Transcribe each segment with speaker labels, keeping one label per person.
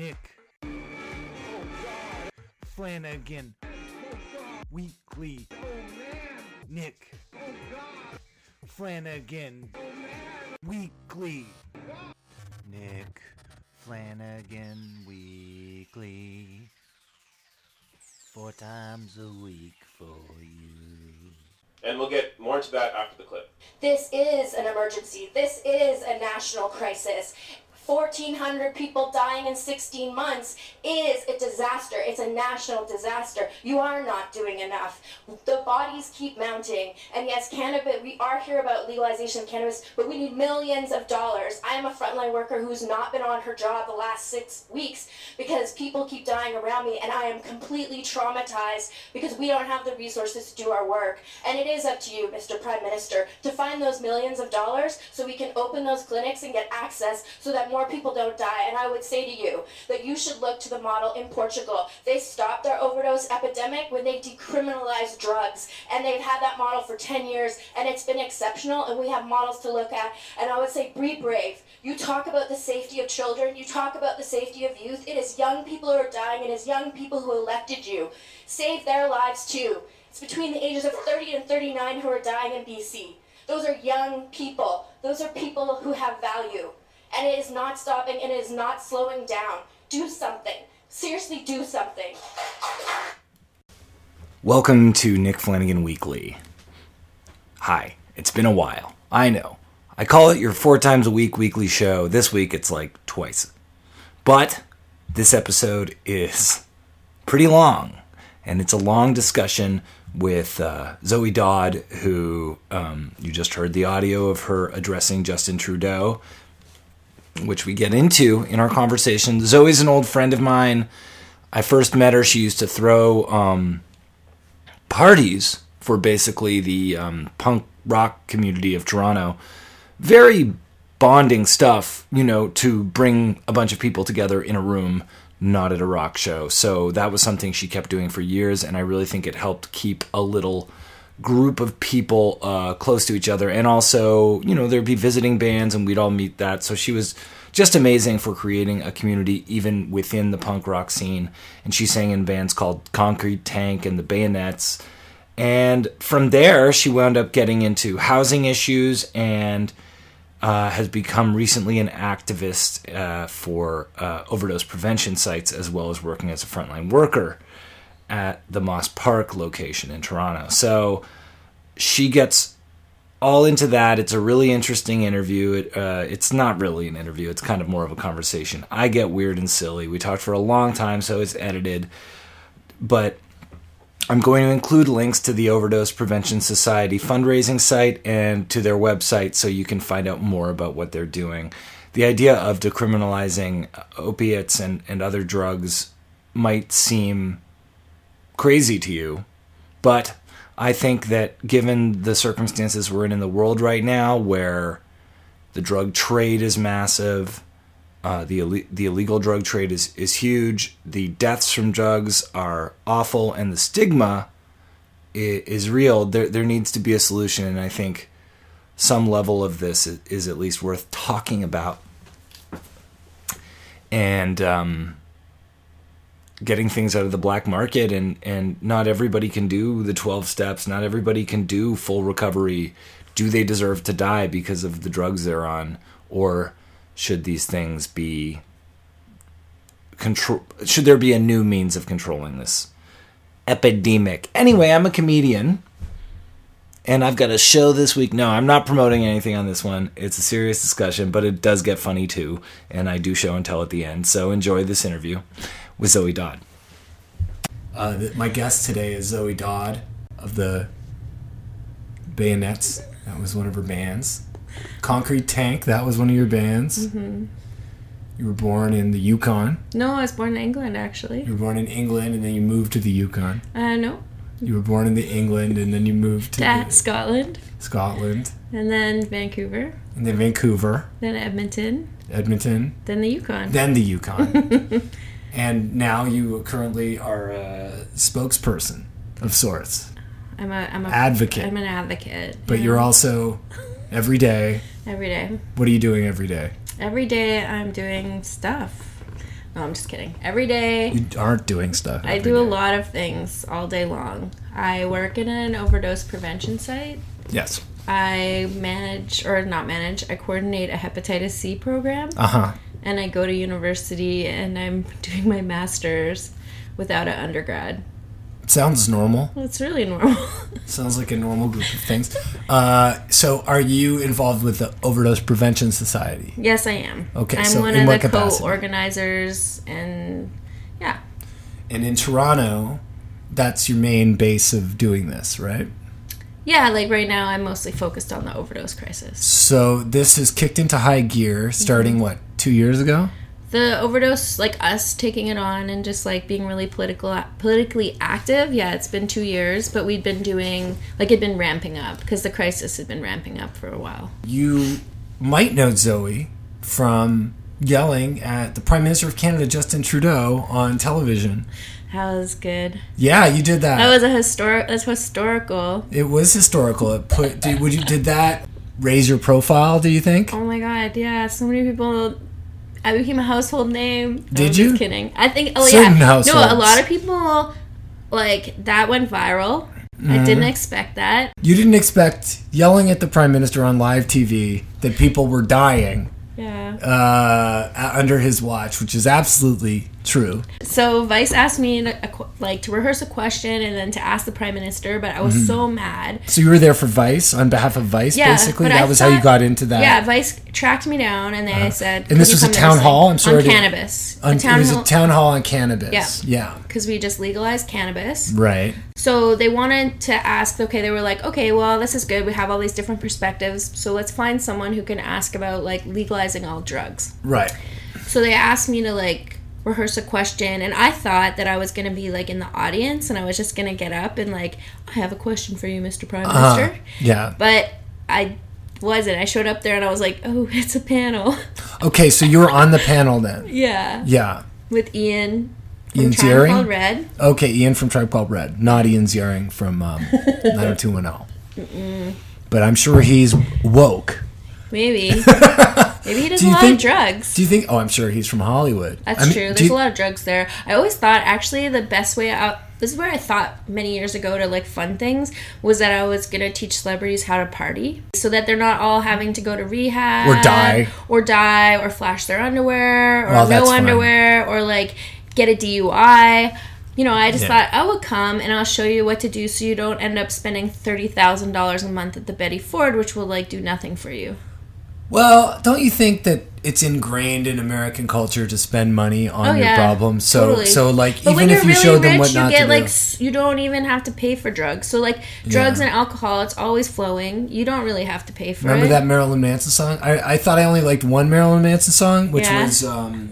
Speaker 1: Nick Flanagan Weekly Nick Flanagan Weekly Nick Flanagan Weekly Four times a week for you.
Speaker 2: And we'll get more into that after the clip.
Speaker 3: This is an emergency. This is a national crisis. 1,400 people dying in 16 months is a disaster. It's a national disaster. You are not doing enough. The bodies keep mounting. And yes, cannabis, we are here about legalization of cannabis, but we need millions of dollars. I am a frontline worker who's not been on her job the last six weeks because people keep dying around me, and I am completely traumatized because we don't have the resources to do our work. And it is up to you, Mr. Prime Minister, to find those millions of dollars so we can open those clinics and get access so that more people don't die. And I would say to you that you should look to the model in Portugal. They stopped their overdose epidemic when they decriminalized drugs, and they've had that model for 10 years, and it's been exceptional, and we have models to look at. And I would say, be brave. You talk about the safety of children, you talk about the safety of youth. It is young people who are dying, it is young people who elected you. Save their lives too. It's between the ages of 30 and 39 who are dying in BC. Those are young people. Those are people who have value. And it is not stopping and it is not slowing down. Do something. Seriously, do something.
Speaker 1: Welcome to Nick Flanagan Weekly. Hi, it's been a while. I know. I call it your four times a week weekly show. This week it's like twice. But this episode is pretty long, and it's a long discussion with uh, Zoe Dodd, who um, you just heard the audio of her addressing Justin Trudeau, which we get into in our conversation. Zoe's an old friend of mine. I first met her. She used to throw um, parties for basically the um, punk rock community of Toronto. Very bonding stuff, you know, to bring a bunch of people together in a room, not at a rock show. So that was something she kept doing for years, and I really think it helped keep a little group of people uh, close to each other. And also, you know, there'd be visiting bands, and we'd all meet that. So she was just amazing for creating a community even within the punk rock scene. And she sang in bands called Concrete Tank and the Bayonets. And from there, she wound up getting into housing issues and uh, has become recently an activist uh, for uh, overdose prevention sites as well as working as a frontline worker at the Moss Park location in Toronto. So she gets all into that. It's a really interesting interview. It, uh, it's not really an interview, it's kind of more of a conversation. I get weird and silly. We talked for a long time, so it's edited. But I'm going to include links to the Overdose Prevention Society fundraising site and to their website so you can find out more about what they're doing. The idea of decriminalizing opiates and, and other drugs might seem crazy to you, but I think that given the circumstances we're in in the world right now, where the drug trade is massive, uh, the the illegal drug trade is is huge. The deaths from drugs are awful, and the stigma is, is real. There there needs to be a solution, and I think some level of this is, is at least worth talking about. And um, getting things out of the black market, and and not everybody can do the twelve steps. Not everybody can do full recovery. Do they deserve to die because of the drugs they're on, or should these things be control should there be a new means of controlling this epidemic? Anyway i'm a comedian and i've got a show this week. No i'm not promoting anything on this one. It's a serious discussion but it does get funny too and i do show and tell at the end so enjoy this interview with zoe dodd uh, my guest today is zoe dodd of the bayonets that was one of her bands Concrete Tank, that was one of your bands.
Speaker 4: Mm-hmm.
Speaker 1: You were born in the Yukon.
Speaker 4: No, I was born in England actually.
Speaker 1: You were born in England and then you moved to the Yukon.
Speaker 4: Uh, no.
Speaker 1: You were born in the England and then you moved to the-
Speaker 4: Scotland,
Speaker 1: Scotland.
Speaker 4: and then Vancouver,
Speaker 1: And then Vancouver,
Speaker 4: then Edmonton,
Speaker 1: Edmonton,
Speaker 4: then the Yukon.
Speaker 1: then the Yukon. and now you currently are a spokesperson of sorts,
Speaker 4: I'm a I'm a
Speaker 1: advocate.
Speaker 4: I'm an advocate.
Speaker 1: but
Speaker 4: yeah.
Speaker 1: you're also every day.
Speaker 4: every day.
Speaker 1: What are you doing every day?
Speaker 4: Every day I'm doing stuff. No, I'm just kidding. Every day,
Speaker 1: You aren't doing stuff.
Speaker 4: I do a lot of things all day long. I work in an overdose prevention site.
Speaker 1: Yes.
Speaker 4: I manage, or not manage, I coordinate a hepatitis C program.
Speaker 1: Uh huh.
Speaker 4: And I go to university and I'm doing my master's without an undergrad.
Speaker 1: Sounds normal.
Speaker 4: It's really normal.
Speaker 1: Sounds like a normal group of things. Uh, so, are you involved with the Overdose Prevention Society?
Speaker 4: yes, I am.
Speaker 1: Okay,
Speaker 4: I'm
Speaker 1: so
Speaker 4: one of the
Speaker 1: capacity?
Speaker 4: co-organizers, and yeah,
Speaker 1: And in Toronto, that's your main base of doing this, right?
Speaker 4: yeah. Like right now, I'm mostly focused on the overdose crisis.
Speaker 1: So, this is kicked into high gear starting
Speaker 4: Mm-hmm.
Speaker 1: what, two years ago?
Speaker 4: The overdose, like us taking it on and just like being really political, politically active. Yeah, it's been two years, but we'd been doing like it'd been ramping up because the crisis had been ramping up for a while.
Speaker 1: You might know Zoe from yelling at the Prime Minister of Canada, Justin Trudeau, on television.
Speaker 4: That was good.
Speaker 1: Yeah, you did that.
Speaker 4: That was a historic. That's historical.
Speaker 1: it was historical. It put. Did, would you did that raise your profile? Do you think?
Speaker 4: Oh my god, yeah. So many people. I became a household name.
Speaker 1: Did
Speaker 4: I'm
Speaker 1: you?
Speaker 4: Just kidding. I think. Oh
Speaker 1: Certain
Speaker 4: yeah. No, a lot of people like that went viral.
Speaker 1: Mm-hmm.
Speaker 4: I didn't expect that.
Speaker 1: You didn't expect yelling at the Prime Minister on live TV that people were dying
Speaker 4: Yeah.
Speaker 1: uh, under his watch, which is absolutely true.
Speaker 4: So Vice asked me to, like to rehearse a question and then to ask the prime minister, but I was
Speaker 1: Mm-hmm.
Speaker 4: so mad.
Speaker 1: So you were there for Vice on behalf of Vice,
Speaker 4: Yeah,
Speaker 1: basically. That
Speaker 4: I
Speaker 1: was how you got into that.
Speaker 4: Yeah, Vice tracked me down and they said,
Speaker 1: Uh-huh. And this was a town hall?
Speaker 4: thing?"
Speaker 1: I'm sorry
Speaker 4: on
Speaker 1: to-
Speaker 4: cannabis.
Speaker 1: On-
Speaker 4: town
Speaker 1: it was
Speaker 4: hall
Speaker 1: a town hall on cannabis.
Speaker 4: Yeah.
Speaker 1: Yeah.
Speaker 4: because we just legalized cannabis.
Speaker 1: Right.
Speaker 4: So they wanted to ask, okay, they were like, okay, well, this is good. We have all these different perspectives. So let's find someone who can ask about like legalizing all drugs.
Speaker 1: Right.
Speaker 4: So they asked me to like rehearse a question and I thought that I was going to be like in the audience and I was just going to get up and like I have a question for you Mr. Prime
Speaker 1: Uh,
Speaker 4: Minister.
Speaker 1: yeah.
Speaker 4: But I wasn't. I showed up there and I was like, "Oh, it's a panel."
Speaker 1: Okay, so you were on the panel then.
Speaker 4: yeah.
Speaker 1: Yeah.
Speaker 4: With Ian from
Speaker 1: Ian
Speaker 4: Tribe
Speaker 1: Ziering?
Speaker 4: Called Red.
Speaker 1: Okay, Ian from Tribe Called Red, not Ian Ziering from um, 90210. But I'm sure he's woke.
Speaker 4: Maybe. Maybe he does
Speaker 1: Do
Speaker 4: a lot
Speaker 1: think-
Speaker 4: of drugs.
Speaker 1: Do you think? Oh, I'm sure he's from Hollywood.
Speaker 4: That's
Speaker 1: I mean,
Speaker 4: true. There's
Speaker 1: you-
Speaker 4: a lot of drugs there. I always thought actually the best way out this is where I thought many years ago to like fun things was that I was gonna teach celebrities how to party so that they're not all having to go to rehab
Speaker 1: Or die.
Speaker 4: or die or flash their underwear or no underwear or like get a DUI. You know, I just
Speaker 1: Yeah.
Speaker 4: thought I would come and I'll show you what to do so you don't end up spending thirty thousand dollars a month at the Betty Ford, which will like do nothing for you.
Speaker 1: Well, don't you think that it's ingrained in American culture to spend money on
Speaker 4: Oh
Speaker 1: your
Speaker 4: yeah,
Speaker 1: problems? So,
Speaker 4: totally.
Speaker 1: so like,
Speaker 4: But
Speaker 1: even if you
Speaker 4: really
Speaker 1: showed them what
Speaker 4: you
Speaker 1: not
Speaker 4: get
Speaker 1: to
Speaker 4: like
Speaker 1: do,
Speaker 4: you don't even have to pay for drugs. So like drugs
Speaker 1: Yeah.
Speaker 4: and alcohol, it's always flowing. You don't really have to pay for it.
Speaker 1: remember
Speaker 4: it.
Speaker 1: that Marilyn Manson song? I, I thought I only liked one Marilyn Manson song, which
Speaker 4: Yeah.
Speaker 1: was um,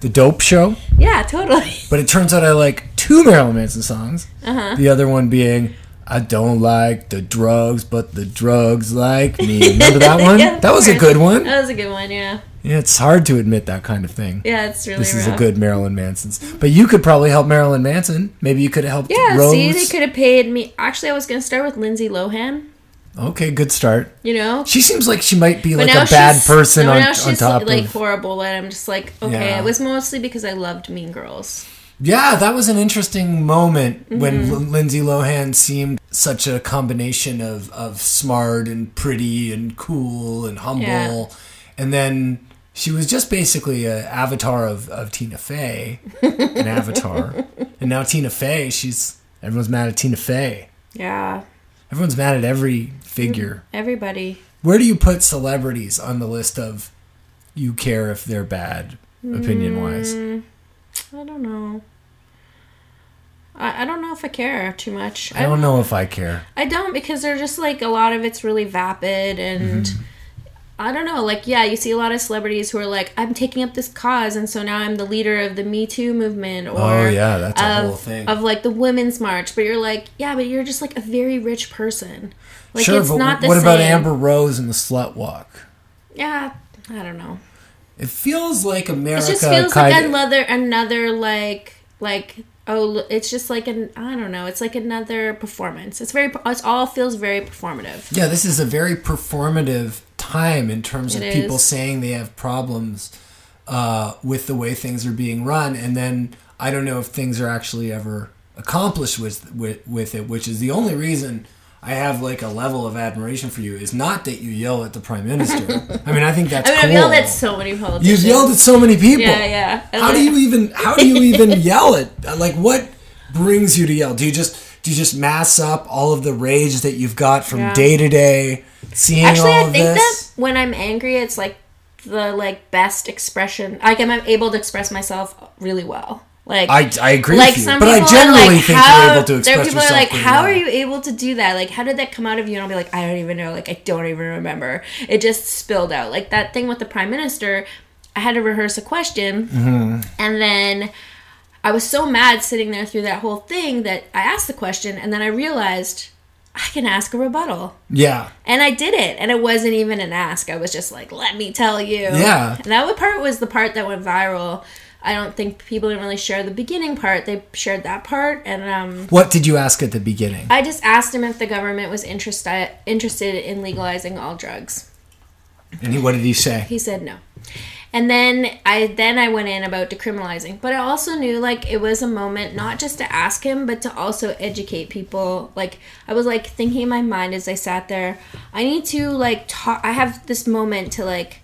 Speaker 1: the Dope Show.
Speaker 4: Yeah, totally.
Speaker 1: But it turns out I like two Marilyn Manson songs.
Speaker 4: Uh-huh.
Speaker 1: The other one being I don't like the drugs, but the drugs like me. Remember that one?
Speaker 4: Yeah,
Speaker 1: that was a good one.
Speaker 4: That was a good one. Yeah,
Speaker 1: Yeah, it's hard to admit that kind of thing.
Speaker 4: yeah, it's really.
Speaker 1: This is a good Marilyn Manson's. But you could probably help Marilyn Manson. Maybe you could have helped
Speaker 4: Yeah,
Speaker 1: Rose.
Speaker 4: see, they could have paid me. Actually, I was gonna start with Lindsay Lohan.
Speaker 1: Okay, good start.
Speaker 4: You know,
Speaker 1: She seems like she might be
Speaker 4: but
Speaker 1: like a bad person
Speaker 4: no,
Speaker 1: on,
Speaker 4: now
Speaker 1: on
Speaker 4: she's
Speaker 1: top
Speaker 4: like
Speaker 1: of.
Speaker 4: horrible, and I'm just like, okay.
Speaker 1: Yeah.
Speaker 4: It was mostly because I loved Mean Girls.
Speaker 1: Yeah, that was an interesting moment when
Speaker 4: Mm-hmm.
Speaker 1: L- Lindsay Lohan seemed such a combination of, of smart and pretty and cool and humble.
Speaker 4: Yeah.
Speaker 1: And then she was just basically an avatar of, of Tina Fey, an avatar. And now Tina Fey, she's everyone's mad at Tina Fey.
Speaker 4: Yeah,
Speaker 1: Everyone's mad at every figure.
Speaker 4: everybody.
Speaker 1: Where do you put celebrities on the list of you care if they're bad, opinion wise?
Speaker 4: Mm, I don't know. I, I don't know if I care too much.
Speaker 1: I don't know if I care.
Speaker 4: I don't because they're just like a lot of it's really vapid and
Speaker 1: Mm-hmm.
Speaker 4: I don't know. Like yeah, you see a lot of celebrities who are like, I'm taking up this cause, and so now I'm the leader of the Me Too movement, or
Speaker 1: Oh, yeah, that's a
Speaker 4: of,
Speaker 1: whole thing.
Speaker 4: of like the women's march. But you're like, yeah, but you're just like a very rich person. Like
Speaker 1: sure,
Speaker 4: it's
Speaker 1: but
Speaker 4: not the
Speaker 1: what about. Amber Rose and the slut walk?
Speaker 4: Yeah, I don't know.
Speaker 1: It feels like America
Speaker 4: It just feels like another another like like oh it's just like an I don't know. It's like another performance. It's very it all feels very performative.
Speaker 1: yeah, this is a very performative time in terms of
Speaker 4: It
Speaker 1: people saying they have problems uh, with the way things are being run, and then I don't know if things are actually ever accomplished with with, with it, which is the only reason. I have like a level of admiration for you is not that you yell at the prime minister. I mean, I think that's
Speaker 4: I mean,
Speaker 1: cool.
Speaker 4: I've yelled at so many politicians.
Speaker 1: You've yelled at so many people.
Speaker 4: Yeah, yeah.
Speaker 1: How do you even how do you even yell at like what brings you to yell? Do you just do you just mass up all of the rage that you've got from
Speaker 4: Yeah.
Speaker 1: day to day seeing
Speaker 4: Actually,
Speaker 1: all
Speaker 4: I think
Speaker 1: this?
Speaker 4: that when I'm angry, it's like the like best expression. Like I'm able to express myself really well. Like
Speaker 1: I, I agree
Speaker 4: like
Speaker 1: with you,
Speaker 4: some
Speaker 1: but I
Speaker 4: people
Speaker 1: generally
Speaker 4: like,
Speaker 1: think
Speaker 4: how,
Speaker 1: you're able to
Speaker 4: there are people are like, how
Speaker 1: well.
Speaker 4: are you able to do that? Like, how did that come out of you? And I'll be like, I don't even know. Like, I don't even remember. It just spilled out. Like that thing with the prime minister. I had to rehearse a question,
Speaker 1: Mm-hmm.
Speaker 4: and then I was so mad sitting there through that whole thing that I asked the question, and then I realized I can ask a rebuttal.
Speaker 1: Yeah,
Speaker 4: And I did it, and it wasn't even an ask. I was just like, "Let me tell you."
Speaker 1: Yeah.
Speaker 4: And that part was the part that went viral. I don't think people didn't really share the beginning part. They shared that part, and um,
Speaker 1: what did you ask at the beginning?
Speaker 4: I just asked him if the government was interested interested in legalizing all drugs.
Speaker 1: And he, what did he say?
Speaker 4: He said no. And then I then I went in about decriminalizing, but I also knew like it was a moment not just to ask him, but to also educate people. Like I was like thinking in my mind as I sat there, I need to like talk. I have this moment to like,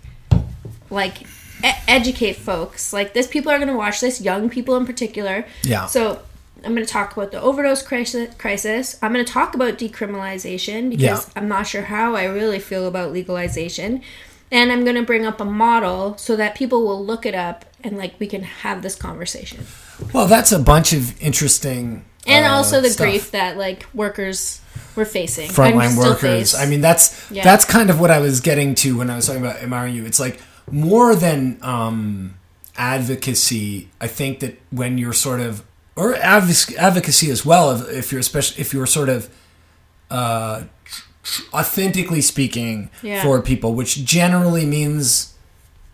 Speaker 4: like e- educate folks. Like this, people are gonna watch this, young people in particular.
Speaker 1: Yeah.
Speaker 4: So I'm going to talk about the overdose crisis. crisis. I'm going to talk about decriminalization because
Speaker 1: Yeah.
Speaker 4: I'm not sure how I really feel about legalization. And I'm going to bring up a model so that people will look it up and like we can have this conversation.
Speaker 1: Well, that's a bunch of interesting
Speaker 4: And
Speaker 1: uh,
Speaker 4: also the
Speaker 1: stuff.
Speaker 4: grief that like workers were facing.
Speaker 1: frontline workers.
Speaker 4: face.
Speaker 1: I mean, that's
Speaker 4: Yeah.
Speaker 1: that's kind of what I was getting to when I was talking about you. It's like more than um, advocacy. I think that when you're sort of or advoc- advocacy as well, if, if you're especially if you're sort of uh, authentically speaking
Speaker 4: Yeah.
Speaker 1: for people, which generally means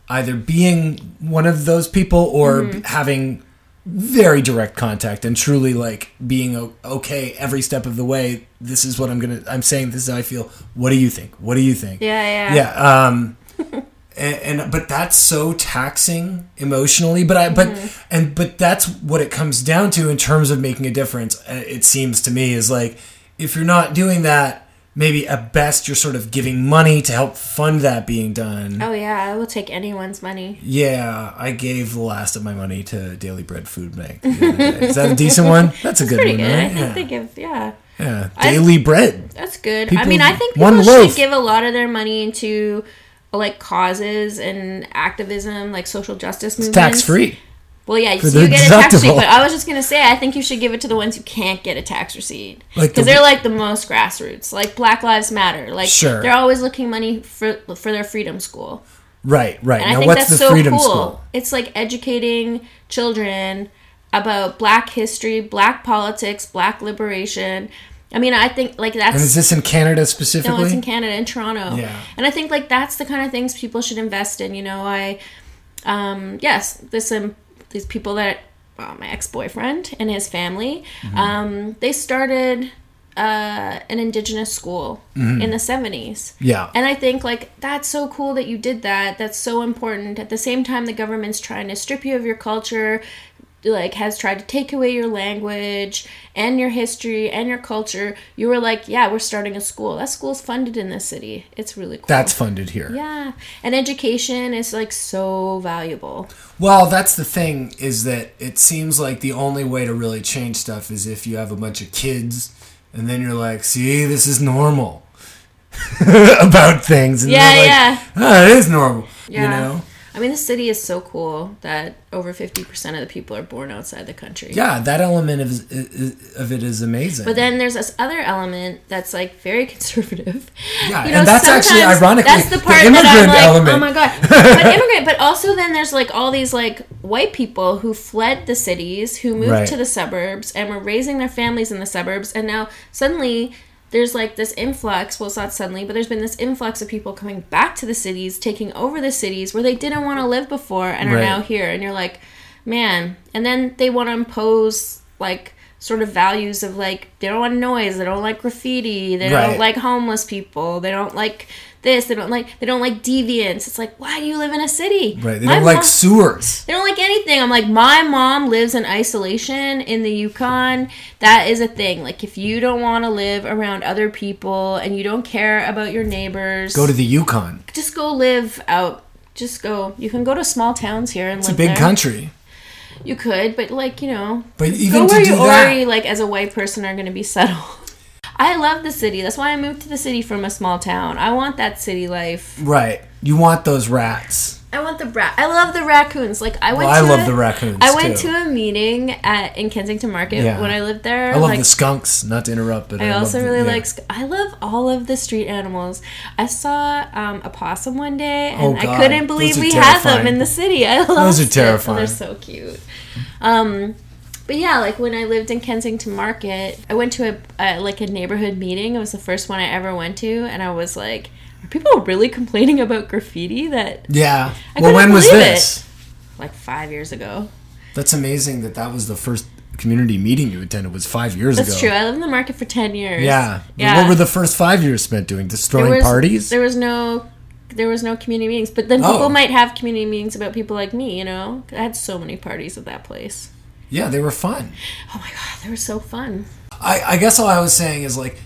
Speaker 1: either being one of those people or
Speaker 4: Mm-hmm.
Speaker 1: having very direct contact and truly like being okay every step of the way this is what i'm gonna i'm saying this is how i feel what do you think what do you think
Speaker 4: yeah, yeah.
Speaker 1: yeah um and, and but that's so taxing emotionally but i but
Speaker 4: Mm-hmm.
Speaker 1: and but that's what it comes down to in terms of making a difference uh, it seems to me is like if you're not doing that maybe at best you're sort of giving money to help fund that being done
Speaker 4: Oh yeah, I will take anyone's money.
Speaker 1: yeah, I gave the last of my money to Daily Bread Food Bank. the other day. Is that a decent one? That's a good
Speaker 4: Pretty
Speaker 1: one,
Speaker 4: good. I think
Speaker 1: Yeah.
Speaker 4: they give yeah.
Speaker 1: yeah.
Speaker 4: I-
Speaker 1: Daily Bread.
Speaker 4: That's good. I mean, I think
Speaker 1: one
Speaker 4: people should
Speaker 1: loaf.
Speaker 4: give a lot of their money into like causes and activism, like social justice
Speaker 1: It's
Speaker 4: movements.
Speaker 1: tax free.
Speaker 4: Well, yeah,
Speaker 1: for
Speaker 4: so
Speaker 1: the
Speaker 4: you get a tax receipt, but I was just gonna say, I think you should give it to the ones who can't get a tax receipt
Speaker 1: Like
Speaker 4: because
Speaker 1: the-
Speaker 4: they're like the most grassroots. Like Black Lives Matter, like
Speaker 1: Sure.
Speaker 4: they're always looking money for for their freedom school,
Speaker 1: Right, right.
Speaker 4: and I think
Speaker 1: what's
Speaker 4: that's
Speaker 1: the
Speaker 4: so
Speaker 1: Freedom
Speaker 4: cool.
Speaker 1: School?
Speaker 4: It's like educating children about Black history, Black politics, Black liberation. I mean, I think like that's
Speaker 1: And is this in Canada specifically?
Speaker 4: no, it's in Canada, in Toronto.
Speaker 1: Yeah.
Speaker 4: And I think like that's the kind of things people should invest in. You know, I, um, yes, this um, these people that well, my ex boyfriend and his family,
Speaker 1: Mm-hmm.
Speaker 4: um, they started uh, an indigenous school in the seventies.
Speaker 1: Mm-hmm. yeah.
Speaker 4: And I think like that's so cool that you did that. That's so important. At the same time, the government's trying to strip you of your culture, like has tried to take away your language and your history and your culture. You were like, yeah, we're starting a school. That school's funded in this city. It's really cool.
Speaker 1: That's funded here.
Speaker 4: yeah, and education is like so valuable.
Speaker 1: Well, that's the thing is that it seems like the only way to really change stuff is if you have a bunch of kids and then you're like, see, this is normal about things. And
Speaker 4: Yeah,
Speaker 1: like,
Speaker 4: yeah.
Speaker 1: "Ah, it is normal.
Speaker 4: Yeah.
Speaker 1: You know?
Speaker 4: I mean, the city is so cool that over fifty percent of the people are born outside the country.
Speaker 1: Yeah, that element of, of it is amazing.
Speaker 4: But then there's this other element that's like very conservative.
Speaker 1: Yeah, and that's actually ironically
Speaker 4: that's the
Speaker 1: the
Speaker 4: part that I'm like, oh
Speaker 1: element.
Speaker 4: oh my god. But immigrant, but also then there's like all these like white people who fled the cities, who moved
Speaker 1: Right.
Speaker 4: to the suburbs, and were raising their families in the suburbs, and now suddenly. There's like this influx, well, it's not suddenly, but there's been this influx of people coming back to the cities, taking over the cities where they didn't want to live before and are
Speaker 1: Right.
Speaker 4: now here. And you're like, man. And then they want to impose like sort of values of like they don't want noise, they don't like graffiti, they
Speaker 1: Right.
Speaker 4: don't like homeless people, they don't like this. They don't like they don't like deviance. It's like why do you live in a city?
Speaker 1: Right. They
Speaker 4: My
Speaker 1: don't like sewers.
Speaker 4: they don't like anything. I'm like, my mom lives in isolation in the Yukon. That is a thing. Like, if you don't want to live around other people and you don't care about your neighbors,
Speaker 1: Go to the Yukon.
Speaker 4: just go live out. Just go. You can go to small towns here and
Speaker 1: It's a big
Speaker 4: there.
Speaker 1: country.
Speaker 4: You could, but like you know,
Speaker 1: But even
Speaker 4: go
Speaker 1: to
Speaker 4: where you
Speaker 1: that,
Speaker 4: already like as a white person are going to be settled. I love the city. That's why I moved to the city from a small town. I want that city life.
Speaker 1: right? You want those rats.
Speaker 4: I want the rat. I love the raccoons. Like I went.
Speaker 1: Well, I
Speaker 4: to
Speaker 1: love
Speaker 4: a-
Speaker 1: the raccoons,
Speaker 4: I went
Speaker 1: too.
Speaker 4: to a meeting at in Kensington Market
Speaker 1: Yeah.
Speaker 4: when I lived there.
Speaker 1: I love
Speaker 4: like,
Speaker 1: the skunks. Not to interrupt, but I,
Speaker 4: I also
Speaker 1: the-
Speaker 4: really
Speaker 1: yeah.
Speaker 4: like. I love all of the street animals. I saw um, a possum one day,
Speaker 1: Oh,
Speaker 4: and I couldn't believe we had them in the city. I love
Speaker 1: Those are terrifying.
Speaker 4: They're so cute. Um, but yeah, like when I lived in Kensington Market, I went to a, a like a neighborhood meeting. It was the first one I ever went to, and I was like, "Are people really complaining about graffiti?" That
Speaker 1: Yeah.
Speaker 4: I
Speaker 1: well, when was this?
Speaker 4: like five years ago.
Speaker 1: That's amazing that that was the first community meeting you attended. Was five years
Speaker 4: That's
Speaker 1: ago.
Speaker 4: That's true. I lived in the market for ten years.
Speaker 1: Yeah.
Speaker 4: yeah.
Speaker 1: What were the first five years spent doing? Destroying
Speaker 4: There was,
Speaker 1: parties?
Speaker 4: There was no there was no community meetings. But then people
Speaker 1: Oh.
Speaker 4: might have community meetings about people like me, you know? I had so many parties at that place.
Speaker 1: Yeah, they were fun.
Speaker 4: Oh my god, they were so fun.
Speaker 1: I, I guess all I was saying is like,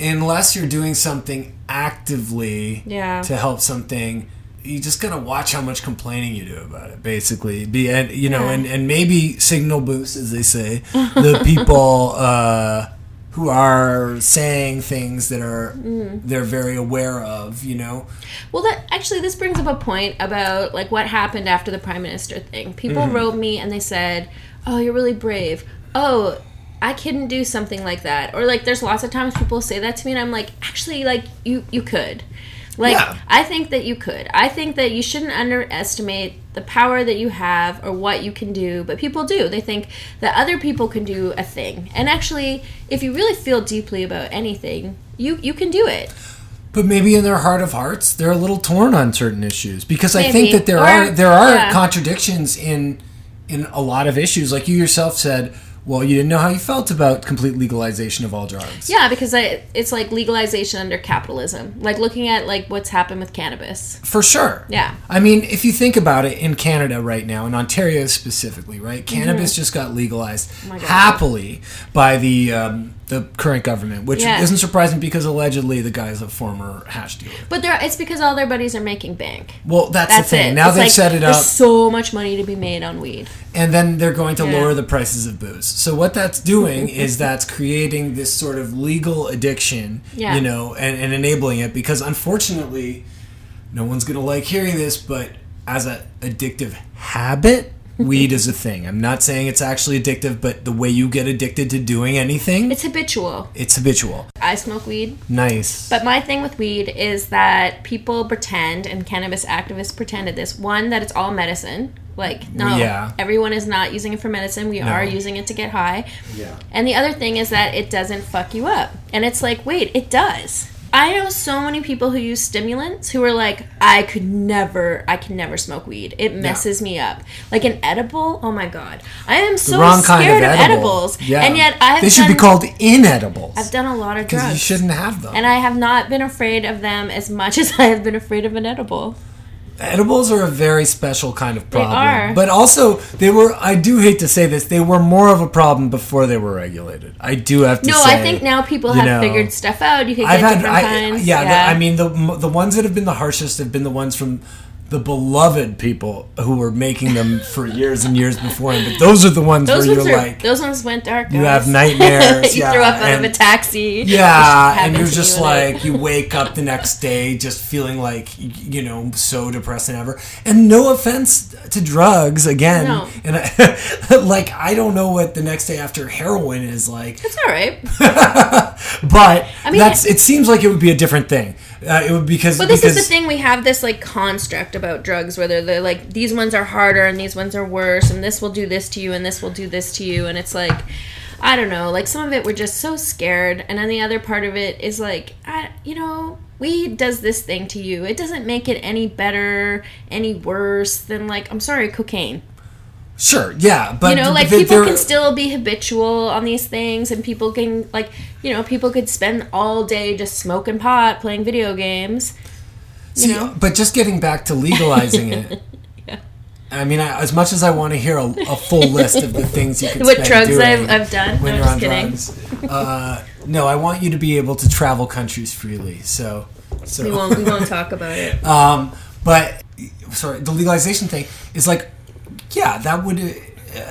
Speaker 1: unless you're doing something actively
Speaker 4: Yeah.
Speaker 1: to help something, you just gotta watch how much complaining you do about it. Basically, be and you know,
Speaker 4: Yeah.
Speaker 1: and and maybe signal boost, as they say, the people uh, who are saying things that are
Speaker 4: Mm.
Speaker 1: they're very aware of. You know,
Speaker 4: Well, that actually this brings up a point about like what happened after the prime minister thing. People
Speaker 1: Mm-hmm.
Speaker 4: wrote me and they said, "Oh, you're really brave." Oh, I couldn't do something like that. Or like there's lots of times people say that to me and I'm like, "Actually, like you you could." Like
Speaker 1: Yeah.
Speaker 4: I think that you could. I think that you shouldn't underestimate the power that you have or what you can do, but people do. They think that other people can do a thing. And actually, if you really feel deeply about anything, you you can do it.
Speaker 1: But maybe in their heart of hearts, they're a little torn on certain issues because I think that there
Speaker 4: Or-
Speaker 1: are there are
Speaker 4: yeah.
Speaker 1: contradictions in in a lot of issues. Like you yourself said, well, you didn't know how you felt about complete legalization of all drugs.
Speaker 4: Yeah, because I, it's like legalization under capitalism. Like looking at like what's happened with cannabis.
Speaker 1: For sure.
Speaker 4: Yeah.
Speaker 1: I mean, if you think about it, in Canada right now, in Ontario specifically, right, cannabis just got legalized
Speaker 4: Mm-hmm. Oh
Speaker 1: happily by the um, the current government, which
Speaker 4: Yeah.
Speaker 1: isn't surprising because allegedly the guy's a former hash dealer.
Speaker 4: But it's because all their buddies are making bank.
Speaker 1: Well, that's,
Speaker 4: That's
Speaker 1: the thing.
Speaker 4: it.
Speaker 1: Now
Speaker 4: It's
Speaker 1: they've
Speaker 4: like,
Speaker 1: set it
Speaker 4: There's
Speaker 1: up.
Speaker 4: so much money to be made on weed.
Speaker 1: and then they're going to
Speaker 4: Yeah.
Speaker 1: lower the prices of booze. So what that's doing is that's creating this sort of legal addiction,
Speaker 4: Yeah.
Speaker 1: you know, and, and enabling it because unfortunately, no one's gonna like hearing this, but as an addictive habit, weed is a thing. I'm not saying it's actually addictive, but the way you get addicted to doing anything,
Speaker 4: It's habitual.
Speaker 1: it's habitual.
Speaker 4: I smoke weed.
Speaker 1: Nice.
Speaker 4: But my thing with weed is that people pretend, and cannabis activists pretended this one, that it's all medicine. Like, no,
Speaker 1: Yeah.
Speaker 4: everyone is not using it for medicine. We are using it to get high.
Speaker 1: Yeah.
Speaker 4: And the other thing is that it doesn't fuck you up. And it's like, wait, it does. I know so many people who use stimulants who are like, I could never, I can never smoke weed. It messes me up. Like an edible, oh my god, I am so scared
Speaker 1: of
Speaker 4: of,
Speaker 1: edible.
Speaker 4: edibles.
Speaker 1: Yeah.
Speaker 4: And yet I've
Speaker 1: they should
Speaker 4: done,
Speaker 1: be called inedibles.
Speaker 4: I've done a lot of
Speaker 1: because
Speaker 4: drugs.
Speaker 1: you shouldn't have them.
Speaker 4: And I have not been afraid of them as much as I have been afraid of an edible.
Speaker 1: Edibles are a very special kind of problem.
Speaker 4: are.
Speaker 1: But also, they were, I do hate to say this, they were more of a problem before they were regulated. I do have to say,
Speaker 4: No,
Speaker 1: say.
Speaker 4: I think now people have
Speaker 1: know,
Speaker 4: figured stuff out. You can get
Speaker 1: I've had,
Speaker 4: different
Speaker 1: I,
Speaker 4: kinds.
Speaker 1: yeah, The, I mean, the the ones that have been the harshest have been the ones from the beloved people who were making them for years and years before. him. But those are the ones
Speaker 4: those
Speaker 1: where
Speaker 4: ones
Speaker 1: you're
Speaker 4: are,
Speaker 1: like,
Speaker 4: those ones went dark.
Speaker 1: You
Speaker 4: guys.
Speaker 1: have nightmares,
Speaker 4: you
Speaker 1: yeah,
Speaker 4: threw up out
Speaker 1: and-
Speaker 4: of a taxi.
Speaker 1: Yeah, and you're just
Speaker 4: you
Speaker 1: like you wake up the next day just feeling like you know so depressed and ever. And no offense to drugs again,
Speaker 4: No.
Speaker 1: and I, like I don't know what the next day after heroin is like,
Speaker 4: It's all right.
Speaker 1: but
Speaker 4: I mean-
Speaker 1: that's it seems like it would be a different thing. Uh, it would because
Speaker 4: But this
Speaker 1: because
Speaker 4: is the thing we have this like construct about drugs where they're, they're like these ones are harder and these ones are worse and this will do this to you and this will do this to you and it's like I don't know like some of it we're just so scared and then the other part of it is like I, you know weed does this thing to you. It doesn't make it any better any worse than like I'm sorry cocaine
Speaker 1: sure, yeah, but
Speaker 4: you know like
Speaker 1: th-
Speaker 4: people can still be habitual on these things and people can like you know people could spend all day just smoking pot playing video games
Speaker 1: See,
Speaker 4: know?
Speaker 1: but just getting back to legalizing it. I mean, I, as much as I want to hear a, a full list of the things you can
Speaker 4: What
Speaker 1: spend
Speaker 4: drugs I've, I've done.
Speaker 1: when
Speaker 4: No,
Speaker 1: you're
Speaker 4: just
Speaker 1: on
Speaker 4: kidding.
Speaker 1: drugs, uh, no, I want you to be able to travel countries freely. So, so
Speaker 4: We won't. We won't talk about it.
Speaker 1: Um, but sorry, the legalization thing is like, yeah, that would uh,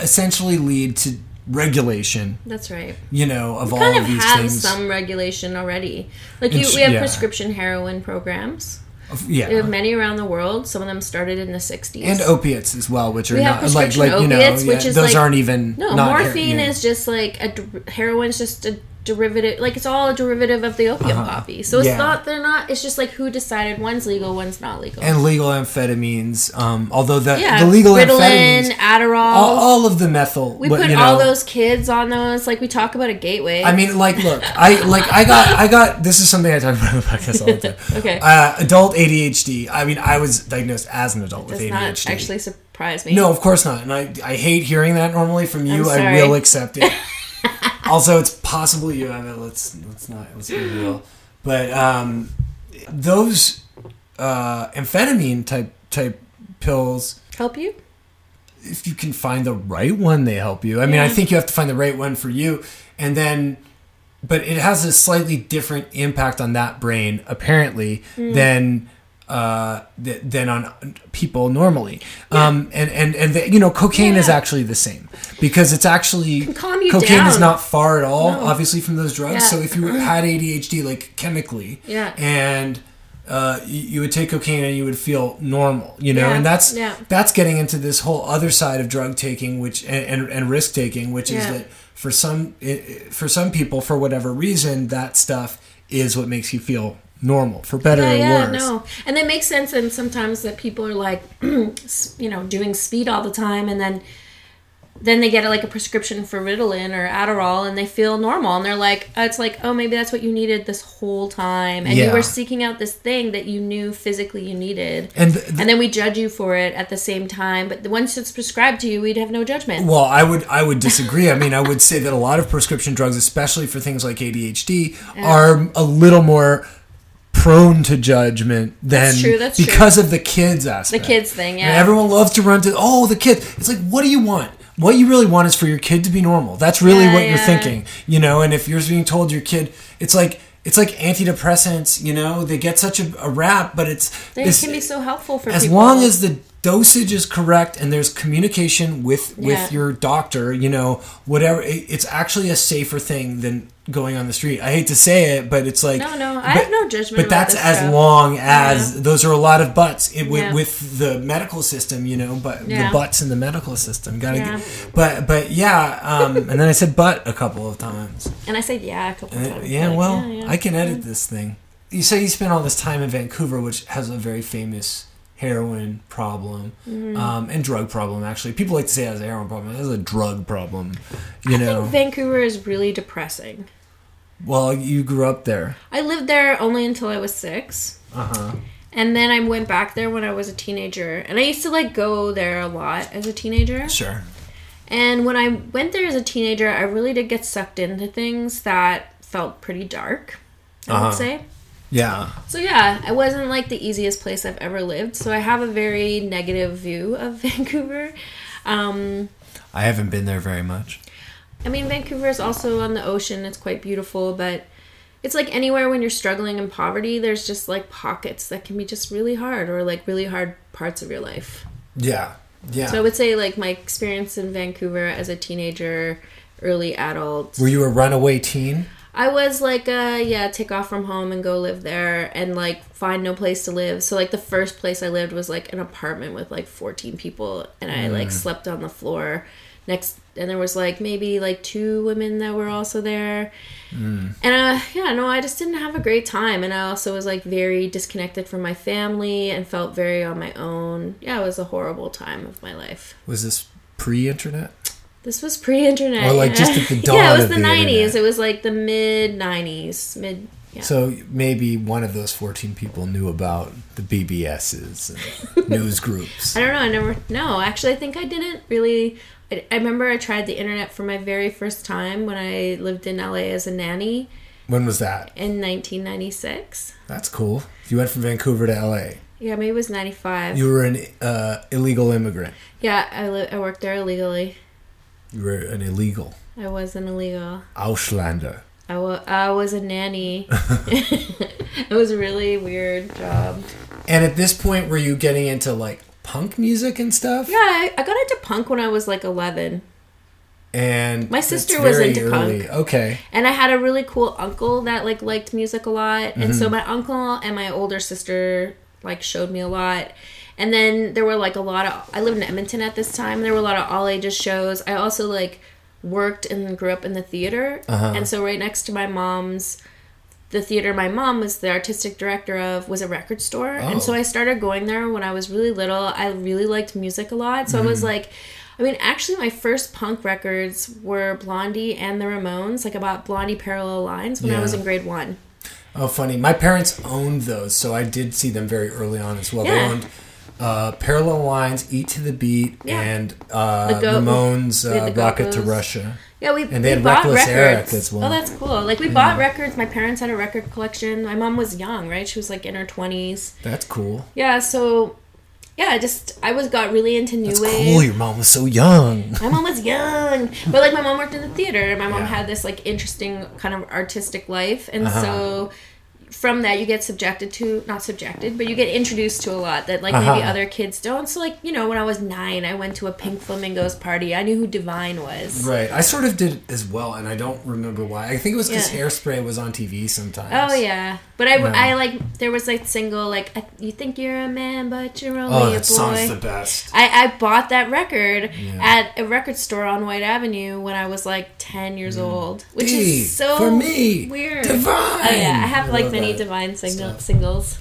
Speaker 1: essentially lead to regulation.
Speaker 4: That's right.
Speaker 1: You know, of all
Speaker 4: kind
Speaker 1: of
Speaker 4: of
Speaker 1: these
Speaker 4: have
Speaker 1: things.
Speaker 4: some regulation already. Like you, we have
Speaker 1: yeah.
Speaker 4: prescription heroin programs.
Speaker 1: yeah,
Speaker 4: We have many around the world. Some of them started in the '60s.
Speaker 1: and opiates as well, which are
Speaker 4: We have
Speaker 1: not like like you know,
Speaker 4: opiates,
Speaker 1: yeah, those
Speaker 4: like-
Speaker 1: aren't even
Speaker 4: no,
Speaker 1: not her-
Speaker 4: morphine
Speaker 1: yeah.
Speaker 4: is just like a heroin's just a derivative. Like it's all a derivative of the opium poppy. So it's
Speaker 1: Uh-huh. Yeah.
Speaker 4: not. They're not. It's just like who decided one's legal, one's not legal.
Speaker 1: and legal amphetamines. Um, although the
Speaker 4: yeah,
Speaker 1: the legal
Speaker 4: Ritalin,
Speaker 1: amphetamines,
Speaker 4: Adderall.
Speaker 1: all, all of the methyl.
Speaker 4: we put
Speaker 1: you
Speaker 4: all those kids on those. Like we talk about a gateway.
Speaker 1: I mean, like, look, I like, I got, I got. This is something I talk about on the podcast all the time.
Speaker 4: Okay.
Speaker 1: Uh, adult ADHD. I mean, I was diagnosed as an adult with ADHD.
Speaker 4: not actually surprise me.
Speaker 1: No, of course not. And I, I hate hearing that normally from you. I will accept it. also, it's possible you have it. Let's let's not let's be real. But um, those uh, amphetamine type type pills,
Speaker 4: help you.
Speaker 1: if you can find the right one, they help you. I mean, I think you have to find the right one for you, and then. But it has a slightly different impact on that brain, apparently,
Speaker 4: Mm.
Speaker 1: than uh, th- than on people normally. Um, and and and the, you know, cocaine is actually the same because it's actually cocaine is not far at all,
Speaker 4: No.
Speaker 1: obviously, from those drugs.
Speaker 4: Yeah.
Speaker 1: So if you had ADHD, like chemically,
Speaker 4: Yeah.
Speaker 1: and uh, you, you would take cocaine and you would feel normal, you know,
Speaker 4: Yeah,
Speaker 1: and that's
Speaker 4: yeah.
Speaker 1: that's getting into this whole other side of drug taking, which and, and, and risk taking, which is that for some for some people, for whatever reason, that stuff is what makes you feel normal, for better
Speaker 4: Yeah,
Speaker 1: or
Speaker 4: yeah,
Speaker 1: worse.
Speaker 4: no, and it makes sense. And sometimes that people are like, you know, doing speed all the time, and then then they get like a prescription for Ritalin or Adderall, and they feel normal, and they're like, uh, it's like, oh, maybe that's what you needed this whole time, and you were seeking out this thing that you knew physically you needed,
Speaker 1: And th- th-
Speaker 4: and then we judge you for it at the same time. But once it's prescribed to you, we'd have no judgment.
Speaker 1: Well, I would I would disagree. I mean, I would say that a lot of prescription drugs, especially for things like ADHD, are a little more prone to judgment than
Speaker 4: That's true, that's true.
Speaker 1: because of the kids aspect.
Speaker 4: The kids thing, yeah.
Speaker 1: And everyone loves to run to oh the kids. It's like what do you want? What you really want is for your kid to be normal. That's really
Speaker 4: Yeah,
Speaker 1: what you're thinking, you know. And if you're being told your kid, it's like it's like antidepressants. You know, they get such a, a rap, but it's
Speaker 4: they
Speaker 1: this-
Speaker 4: can be so helpful for
Speaker 1: as
Speaker 4: people.
Speaker 1: long as the dosage is correct and there's communication with
Speaker 4: Yeah.
Speaker 1: with your doctor you know whatever it, it's actually a safer thing than going on the street i hate to say it but it's like
Speaker 4: No, no, I
Speaker 1: but-
Speaker 4: have no judgment
Speaker 1: but that's as
Speaker 4: stuff.
Speaker 1: long as those are a lot of butts it, with,
Speaker 4: Yeah.
Speaker 1: with the medical system you know but
Speaker 4: Yeah.
Speaker 1: the butts in the medical system gotta
Speaker 4: Yeah.
Speaker 1: get but but yeah um and then i said but a couple of times
Speaker 4: and I said yeah a couple
Speaker 1: uh,
Speaker 4: times.
Speaker 1: yeah, well,
Speaker 4: yeah, yeah.
Speaker 1: I can edit this thing. You say you spent all this time in Vancouver, which has a very famous heroin problem
Speaker 4: Mm-hmm.
Speaker 1: um, and drug problem. Actually, people like to say it has a heroin problem. It has a drug problem. You
Speaker 4: I
Speaker 1: know.
Speaker 4: think Vancouver is really depressing.
Speaker 1: well, you grew up there.
Speaker 4: I lived there only until I was six.
Speaker 1: Uh huh.
Speaker 4: And then I went back there when I was a teenager. And I used to like go there a lot as a teenager.
Speaker 1: Sure.
Speaker 4: And when I went there as a teenager, I really did get sucked into things that felt pretty dark, I
Speaker 1: Uh-huh.
Speaker 4: would say.
Speaker 1: Yeah.
Speaker 4: So yeah, it wasn't like the easiest place I've ever lived. So I have a very negative view of Vancouver. Um,
Speaker 1: I haven't been there very much.
Speaker 4: I mean, Vancouver is also on the ocean. It's quite beautiful, but it's like anywhere when you're struggling in poverty, there's just like pockets that can be just really hard or like really hard parts of your life.
Speaker 1: Yeah. Yeah.
Speaker 4: So I would say like my experience in Vancouver as a teenager, early adult.
Speaker 1: Were you a runaway teen?
Speaker 4: I was like, uh, yeah, take off from home and go live there and like find no place to live. So like the first place I lived was like an apartment with like 14 people and I like slept on the floor next and there was like maybe like two women that were also there. And uh yeah, no, I just didn't have a great time and I also was like very disconnected from my family and felt very on my own. Yeah, it was a horrible time of my life.
Speaker 1: Was this pre-internet?
Speaker 4: This was pre-internet.
Speaker 1: Or, like,
Speaker 4: yeah.
Speaker 1: just at the dawn
Speaker 4: yeah, it was the,
Speaker 1: the
Speaker 4: 90s.
Speaker 1: internet.
Speaker 4: It was like the mid 90s, mid yeah.
Speaker 1: So maybe one of those 14 people knew about the BBSs and news groups.
Speaker 4: I don't know. I never. No, actually, I think I didn't really. I, I remember I tried the internet for my very first time when I lived in LA as a nanny,
Speaker 1: When was that?
Speaker 4: in 1996.
Speaker 1: That's cool. You went from Vancouver to LA.
Speaker 4: Yeah, maybe it was 95.
Speaker 1: You were an uh, illegal immigrant.
Speaker 4: yeah, I, li- I worked there illegally.
Speaker 1: You were an illegal
Speaker 4: I was an illegal.
Speaker 1: Auslander.
Speaker 4: I wa- I was a nanny. it was a really weird job.
Speaker 1: And at this point, were you getting into like punk music and stuff?
Speaker 4: Yeah, I, I got into punk when I was like 11.
Speaker 1: And
Speaker 4: My sister was into punk.
Speaker 1: Okay.
Speaker 4: And I had a really cool uncle that like liked music a lot. And
Speaker 1: Mm-hmm.
Speaker 4: so my uncle and my older sister like showed me a lot. And then there were like a lot of I lived in Edmonton at this time. There were a lot of all ages shows. I also like worked and grew up in the theater.
Speaker 1: Uh-huh.
Speaker 4: And so right next to my mom's the theater my mom was the artistic director of was a record store. And so
Speaker 1: Oh.
Speaker 4: I started going there when I was really little. I really liked music a lot. So I
Speaker 1: Mm-hmm.
Speaker 4: was like I mean, actually, my first punk records were Blondie and the Ramones. Like, I bought Blondie Parallel Lines when I was in grade one.
Speaker 1: Oh, funny. My parents owned those, so I did see them very early on as well. They owned uh, Parallel Lines, Eat to the Beat,
Speaker 4: Yeah.
Speaker 1: and uh,
Speaker 4: Go-
Speaker 1: Ramones, uh, Rocket to Russia.
Speaker 4: Yeah, we,
Speaker 1: And they
Speaker 4: we
Speaker 1: had
Speaker 4: bought
Speaker 1: Reckless Eric
Speaker 4: records.
Speaker 1: as well.
Speaker 4: Oh, that's cool. Like, we bought records. My parents had a record collection. My mom was young, right? She was like in her 20s.
Speaker 1: That's cool.
Speaker 4: Yeah, so, yeah, I just, I was got really into new
Speaker 1: That's
Speaker 4: wave.
Speaker 1: cool. Your mom was so young.
Speaker 4: my mom was young but like my mom worked in the theater my mom
Speaker 1: Yeah.
Speaker 4: had this like interesting kind of artistic life and
Speaker 1: Uh-huh.
Speaker 4: so from that you get subjected to not subjected but you get introduced to a lot that like maybe
Speaker 1: Uh-huh.
Speaker 4: other kids don't so like you know when i was nine i went to a pink flamingos party i knew who divine was
Speaker 1: Right. I sort of did as well, and I don't remember why. I think it was because
Speaker 4: Yeah.
Speaker 1: Hairspray was on TV sometimes.
Speaker 4: Oh yeah, but I,
Speaker 1: No.
Speaker 4: I like there was like single like I, you think you're a man but you're only
Speaker 1: Oh,
Speaker 4: a boy.
Speaker 1: that song's the best.
Speaker 4: I, I bought that record
Speaker 1: Yeah.
Speaker 4: at a record store on White Avenue when I was like 10 years old, which
Speaker 1: D,
Speaker 4: is so
Speaker 1: Mm. for me,
Speaker 4: weird.
Speaker 1: Divine.
Speaker 4: Oh yeah, I have like many
Speaker 1: that
Speaker 4: Divine single,
Speaker 1: stuff.
Speaker 4: singles.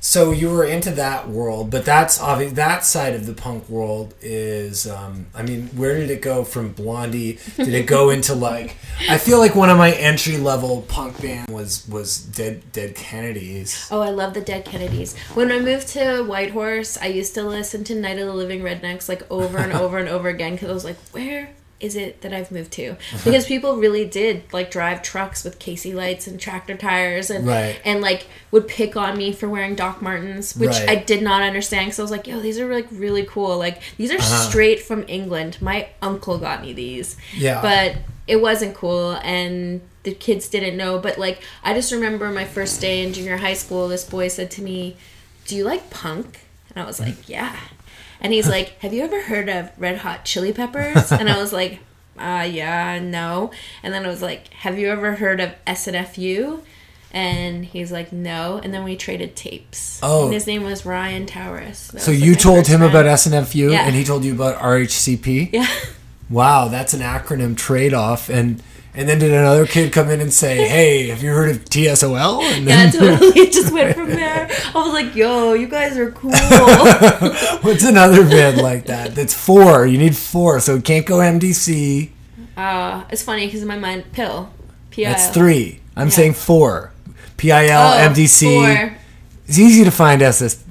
Speaker 1: So you were into that world, but that's obvious. That side of the punk world is, um, I mean, where did it go from Blondie? Did it go into like? I feel like one of my entry level punk band was was Dead Dead Kennedys.
Speaker 4: Oh, I love the Dead Kennedys. When I moved to Whitehorse, I used to listen to Night of the Living Rednecks like over and over and over again because I was like, where is it that I've moved to? Because people really did like drive trucks with KC lights and tractor tires and
Speaker 1: Right.
Speaker 4: and like would pick on me for wearing Doc Martens, which
Speaker 1: Right.
Speaker 4: I did not understand because I was like, yo, these are like really cool. Like these are
Speaker 1: Uh-huh.
Speaker 4: straight from England. My uncle got me these.
Speaker 1: Yeah.
Speaker 4: But it wasn't cool and the kids didn't know but like i just remember my first day in junior high school this boy said to me do you like punk and i was like yeah and he's like have you ever heard of red hot chili peppers? And i was like uh yeah no. And then i was like have you ever heard of snfu and he's like no. And then we traded tapes.
Speaker 1: Oh.
Speaker 4: and his name was ryan towers. That
Speaker 1: So
Speaker 4: was, like,
Speaker 1: you told him about SNFU,
Speaker 4: Yeah.
Speaker 1: and he told you about RHCP.
Speaker 4: yeah.
Speaker 1: Wow, that's an acronym trade off, and and then did another kid come in and say, "Hey, have you heard of TSOL?" And
Speaker 4: yeah totally it just went from there i was like yo you guys are cool
Speaker 1: what's another band like that? That's four. You need four, so it can't go MDC.
Speaker 4: Uh, it's funny because in my mind, pill, P-I-L.
Speaker 1: That's three. I'm
Speaker 4: Yeah.
Speaker 1: saying four. PIL,
Speaker 4: Oh,
Speaker 1: MDC.
Speaker 4: four.
Speaker 1: It's easy to find SS,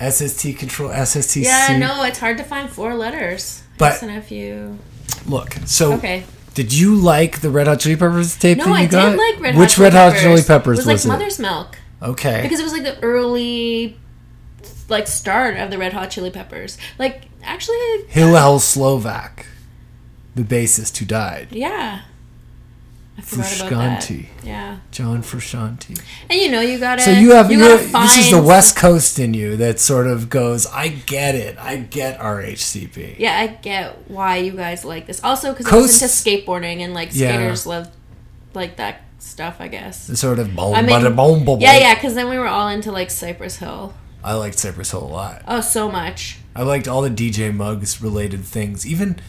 Speaker 1: SST control, SST.
Speaker 4: Yeah, no, it's hard to find four letters.
Speaker 1: But-
Speaker 4: SNFU.
Speaker 1: Look, so
Speaker 4: Okay.
Speaker 1: Did you like the Red Hot Chili Peppers tape
Speaker 4: No,
Speaker 1: that you
Speaker 4: I
Speaker 1: got?
Speaker 4: did like Red
Speaker 1: Which
Speaker 4: Hot Chili
Speaker 1: Red Hot. Chili Peppers
Speaker 4: was,
Speaker 1: was,
Speaker 4: like
Speaker 1: it?
Speaker 4: Mother's Milk
Speaker 1: Okay.
Speaker 4: because it was like the early, like start of the Red Hot Chili Peppers. Like actually,
Speaker 1: Hillel Slovak, the bassist who died.
Speaker 4: yeah. I forgot about that.
Speaker 1: Frusciante.
Speaker 4: Yeah,
Speaker 1: John Frusciante.
Speaker 4: and you know you gotta.
Speaker 1: So you have
Speaker 4: you
Speaker 1: you
Speaker 4: gotta find.
Speaker 1: this is the West Coast in you that sort of goes. I get it. I get RHCP.
Speaker 4: Yeah, I get why you guys like this. Also, because I
Speaker 1: Coast-
Speaker 4: was into skateboarding and like
Speaker 1: Yeah.
Speaker 4: skaters love like that stuff. I guess.
Speaker 1: The sort of boom,
Speaker 4: I mean,
Speaker 1: bada, boom, boom,
Speaker 4: Yeah, yeah, because then we were all into like Cypress Hill.
Speaker 1: I liked Cypress Hill a lot.
Speaker 4: Oh, so much.
Speaker 1: I liked all the DJ Muggs related things. Even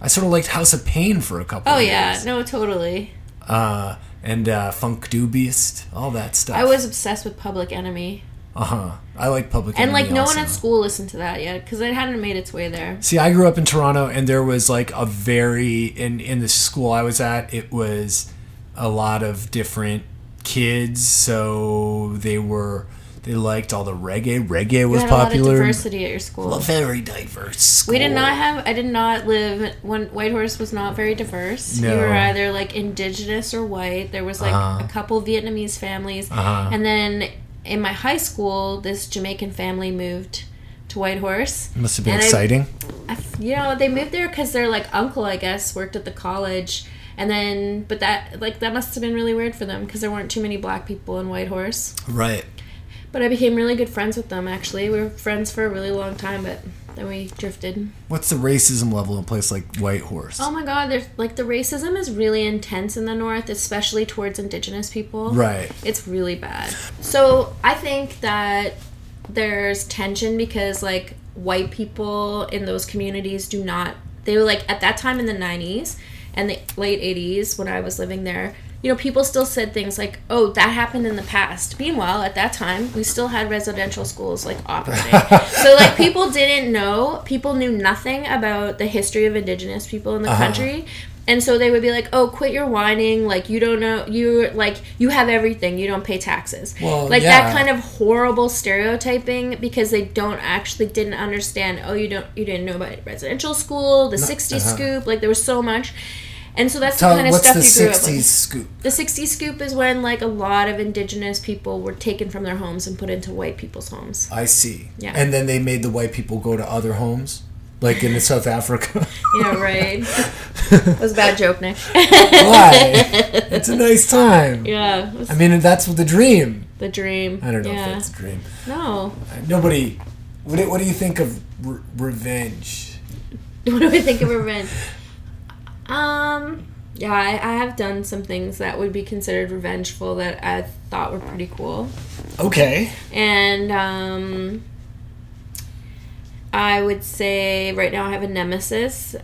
Speaker 1: I sort of liked House of Pain for a couple.
Speaker 4: Oh,
Speaker 1: of years.
Speaker 4: Oh yeah,
Speaker 1: years.
Speaker 4: no, totally.
Speaker 1: Uh, and uh, Funkdoobiest, all that stuff.
Speaker 4: I was obsessed with Public Enemy,
Speaker 1: Uh huh. I like Public enemy.
Speaker 4: and like no
Speaker 1: also.
Speaker 4: one at school listened to that yet because it hadn't made its way there.
Speaker 1: See, I grew up in Toronto, and there was like a very in in the school I was at. It was a lot of different kids, so they were They liked all the reggae. Reggae
Speaker 4: You
Speaker 1: was
Speaker 4: had a lot of
Speaker 1: popular.
Speaker 4: diversity at your school.
Speaker 1: A very diverse.
Speaker 4: We did not have. I did not live when Whitehorse was not very diverse.
Speaker 1: No.
Speaker 4: You were either like indigenous or white. There was like
Speaker 1: Uh-huh.
Speaker 4: a couple Vietnamese families,
Speaker 1: Uh-huh.
Speaker 4: and then in my high school, this Jamaican family moved to Whitehorse.
Speaker 1: Must have been
Speaker 4: And I-
Speaker 1: exciting.
Speaker 4: You know, they moved there because their like uncle, I guess, worked at the college, and then but that like that must have been really weird for them because there weren't too many black people in Whitehorse.
Speaker 1: right.
Speaker 4: But I became really good friends with them. Actually, we were friends for a really long time, but then we drifted.
Speaker 1: What's the racism level in a place like Whitehorse?
Speaker 4: Oh my god, there's like the racism is really intense in the north, especially towards indigenous people.
Speaker 1: Right.
Speaker 4: It's really bad. So I think that there's tension because like white people in those communities do not they were like at that time in the 90s and the late 80s when I was living there you know people still said things like oh that happened in the past meanwhile at that time we still had residential schools like operating so like people didn't know people knew nothing about the history of indigenous people in the
Speaker 1: Uh-huh.
Speaker 4: country and so they would be like, "Oh, quit your whining! Like you don't know, you like you have everything. You don't pay taxes."
Speaker 1: Well,
Speaker 4: like
Speaker 1: yeah.
Speaker 4: that kind of horrible stereotyping because they don't actually didn't understand. Oh, you don't you didn't know about residential school, the '60s scoop. Like there was so much, and so that's.
Speaker 1: Tell
Speaker 4: the kind of stuff
Speaker 1: the
Speaker 4: you grew up
Speaker 1: '60s
Speaker 4: with.
Speaker 1: scoop?
Speaker 4: The '60s scoop is when like a lot of indigenous people were taken from their homes and put into white people's homes.
Speaker 1: I see.
Speaker 4: Yeah.
Speaker 1: And then they made the white people go to other homes, like in South Africa.
Speaker 4: Yeah, right. that was a bad joke, Nick.
Speaker 1: Why? It's a nice time.
Speaker 4: yeah, was
Speaker 1: I mean, that's the dream.
Speaker 4: the dream.
Speaker 1: I don't know
Speaker 4: Yeah.
Speaker 1: if that's a dream.
Speaker 4: no.
Speaker 1: Uh, nobody. What do, what do you think of re- revenge?
Speaker 4: What do I think of revenge? Um, yeah, I, I have done some things that would be considered revengeful that I thought were pretty cool.
Speaker 1: Okay.
Speaker 4: And, um, I would say right now I have a nemesis.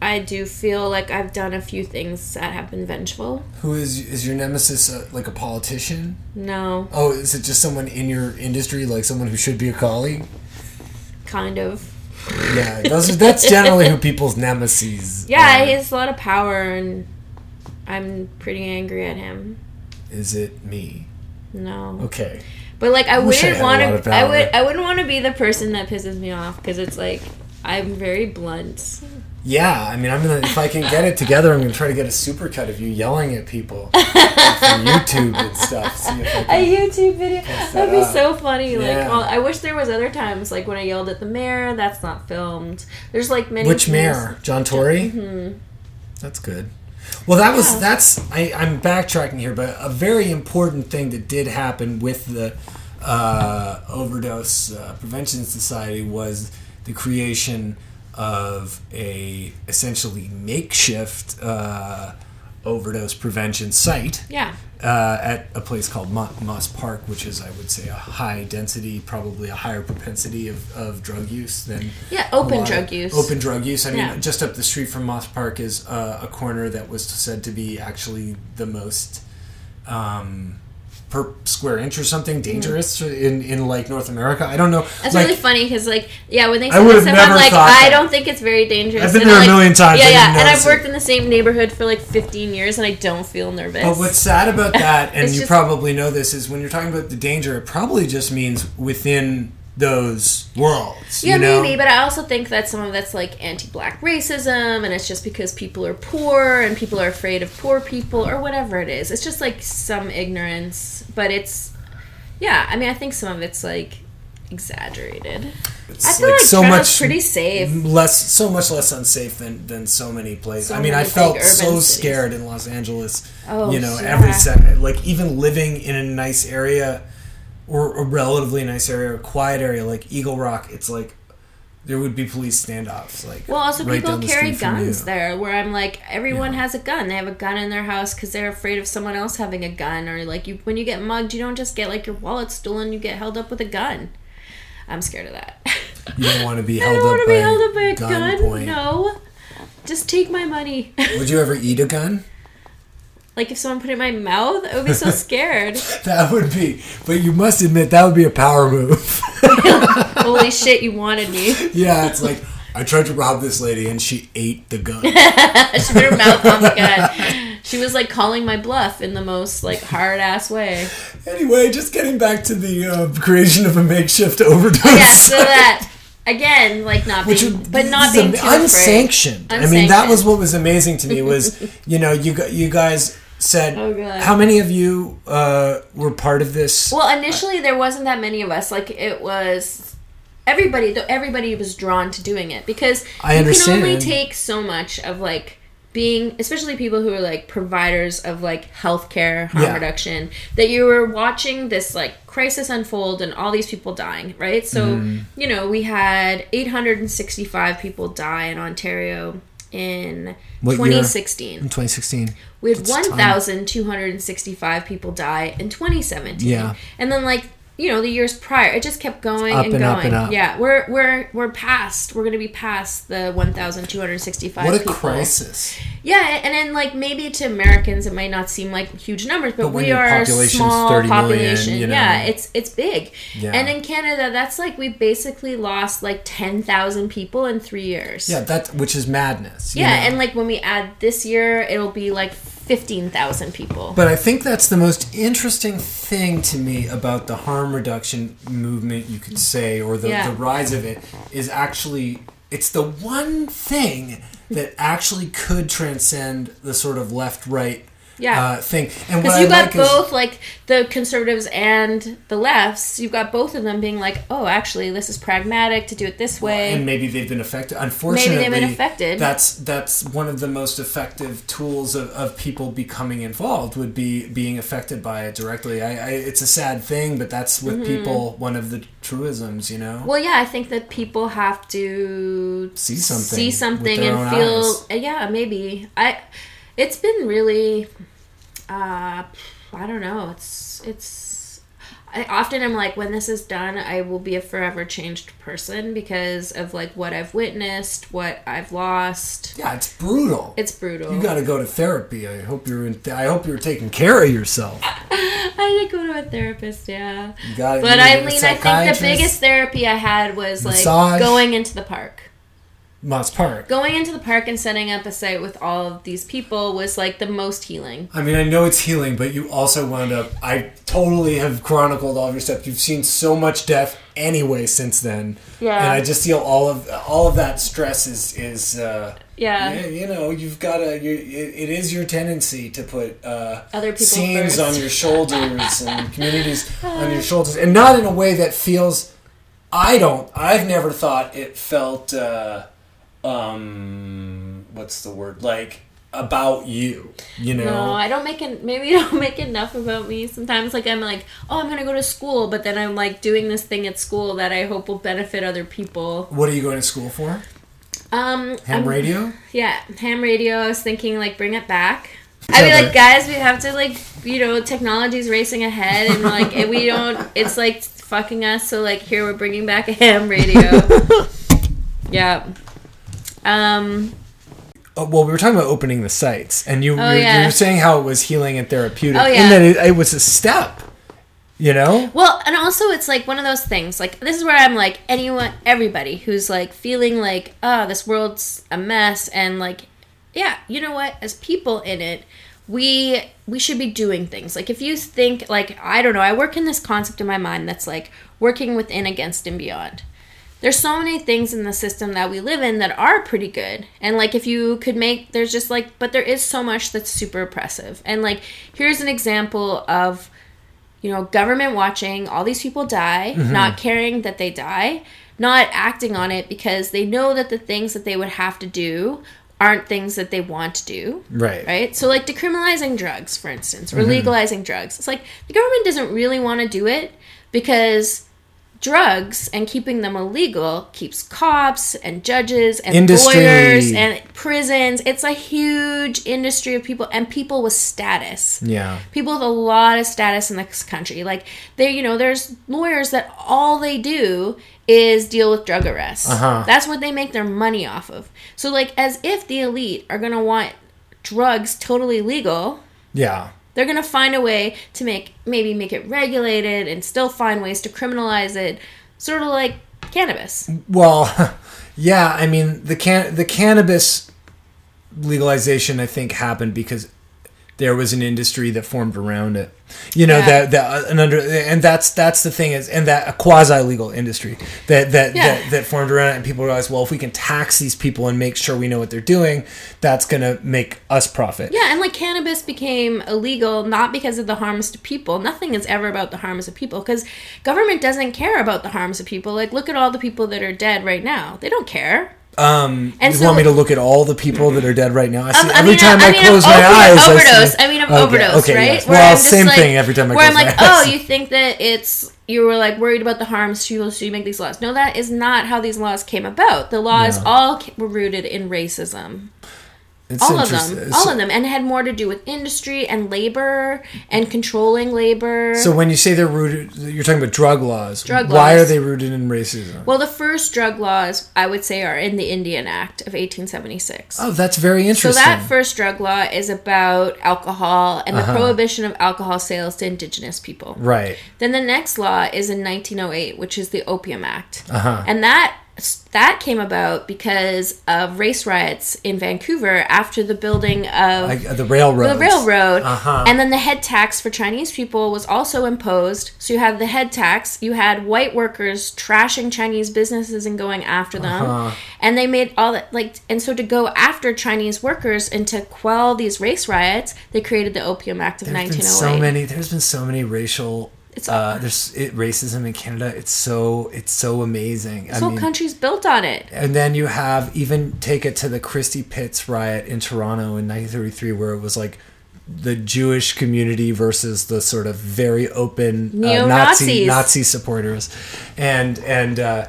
Speaker 4: I, do feel like I've done a few things that have been vengeful.
Speaker 1: Who is is your nemesis? Uh, like a politician?
Speaker 4: No,
Speaker 1: Oh, is it just someone in your industry, like someone who should be a colleague?
Speaker 4: kind of.
Speaker 1: Yeah, those are, that's generally who people's nemesis.
Speaker 4: Yeah,
Speaker 1: are.
Speaker 4: he has a lot of power, and I'm pretty angry at him.
Speaker 1: Is it me?
Speaker 4: No.
Speaker 1: Okay.
Speaker 4: But like I
Speaker 1: I
Speaker 4: wouldn't want to. I would. I wouldn't want to be the person that pisses me off because it's like I'm very blunt.
Speaker 1: Yeah, I mean, I'm gonna if I can get it together, I'm gonna try to get a supercut of you yelling at people for YouTube and stuff. See if I
Speaker 4: A. YouTube video. That'd be
Speaker 1: up.
Speaker 4: so funny. Like,
Speaker 1: Yeah.
Speaker 4: well, I wish there was other times, like when I yelled at the mayor. That's not filmed. There's like many.
Speaker 1: Which
Speaker 4: things-
Speaker 1: mayor? John Tory. Mm-hmm. That's good. Well, that was that's I, I'm backtracking here, but a very important thing that did happen with the uh, overdose uh, prevention society was the creation of a essentially makeshift uh, overdose prevention site
Speaker 4: Yeah.
Speaker 1: uh, at a place called Moss Park, which is, I would say, a high density, probably a higher propensity of, of drug use than
Speaker 4: Yeah. Open drug use.
Speaker 1: Open drug use. I mean,
Speaker 4: Yeah.
Speaker 1: just up the street from Moss Park is uh, a corner that was said to be actually the most. Um, per square inch or something hmm. dangerous in, in like North America. I don't know.
Speaker 4: That's
Speaker 1: like,
Speaker 4: really funny because, like, yeah, when they
Speaker 1: I
Speaker 4: say
Speaker 1: would've
Speaker 4: that stuff, I'm like, I don't think it's very dangerous.
Speaker 1: I've been
Speaker 4: And
Speaker 1: there a million times,
Speaker 4: Yeah, yeah, and I've
Speaker 1: notice it.
Speaker 4: worked in the same neighborhood for like 15 years, and I don't feel nervous.
Speaker 1: But what's sad about that, and you
Speaker 4: just-
Speaker 1: probably know this, is when you're talking about the danger, it probably just means within those worlds.
Speaker 4: Yeah,
Speaker 1: you know?
Speaker 4: maybe, but I also think that some of that's like anti-black racism, and it's just because people are poor and people are afraid of poor people or whatever it is. It's just like some ignorance, but it's yeah. I mean, I think some of it's like exaggerated.
Speaker 1: It's
Speaker 4: I feel like,
Speaker 1: so
Speaker 4: Toronto's
Speaker 1: much
Speaker 4: pretty safe.
Speaker 1: less, so much less unsafe than than so many places.
Speaker 4: So
Speaker 1: I mean, I felt so
Speaker 4: cities.
Speaker 1: scared in Los Angeles.
Speaker 4: Oh,
Speaker 1: you know,
Speaker 4: yeah.
Speaker 1: every second, like even living in a nice area or a relatively nice area, a quiet area like Eagle Rock, it's like there would be police standoffs. Like,
Speaker 4: Well, also
Speaker 1: right
Speaker 4: people
Speaker 1: down the
Speaker 4: carry guns there. Where I'm like, everyone
Speaker 1: Yeah.
Speaker 4: has a gun. They have a gun in their house because they're afraid of someone else having a gun. Or like, you when you get mugged, you don't just get like your wallet stolen. You get held up with a gun. I'm scared of that.
Speaker 1: You don't want to be
Speaker 4: I
Speaker 1: held
Speaker 4: don't
Speaker 1: up
Speaker 4: want to
Speaker 1: by
Speaker 4: be held up by a gun.
Speaker 1: gunpoint.
Speaker 4: No, just take my money.
Speaker 1: Would you ever eat a gun?
Speaker 4: Like if someone put it in my mouth, I would be so scared.
Speaker 1: That would be, but you must admit that would be a power move.
Speaker 4: Holy shit, you wanted me.
Speaker 1: yeah, it's like I tried to rob this lady and she ate the gun.
Speaker 4: she put her mouth on the gun. She was like calling my bluff in the most like hard ass way.
Speaker 1: Anyway, just getting back to the uh, creation of a makeshift overdose.
Speaker 4: Yeah, so that again, like not
Speaker 1: Which
Speaker 4: being,
Speaker 1: would-
Speaker 4: but not being
Speaker 1: am-
Speaker 4: afraid.
Speaker 1: unsanctioned. I mean, that was what was amazing to me was, you know, you you guys said
Speaker 4: Oh,
Speaker 1: how many of you uh, were part of this?
Speaker 4: Well, initially there wasn't that many of us. Like it was everybody. Though everybody was drawn to doing it because
Speaker 1: I
Speaker 4: you can only take so much of like being, especially people who are like providers of like healthcare harm
Speaker 1: Yeah.
Speaker 4: reduction. That you were watching this like crisis unfold and all these people dying, right? So
Speaker 1: Mm-hmm.
Speaker 4: you know we had 865 people die in Ontario in
Speaker 1: What year?
Speaker 4: 2016.
Speaker 1: 2016.
Speaker 4: We had
Speaker 1: That's a ton.
Speaker 4: 1,265 people die in 2017.
Speaker 1: Yeah.
Speaker 4: And then like, you know, the years prior, it just kept going and,
Speaker 1: and
Speaker 4: going.
Speaker 1: and.
Speaker 4: Yeah, we're we're we're past. We're going to be past the 1,265
Speaker 1: What a
Speaker 4: people.
Speaker 1: crisis!
Speaker 4: Yeah, and then like maybe to Americans it might not seem like huge numbers, but,
Speaker 1: But
Speaker 4: we are a small
Speaker 1: 30 million,
Speaker 4: population.
Speaker 1: you know.
Speaker 4: Yeah, it's it's big.
Speaker 1: Yeah.
Speaker 4: And in Canada, that's like we basically lost like 10,000 people in 3 years.
Speaker 1: Yeah, that which is madness.
Speaker 4: Yeah,
Speaker 1: know?
Speaker 4: and like when we add this year, it'll be like 15,000 people.
Speaker 1: But I think that's the most interesting thing to me about the harm reduction movement, you could say, or the,
Speaker 4: Yeah.
Speaker 1: the rise of it, is actually it's the one thing that actually could transcend the sort of left right
Speaker 4: Yeah.
Speaker 1: uh, thing. And
Speaker 4: Because
Speaker 1: I
Speaker 4: you got
Speaker 1: like is
Speaker 4: both, like the conservatives and the lefts. You've got both of them being like, "Oh, actually, this is pragmatic to do it this way."
Speaker 1: and maybe they've been affected. Unfortunately, maybe they've
Speaker 4: been affected.
Speaker 1: That's that's one of the most effective tools of, of people becoming involved would be being affected by it directly. I, I it's a sad thing, but that's with people one of the truisms, you know.
Speaker 4: Mm-hmm. well, yeah, I think that people have to
Speaker 1: See something
Speaker 4: see something, and feel.
Speaker 1: eyes.
Speaker 4: Yeah, maybe I. It's been really. Uh, I don't know. It's it's. I often am like, when this is done, I will be a forever changed person because of like what I've witnessed, what I've lost.
Speaker 1: Yeah, it's brutal.
Speaker 4: It's brutal.
Speaker 1: you got to go to therapy. I hope you're in. I hope you're taking care of yourself.
Speaker 4: I did go to a therapist, yeah.
Speaker 1: You got
Speaker 4: But I mean, I think the biggest therapy I had was like
Speaker 1: Massage.
Speaker 4: going into the park.
Speaker 1: Moss Park.
Speaker 4: Going into the park and setting up a site with all of these people was like the most healing.
Speaker 1: I mean, I know it's healing, but you also wound up. I totally have chronicled all of your stuff. You've seen so much death anyway since then.
Speaker 4: Yeah.
Speaker 1: And I just feel all of all of that stress is is. Uh,
Speaker 4: Yeah.
Speaker 1: yeah, you know, you've got to. You, it, it is your tendency to put uh,
Speaker 4: Other people
Speaker 1: scenes
Speaker 4: first.
Speaker 1: on your shoulders and communities on your shoulders, and not in a way that feels. I don't. I've never thought it felt. Uh, um, what's the word? Like about you. You know.
Speaker 4: No, I don't make it. Maybe I don't make enough about me. Sometimes, like I'm like, oh, I'm gonna go to school, but then I'm like doing this thing at school that I hope will benefit other people.
Speaker 1: What are you going to school for?
Speaker 4: Um,
Speaker 1: Ham
Speaker 4: I'm-
Speaker 1: radio?
Speaker 4: Yeah, ham radio. I was thinking like bring it back. I mean, like guys, we have to like you know technology's racing ahead, and like and we don't. It's like fucking us. So like here we're bringing back a ham radio. yeah. Um.
Speaker 1: Oh, well, we were talking about opening the sites, and you,
Speaker 4: Oh,
Speaker 1: you,
Speaker 4: yeah.
Speaker 1: you were saying how it was healing and therapeutic,
Speaker 4: Oh, yeah.
Speaker 1: and that it, it was a step. You know,
Speaker 4: Well, and also it's like one of those things. Like this is where I'm like anyone, everybody who's like feeling like, oh, this world's a mess, and like, yeah, you know what? As people in it, we we should be doing things. Like if you think like I don't know, I work in this concept in my mind that's like working within, against, and beyond. There's so many things in the system that we live in that are pretty good. And like if you could make there's just like but there is so much that's super oppressive. And like here's an example of you know, government watching all these people die, mm-hmm. not caring that they die, not acting on it because they know that the things that they would have to do aren't things that they want to do.
Speaker 1: Right.
Speaker 4: Right? So, like decriminalizing drugs, for instance, or mm-hmm. legalizing drugs. It's like the government doesn't really want to do it because drugs and keeping them illegal keeps cops and judges and
Speaker 1: Industry.
Speaker 4: lawyers and prisons. It's a huge industry of people and people with status
Speaker 1: yeah,
Speaker 4: people with a lot of status in this country like they you know there's lawyers that all they do is deal with drug arrests
Speaker 1: Uh-huh.
Speaker 4: that's what they make their money off of so like as if the elite are going to want drugs totally legal
Speaker 1: yeah,
Speaker 4: they're going to find a way to make maybe make it regulated and still find ways to criminalize it sort of like cannabis
Speaker 1: Well, yeah. I mean, the can the cannabis legalization, I think, happened because there was an industry that formed around it. You know
Speaker 4: Yeah.
Speaker 1: that that uh, and under and that's that's the thing is and that a quasi legal industry that that,
Speaker 4: Yeah.
Speaker 1: that that formed around it and people realize well if we can tax these people and make sure we know what they're doing that's gonna make us profit.
Speaker 4: Yeah, and like cannabis became illegal not because of the harms to people. Nothing is ever about the harms of people because government doesn't care about the harms of people. Like, look at all the people that are dead right now. They don't care.
Speaker 1: Um,
Speaker 4: And
Speaker 1: you
Speaker 4: so-
Speaker 1: want me to look at all the people that are dead right now? I see
Speaker 4: Um, I
Speaker 1: every
Speaker 4: mean,
Speaker 1: time
Speaker 4: I
Speaker 1: I,
Speaker 4: mean,
Speaker 1: close
Speaker 4: of
Speaker 1: my eyes. I
Speaker 4: overdose.
Speaker 1: see-
Speaker 4: I mean, of
Speaker 1: Okay,
Speaker 4: overdose,
Speaker 1: okay,
Speaker 4: right?
Speaker 1: yes.
Speaker 4: Where
Speaker 1: Well,
Speaker 4: I'm
Speaker 1: same
Speaker 4: like-
Speaker 1: thing every time I
Speaker 4: where
Speaker 1: close
Speaker 4: I'm like, oh, you think that it's you were like worried about the harms to people, so you make these laws. No, that is not how these laws came about. The laws
Speaker 1: No.
Speaker 4: all were rooted in racism.
Speaker 1: It's
Speaker 4: all of them, all of them, and it had more to do with industry and labor and controlling labor.
Speaker 1: So when you say they're rooted, you're talking about drug laws.
Speaker 4: Drug
Speaker 1: Why
Speaker 4: laws.
Speaker 1: are they rooted in racism?
Speaker 4: Well, the first drug laws, I would say, are in the Indian Act of 1876.
Speaker 1: oh, that's very interesting.
Speaker 4: so that first drug law is about alcohol and the
Speaker 1: Uh-huh.
Speaker 4: prohibition of alcohol sales to indigenous people.
Speaker 1: right.
Speaker 4: Then the next law is in 1908, which is the Opium Act.
Speaker 1: Uh-huh.
Speaker 4: And that that came about because of race riots in Vancouver after the building of
Speaker 1: Like uh, the railroad.
Speaker 4: the railroad.
Speaker 1: Uh-huh.
Speaker 4: And then the head tax for Chinese people was also imposed. So you had the head tax, you had white workers trashing Chinese businesses and going after them.
Speaker 1: Uh-huh.
Speaker 4: And they made all that like and so to go after Chinese workers and to quell these race riots, they created the Opium Act of
Speaker 1: There's
Speaker 4: 1908.
Speaker 1: so many. There's been so many racial.
Speaker 4: It's
Speaker 1: uh, there's it, racism in Canada. It's so it's so amazing.
Speaker 4: This
Speaker 1: I
Speaker 4: whole
Speaker 1: mean,
Speaker 4: country's built on it.
Speaker 1: and then you have even take it to the Christie Pitts riot in Toronto in 1933, where it was like the Jewish community versus the sort of very open uh, Nazi Nazi supporters, and and. Uh,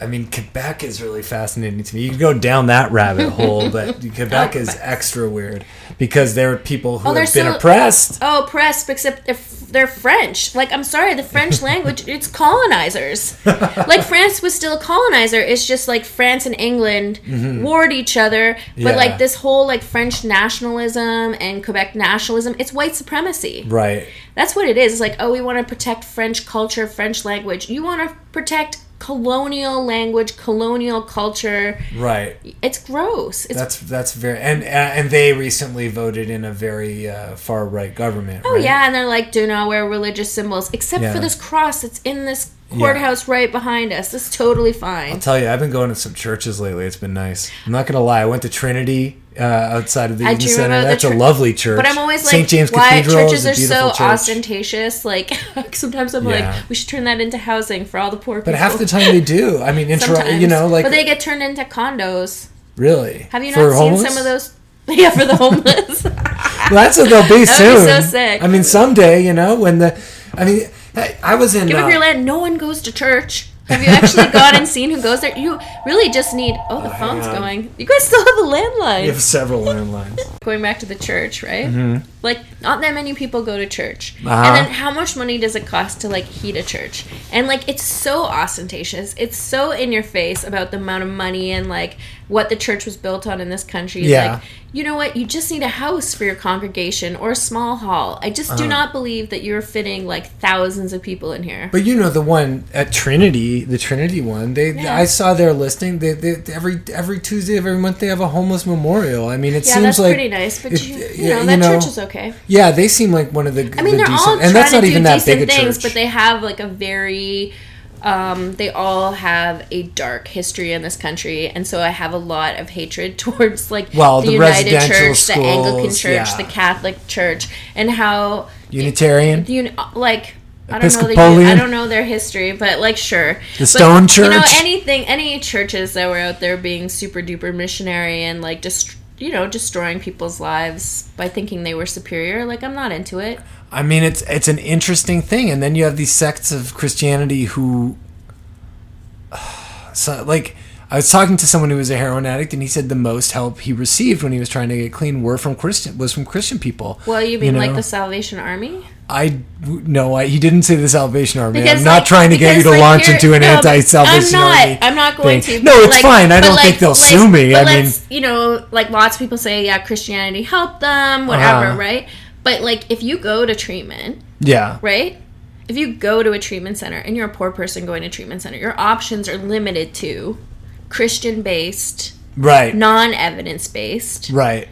Speaker 1: I mean, Quebec is really fascinating to me. You can go down that rabbit hole, but Quebec is extra weird because there are people who
Speaker 4: Oh,
Speaker 1: have been
Speaker 4: so-
Speaker 1: oppressed.
Speaker 4: Oh, press, except they're, they're French. Like, I'm sorry, the French language, it's colonizers. like, France was still a colonizer. It's just like France and England warred each other. But,
Speaker 1: Mm-hmm. Yeah.
Speaker 4: like, this whole, like, French nationalism and Quebec nationalism, it's white supremacy.
Speaker 1: Right.
Speaker 4: That's what it is. It's like, oh, we want to protect French culture, French language. You want to protect colonial language, colonial culture.
Speaker 1: Right.
Speaker 4: It's gross. It's
Speaker 1: That's that's very and and they recently voted in a very uh, far right government.
Speaker 4: Oh
Speaker 1: right?
Speaker 4: yeah, and they're like, do not wear religious symbols, except
Speaker 1: Yeah.
Speaker 4: for this cross that's in this courthouse right behind us. It's totally fine.
Speaker 1: I'll tell you, I've been going to some churches lately. It's been nice. I'm not gonna lie. I went to Trinity uh, outside of the
Speaker 4: I Eaton Centre.
Speaker 1: That's a lovely church.
Speaker 4: But I'm always like,
Speaker 1: St. James
Speaker 4: why
Speaker 1: Cathedral
Speaker 4: churches are so
Speaker 1: church.
Speaker 4: ostentatious? Like sometimes I'm
Speaker 1: Yeah.
Speaker 4: like, we should turn that into housing for all the poor people.
Speaker 1: But half the time they do. I mean, in you know, like
Speaker 4: but they get turned into condos.
Speaker 1: really.
Speaker 4: Have you
Speaker 1: For
Speaker 4: not seen
Speaker 1: homeless?
Speaker 4: some of those? Yeah, for the homeless.
Speaker 1: Well, that's what they'll be
Speaker 4: That would
Speaker 1: soon.
Speaker 4: be so sick.
Speaker 1: I mean, someday, you know, when the, I mean, I, I was in.
Speaker 4: Give
Speaker 1: uh,
Speaker 4: up your land. No one goes to church. Have you actually gone and seen who goes there? You really just need. Oh, the phone's going. You guys still have a landline.
Speaker 1: You have several landlines.
Speaker 4: going back to the church, right? Like, not that many people go to church.
Speaker 1: Mm-hmm. Uh-huh.
Speaker 4: And then how much money does it cost to, like, heat a church? And, like, it's so ostentatious. It's so in your face about the amount of money and, like, what the church was built on in this country.
Speaker 1: Yeah.
Speaker 4: Like, you know what? You just need a house for your congregation or a small hall. I just do uh-huh. not believe that you're fitting, like, thousands of people in here.
Speaker 1: But you know the one at Trinity, the Trinity one. They,
Speaker 4: Yeah.
Speaker 1: I saw their listing. They, they every every Tuesday of every month they have a homeless memorial. I mean, it
Speaker 4: yeah,
Speaker 1: seems
Speaker 4: that's
Speaker 1: like
Speaker 4: pretty nice. But,
Speaker 1: if-
Speaker 4: you, you know,
Speaker 1: you
Speaker 4: that
Speaker 1: know,
Speaker 4: church is okay.
Speaker 1: Yeah, they seem like one of the.
Speaker 4: I mean,
Speaker 1: the
Speaker 4: they're
Speaker 1: decent,
Speaker 4: all
Speaker 1: and that's not
Speaker 4: to
Speaker 1: even
Speaker 4: do
Speaker 1: that big
Speaker 4: decent
Speaker 1: a
Speaker 4: things,
Speaker 1: church.
Speaker 4: but they have like a very. Um, they all have a dark history in this country, and so I have a lot of hatred towards like
Speaker 1: Well,
Speaker 4: the,
Speaker 1: the
Speaker 4: United Church, the Anglican Church,
Speaker 1: yeah.
Speaker 4: the Catholic Church, and how
Speaker 1: Unitarian.
Speaker 4: the uni- like I don't know the, I don't know their history, but like sure,
Speaker 1: The
Speaker 4: But,
Speaker 1: Church,
Speaker 4: You know anything, any churches that were out there being super duper missionary and like just you know destroying people's lives by thinking they were superior. Like I'm not into it.
Speaker 1: I mean, it's it's an interesting thing, and then you have these sects of Christianity who, so like. I was talking to someone who was a heroin addict, and he said the most help he received when he was trying to get clean were from Christian was from Christian people.
Speaker 4: Well, you mean like
Speaker 1: know?
Speaker 4: the Salvation Army?
Speaker 1: I no, I, he didn't say the Salvation Army.
Speaker 4: Because,
Speaker 1: I'm not
Speaker 4: like-
Speaker 1: trying to get you to
Speaker 4: like,
Speaker 1: launch into an
Speaker 4: no,
Speaker 1: anti-Salvation
Speaker 4: I'm not.
Speaker 1: Army.
Speaker 4: I'm not going
Speaker 1: thing.
Speaker 4: to.
Speaker 1: No, it's
Speaker 4: like-
Speaker 1: fine. I don't think they'll sue me.
Speaker 4: but
Speaker 1: I mean,
Speaker 4: let's- you know, like lots of people say, yeah, Christianity helped them, whatever,
Speaker 1: Uh-huh.
Speaker 4: right? But like, if you go to treatment,
Speaker 1: yeah,
Speaker 4: right? If you go to a treatment center and you're a poor person going to treatment center, your options are limited to Christian based,
Speaker 1: right,
Speaker 4: non evidence based
Speaker 1: right.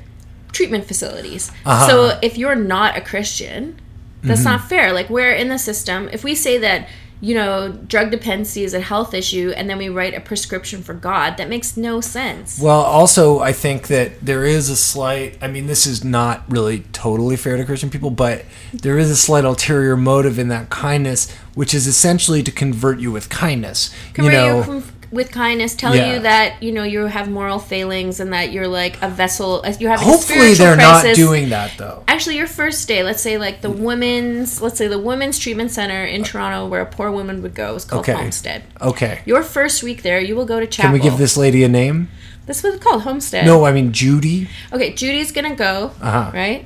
Speaker 4: treatment facilities.
Speaker 1: Uh-huh.
Speaker 4: So if you're not a Christian, that's
Speaker 1: Mm-hmm.
Speaker 4: not fair. Like we're in the system. If we say that you know drug dependency is a health issue, and then we write a prescription for God, that makes no sense.
Speaker 1: Well, also, I think that there is a slight. I mean, this is not really totally fair to Christian people, but there is a slight ulterior motive in that kindness, which is essentially to convert you with kindness.
Speaker 4: Convert
Speaker 1: you know,
Speaker 4: com- with kindness, tell
Speaker 1: Yeah.
Speaker 4: you that you know you have moral failings and that you're like a vessel. You have
Speaker 1: hopefully they're not doing that though.
Speaker 4: Actually, your first day, let's say like the women's, let's say the women's treatment center in Toronto, where a poor woman would go, is called
Speaker 1: Okay.
Speaker 4: Homestead.
Speaker 1: Okay.
Speaker 4: Your first week there, you will go to chapel.
Speaker 1: Can we give this lady a name?
Speaker 4: this was called, Homestead.
Speaker 1: No, I mean Judy.
Speaker 4: Okay, Judy's gonna go,
Speaker 1: Uh-huh.
Speaker 4: right?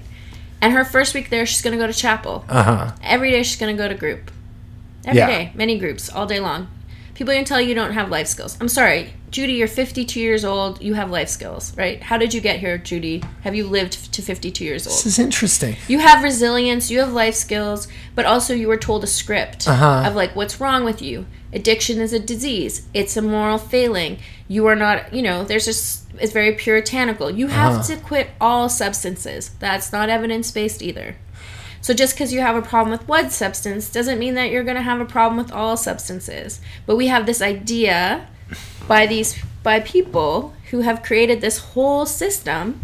Speaker 4: And her first week there, she's gonna go to chapel.
Speaker 1: Uh huh.
Speaker 4: Every day, she's gonna go to group. Every day,
Speaker 1: Yeah.
Speaker 4: many groups, all day long. People are gonna tell you you don't have life skills. I'm sorry, Judy. You're 52 years old. You have life skills, right? How did you get here, Judy? Have you lived to 52 years old?
Speaker 1: This is interesting.
Speaker 4: you have resilience, you have life skills, but also you were told a script
Speaker 1: Uh-huh.
Speaker 4: of like what's wrong with you. Addiction is a disease. It's a moral failing. You are not, you know, there's just it's very puritanical. You have
Speaker 1: Uh-huh.
Speaker 4: to quit all substances. That's not evidence based either. So just because you have a problem with one substance doesn't mean that you're going to have a problem with all substances. But we have this idea by these by people who have created this whole system.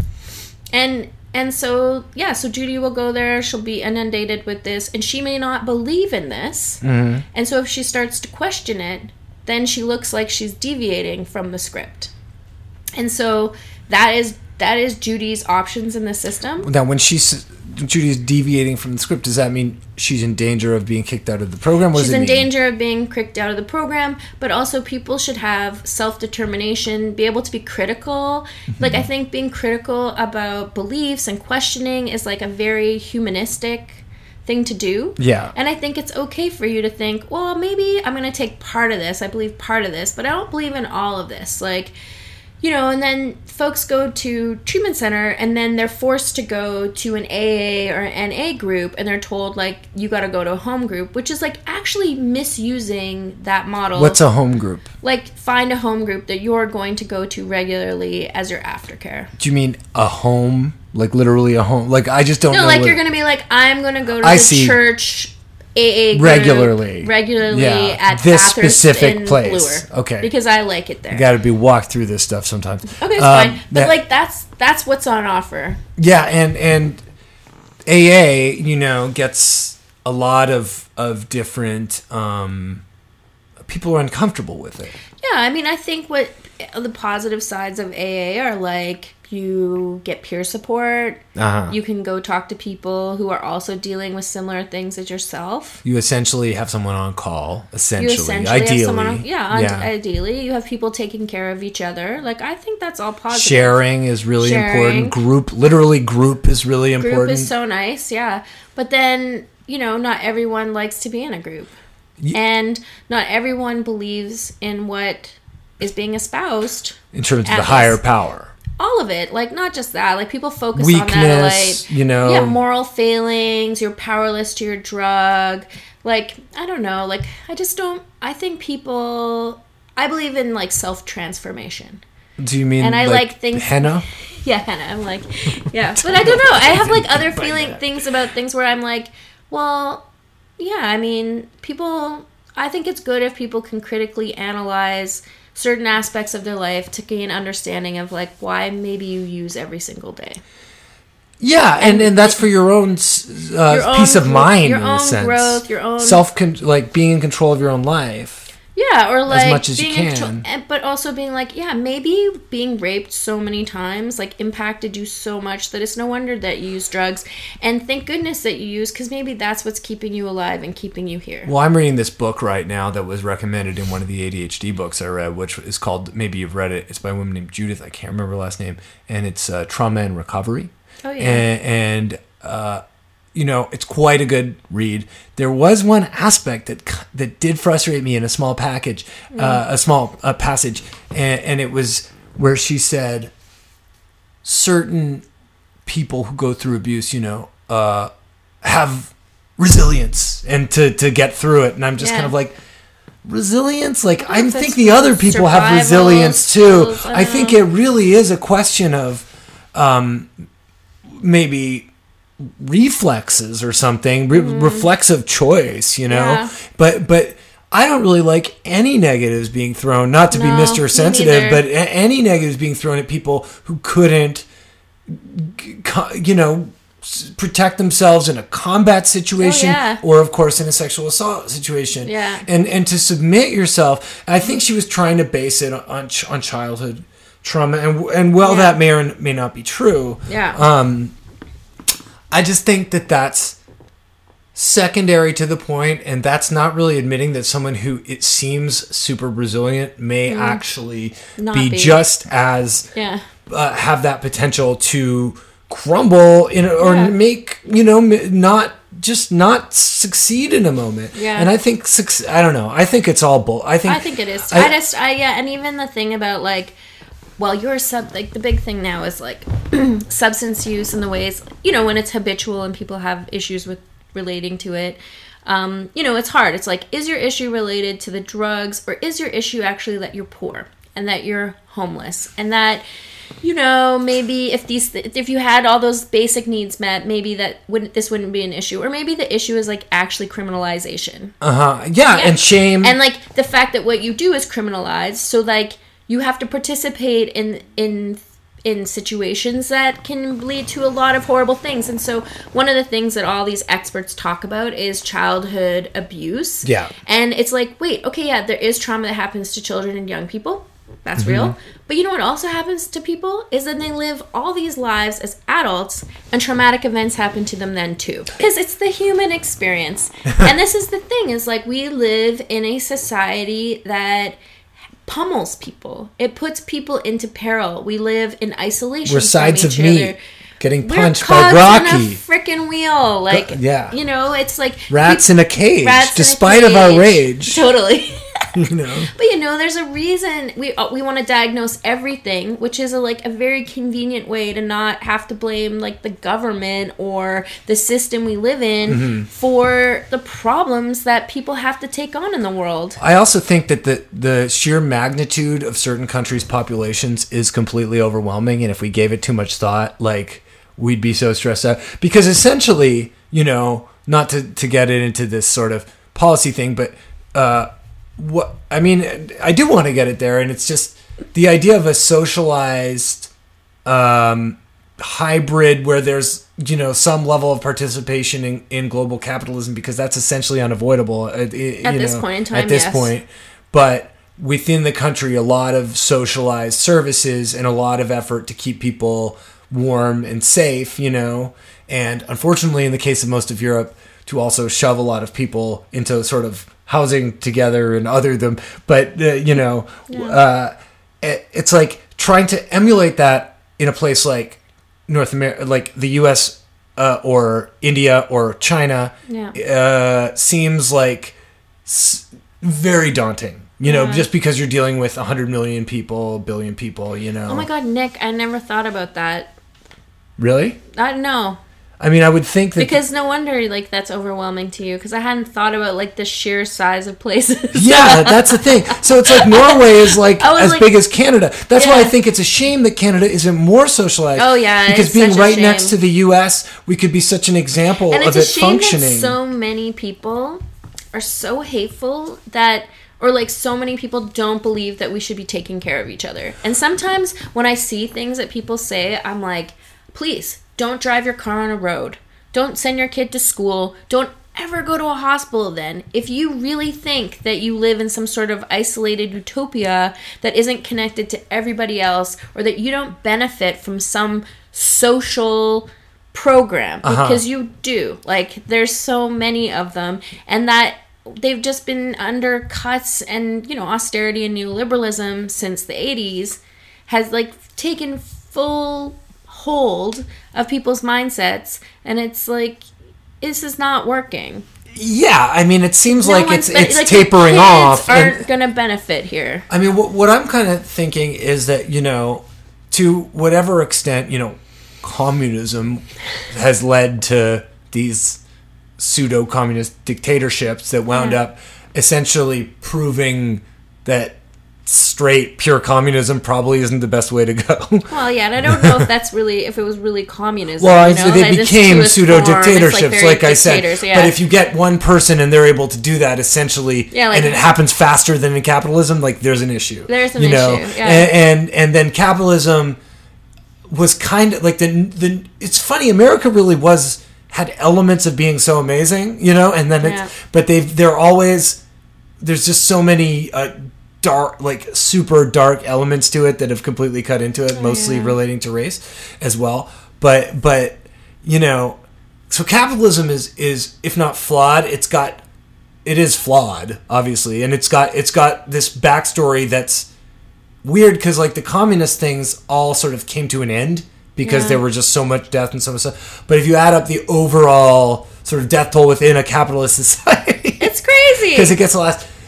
Speaker 4: And and so yeah so judy will go there. She'll be inundated with this. And she may not believe in this. Mm-hmm. And so if she starts to question it then she looks like she's deviating from the script. And so that is that is judy's options in the system
Speaker 1: Now, when she's Judy's deviating from the script, does that mean she's in danger of being kicked out of the program? What
Speaker 4: she's
Speaker 1: it
Speaker 4: in
Speaker 1: mean?
Speaker 4: danger of being kicked out of the program but also people should have self-determination be able to be critical like
Speaker 1: Mm-hmm.
Speaker 4: i think being critical about beliefs and questioning is like a very humanistic thing to do
Speaker 1: Yeah.
Speaker 4: and i think it's okay for you to think well maybe i'm going to take part of this i believe part of this but i don't believe in all of this like you know, and then folks go to treatment center and then they're forced to go to an AA or an NA group and they're told like you got to go to a home group, which is like actually misusing that model.
Speaker 1: What's a home group?
Speaker 4: like find a home group that you're going to go to regularly as your aftercare.
Speaker 1: Do you mean a home? Like literally a home? Like I just don't
Speaker 4: No,
Speaker 1: know.
Speaker 4: like
Speaker 1: what-
Speaker 4: you're going to be like I'm going to go to
Speaker 1: I
Speaker 4: the
Speaker 1: see.
Speaker 4: church AA
Speaker 1: Regularly.
Speaker 4: regularly
Speaker 1: Yeah,
Speaker 4: at
Speaker 1: this
Speaker 4: Bathurst
Speaker 1: specific place.
Speaker 4: Bloor.
Speaker 1: Okay.
Speaker 4: Because I like it there.
Speaker 1: You got to be walked through this stuff sometimes.
Speaker 4: Okay, it's
Speaker 1: Um,
Speaker 4: fine. But
Speaker 1: that-
Speaker 4: like that's that's what's on offer.
Speaker 1: Yeah, and and AA, you know, gets a lot of of different um people are uncomfortable with it.
Speaker 4: Yeah, I mean, I think what the positive sides of AA are like you get peer support.
Speaker 1: Uh-huh.
Speaker 4: You can go talk to people who are also dealing with similar things as yourself.
Speaker 1: You essentially have someone on call,
Speaker 4: You
Speaker 1: essentially,
Speaker 4: essentially
Speaker 1: ideally.
Speaker 4: have someone, yeah, on- ideally you have people taking care of each other. Like I think that's all positive.
Speaker 1: Sharing is really
Speaker 4: Sharing.
Speaker 1: important. Group, literally, group is really important.
Speaker 4: group is so nice, yeah. But then you know, not everyone likes to be in a group, and not everyone believes in what is being espoused.
Speaker 1: in terms of the higher power.
Speaker 4: all of it like not just that like people focus on that like
Speaker 1: you know.
Speaker 4: yeah moral failings you're powerless to your drug like i don't know like i just don't i think people i believe in like self transformation
Speaker 1: Do you mean
Speaker 4: and I like things-
Speaker 1: henna?
Speaker 4: yeah Hannah, i'm like yeah but i don't know i have like other feeling things about things where i'm like well yeah i mean people i think it's good if people can critically analyze certain aspects of their life to gain understanding of like why maybe you use every single day
Speaker 1: Yeah, and, and that's for your own uh,
Speaker 4: Your own
Speaker 1: peace of mind,
Speaker 4: your
Speaker 1: in
Speaker 4: own
Speaker 1: a sense.
Speaker 4: growth, your own-
Speaker 1: self, like being in control of your own life.
Speaker 4: Yeah or like
Speaker 1: much as you
Speaker 4: being in control-
Speaker 1: can.
Speaker 4: and- but also being like yeah maybe being raped so many times like impacted you so much that it's no wonder that you use drugs and thank goodness that you use because maybe that's what's keeping you alive and keeping you here
Speaker 1: Well, I'm reading this book right now that was recommended in one of the ADHD books I read, which is called maybe you've read it. It's by a woman named Judith. I can't remember her last name, and it's uh, Trauma and Recovery.
Speaker 4: Oh, yeah.
Speaker 1: and, and uh, you know it's quite a good read. There was one aspect that that did frustrate me in a small package, uh, a small uh, passage, and, and it was where she said certain people who go through abuse, you know, uh, have resilience and to to get through it. And I'm just
Speaker 4: Yeah.
Speaker 1: kind of like resilience. Like I think the other people have resilience too.
Speaker 4: I
Speaker 1: I think
Speaker 4: know.
Speaker 1: it really is a question of um, maybe reflexes or something, re- reflexive choice, you know.
Speaker 4: Yeah.
Speaker 1: But but I don't really like any negatives being thrown. Not to be Mister Sensitive, but a- any negatives being thrown at people who couldn't, you know. Protect themselves in a combat situation,
Speaker 4: Oh, yeah.
Speaker 1: or of course in a sexual assault situation,
Speaker 4: Yeah.
Speaker 1: and and to submit yourself. I think she was trying to base it on ch- on childhood trauma, and and well,
Speaker 4: Yeah.
Speaker 1: that may or may not be true.
Speaker 4: Yeah.
Speaker 1: Um, I just think that that's secondary to the point, and that's not really admitting that someone who it seems super resilient may actually
Speaker 4: Mm-hmm. Not
Speaker 1: be,
Speaker 4: be.
Speaker 1: just as
Speaker 4: Yeah.
Speaker 1: uh, have that potential to crumble in or
Speaker 4: Yeah.
Speaker 1: make you know not just not succeed in a moment.
Speaker 4: Yeah.
Speaker 1: And I think I don't know. I think it's all bull. I think
Speaker 4: I think it is.
Speaker 1: I-
Speaker 4: I, just, I yeah, and even the thing about like, well, your sub, like the big thing now is like substance use and the ways you know when it's habitual and people have issues with relating to it. Um, you know, it's hard. It's like, is your issue related to the drugs, or is your issue actually that you're poor and that you're homeless and that you know maybe if these if you had all those basic needs met maybe that wouldn't this wouldn't be an issue or maybe the issue is like actually criminalization
Speaker 1: uh-huh. yeah, and shame
Speaker 4: and like the fact that what you do is criminalized so like you have to participate in in in situations that can lead to a lot of horrible things. And so one of the things that all these experts talk about is childhood abuse.
Speaker 1: Yeah.
Speaker 4: and it's like wait okay yeah there is trauma that happens to children and young people. That's
Speaker 1: Mm-hmm.
Speaker 4: real but you know what also happens to people is that they live all these lives as adults and traumatic events happen to them then too. Because it's the human experience. And this is the thing is like we live in a society that pummels people it puts people into peril we live in isolation
Speaker 1: we're sides of
Speaker 4: other.
Speaker 1: getting punched by Rocky.
Speaker 4: freaking wheel like
Speaker 1: yeah.
Speaker 4: you know it's like
Speaker 1: Rats
Speaker 4: peop-
Speaker 1: in a cage,
Speaker 4: in a
Speaker 1: despite of our rage.
Speaker 4: totally
Speaker 1: You know,
Speaker 4: But you know, there's a reason we uh, we want to diagnose everything, which is a, like a very convenient way to not have to blame like the government or the system we live in
Speaker 1: Mm-hmm.
Speaker 4: for the problems that people have to take on in the world.
Speaker 1: I also think that the the sheer magnitude of certain countries' populations is completely overwhelming, and if we gave it too much thought, like we'd be so stressed out. Because essentially, you know, not to to get it into this sort of policy thing, but uh, what I mean, I do want to get it there, and it's just the idea of a socialized um, hybrid where there's you know some level of participation in, in global capitalism because that's essentially unavoidable at,
Speaker 4: At this point in time,
Speaker 1: at this
Speaker 4: yes.
Speaker 1: point but within the country a lot of socialized services and a lot of effort to keep people warm and safe you know and unfortunately in the case of most of europe to also shove a lot of people into sort of housing together and other them but uh, you know uh, it, it's like trying to emulate that in a place like North America, like the U.S. Uh, or India or China,
Speaker 4: Yeah.
Speaker 1: uh, seems like s- very daunting. You know,
Speaker 4: Yeah.
Speaker 1: just because you're dealing with 100 million people, billion people. You know,
Speaker 4: Oh my god, Nick, I never thought about that.
Speaker 1: really?
Speaker 4: I don't know.
Speaker 1: I mean, I would think that
Speaker 4: Because no wonder like that's overwhelming to you because I hadn't thought about like the sheer size of places.
Speaker 1: yeah, that's the thing. So it's like Norway is like as
Speaker 4: like-
Speaker 1: big as Canada. That's why I think it's a shame that Canada isn't more socialized.
Speaker 4: Oh, yeah,
Speaker 1: because being right next to the U.S., we could be such an example
Speaker 4: and
Speaker 1: of
Speaker 4: it's a
Speaker 1: it
Speaker 4: shame
Speaker 1: functioning.
Speaker 4: that so many people are so hateful that or like so many people don't believe that we should be taking care of each other and sometimes when i see things that people say i'm like please don't drive your car on a road. Don't send your kid to school. Don't ever go to a hospital then. If you really think that you live in some sort of isolated utopia that isn't connected to everybody else or that you don't benefit from some social program uh-huh. because you do. Like there's so many of them and that they've just been under cuts and you know austerity and neoliberalism since the 80s has like taken full hold of people's mindsets and it's like this is not working
Speaker 1: yeah, I mean, it seems
Speaker 4: No
Speaker 1: like it's
Speaker 4: ben-
Speaker 1: it's
Speaker 4: like,
Speaker 1: tapering off.
Speaker 4: aren't
Speaker 1: and-
Speaker 4: gonna benefit here
Speaker 1: I mean, what, what I'm kind of thinking is that, you know, to whatever extent, you know, communism has led to these pseudo communist dictatorships that wound
Speaker 4: Yeah.
Speaker 1: up essentially proving that straight pure communism probably isn't the best way to go.
Speaker 4: Well, yeah, and I don't know if that's really if it was really communism.
Speaker 1: Well,
Speaker 4: you know,
Speaker 1: they
Speaker 4: this
Speaker 1: became pseudo dictatorships,
Speaker 4: very
Speaker 1: like, I said.
Speaker 4: yeah.
Speaker 1: But if you get one person and they're able to do that essentially,
Speaker 4: Yeah, like-
Speaker 1: and it happens faster than in capitalism, like there's an issue.
Speaker 4: There's an
Speaker 1: you know?
Speaker 4: issue, yeah.
Speaker 1: And, and and then capitalism was kind of like the the. It's funny, America really was had elements of being so amazing, you know, and then
Speaker 4: Yeah.
Speaker 1: it's but they've they're always there's just so many uh, dark like super dark elements to it that have completely cut into it mostly
Speaker 4: Oh, yeah.
Speaker 1: relating to race as well but but you know so capitalism is is if not flawed it's got it is flawed obviously and it's got it's got this backstory that's weird because like the communist things all sort of came to an end because
Speaker 4: Yeah.
Speaker 1: there were just so much death and so much stuff but if you add up the overall sort of death toll within a capitalist society
Speaker 4: it's crazy.
Speaker 1: because it gets the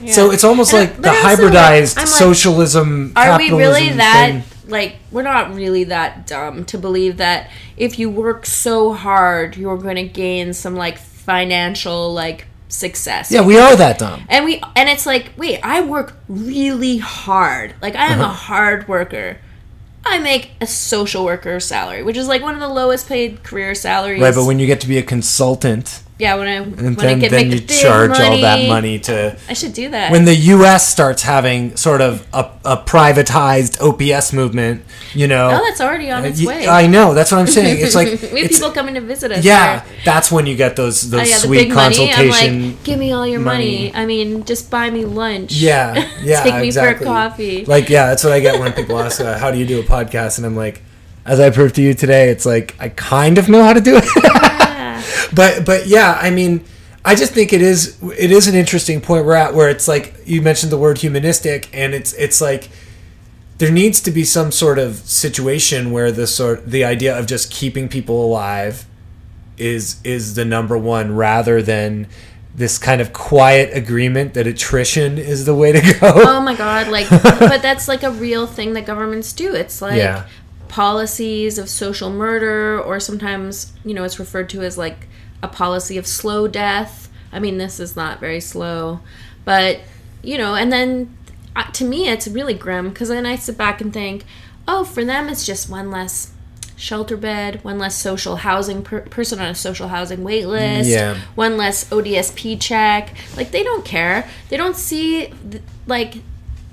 Speaker 1: So it's almost
Speaker 4: And-
Speaker 1: like the
Speaker 4: also, like,
Speaker 1: hybridized
Speaker 4: like,
Speaker 1: socialism.
Speaker 4: Are we really that
Speaker 1: thing.
Speaker 4: like we're not really that dumb to believe that if you work so hard you're going to gain some like financial like success.
Speaker 1: Yeah, we are that dumb.
Speaker 4: And we and it's like, wait, I work really hard. Like I am a
Speaker 1: Uh-huh.
Speaker 4: hard worker. I make a social worker salary, which is like one of the lowest paid career salaries.
Speaker 1: Right, but when you get to be a consultant,
Speaker 4: yeah, when I
Speaker 1: and
Speaker 4: when I get
Speaker 1: then
Speaker 4: make
Speaker 1: you charge all that money to.
Speaker 4: I should do that.
Speaker 1: When the U.S. starts having sort of a, a privatized OPS movement, you know.
Speaker 4: oh, that's already on its
Speaker 1: y-
Speaker 4: way.
Speaker 1: I know. That's what I'm saying. It's like
Speaker 4: we have
Speaker 1: it's,
Speaker 4: people coming to visit us.
Speaker 1: yeah.
Speaker 4: here.
Speaker 1: That's when you get those
Speaker 4: Oh,
Speaker 1: those
Speaker 4: yeah, the
Speaker 1: sweet
Speaker 4: big money. Like, give me all your money.
Speaker 1: money.
Speaker 4: I mean, just buy me lunch.
Speaker 1: Yeah, yeah,
Speaker 4: Take me
Speaker 1: exactly.
Speaker 4: for a coffee.
Speaker 1: Like, yeah, that's what I get when people ask, uh, "How do you do a podcast?" And I'm like, as I proved to you today, it's like I kind of know how to do it. But but yeah, I mean, I just think it is it is an interesting point we're at where it's like you mentioned the word humanistic, and it's it's like there needs to be some sort of situation where the sort the idea of just keeping people alive is is the number one rather than this kind of quiet agreement that attrition is the way to go.
Speaker 4: oh my god like but that's like a real thing that governments do it's like
Speaker 1: Yeah.
Speaker 4: Policies of social murder or sometimes you know it's referred to as like a policy of slow death i mean this is not very slow but you know and then uh, to me it's really grim because then i sit back and think oh for them it's just one less shelter bed one less social housing per- person on a social housing wait list
Speaker 1: Yeah.
Speaker 4: one less ODSP check. Like they don't care. They don't see th- like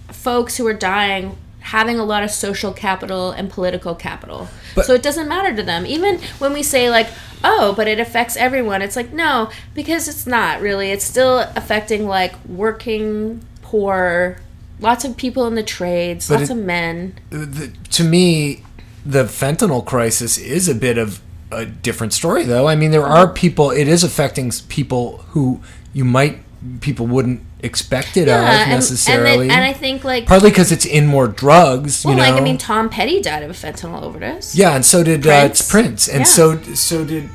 Speaker 4: folks who are dying having a lot of social capital and political capital.
Speaker 1: But-
Speaker 4: so it doesn't matter to them. Even when we say like, "Oh, but it affects everyone." It's like, "No, because it's not really. It's still affecting like working poor lots of people in the trades, lots
Speaker 1: it-
Speaker 4: of men."
Speaker 1: Uh, the, to me, the fentanyl crisis is a bit of a different story, though. I mean, there are people. It is affecting people who you might people wouldn't expect it
Speaker 4: Yeah,
Speaker 1: of
Speaker 4: and, and,
Speaker 1: necessarily.
Speaker 4: then, and I think like
Speaker 1: Partly because it's in more drugs.
Speaker 4: well,
Speaker 1: you know?
Speaker 4: like I mean, Tom Petty died of a fentanyl overdose.
Speaker 1: yeah, and so did
Speaker 4: Prince.
Speaker 1: Uh, it's Prince, and
Speaker 4: Yeah.
Speaker 1: so so did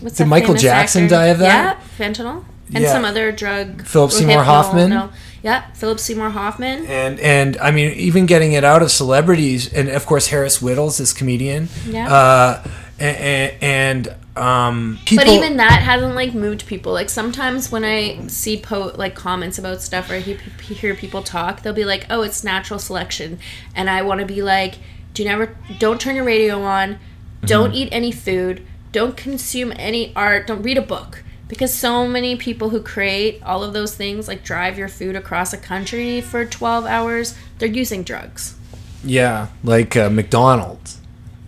Speaker 4: What's
Speaker 1: Did Michael Jackson
Speaker 4: actor?
Speaker 1: die of that?
Speaker 4: Yeah, fentanyl and
Speaker 1: Yeah.
Speaker 4: some other drug.
Speaker 1: Philip Seymour Hoffman?
Speaker 4: No. Yeah, Philip Seymour Hoffman.
Speaker 1: and and I mean even getting it out of celebrities, and of course Harris Wittels, this comedian.
Speaker 4: Yeah.
Speaker 1: Uh, and, and um, people.
Speaker 4: But even that hasn't like moved people. Like sometimes when I see po- like comments about stuff or I hear, hear people talk, they'll be like, "Oh, it's natural selection," and I want to be like, "Do never, don't turn your radio on, don't eat any food, don't consume any art, don't read a book." Because so many people who create all of those things, like drive your food across a country for 12 hours, they're using drugs.
Speaker 1: yeah, like uh, McDonald's.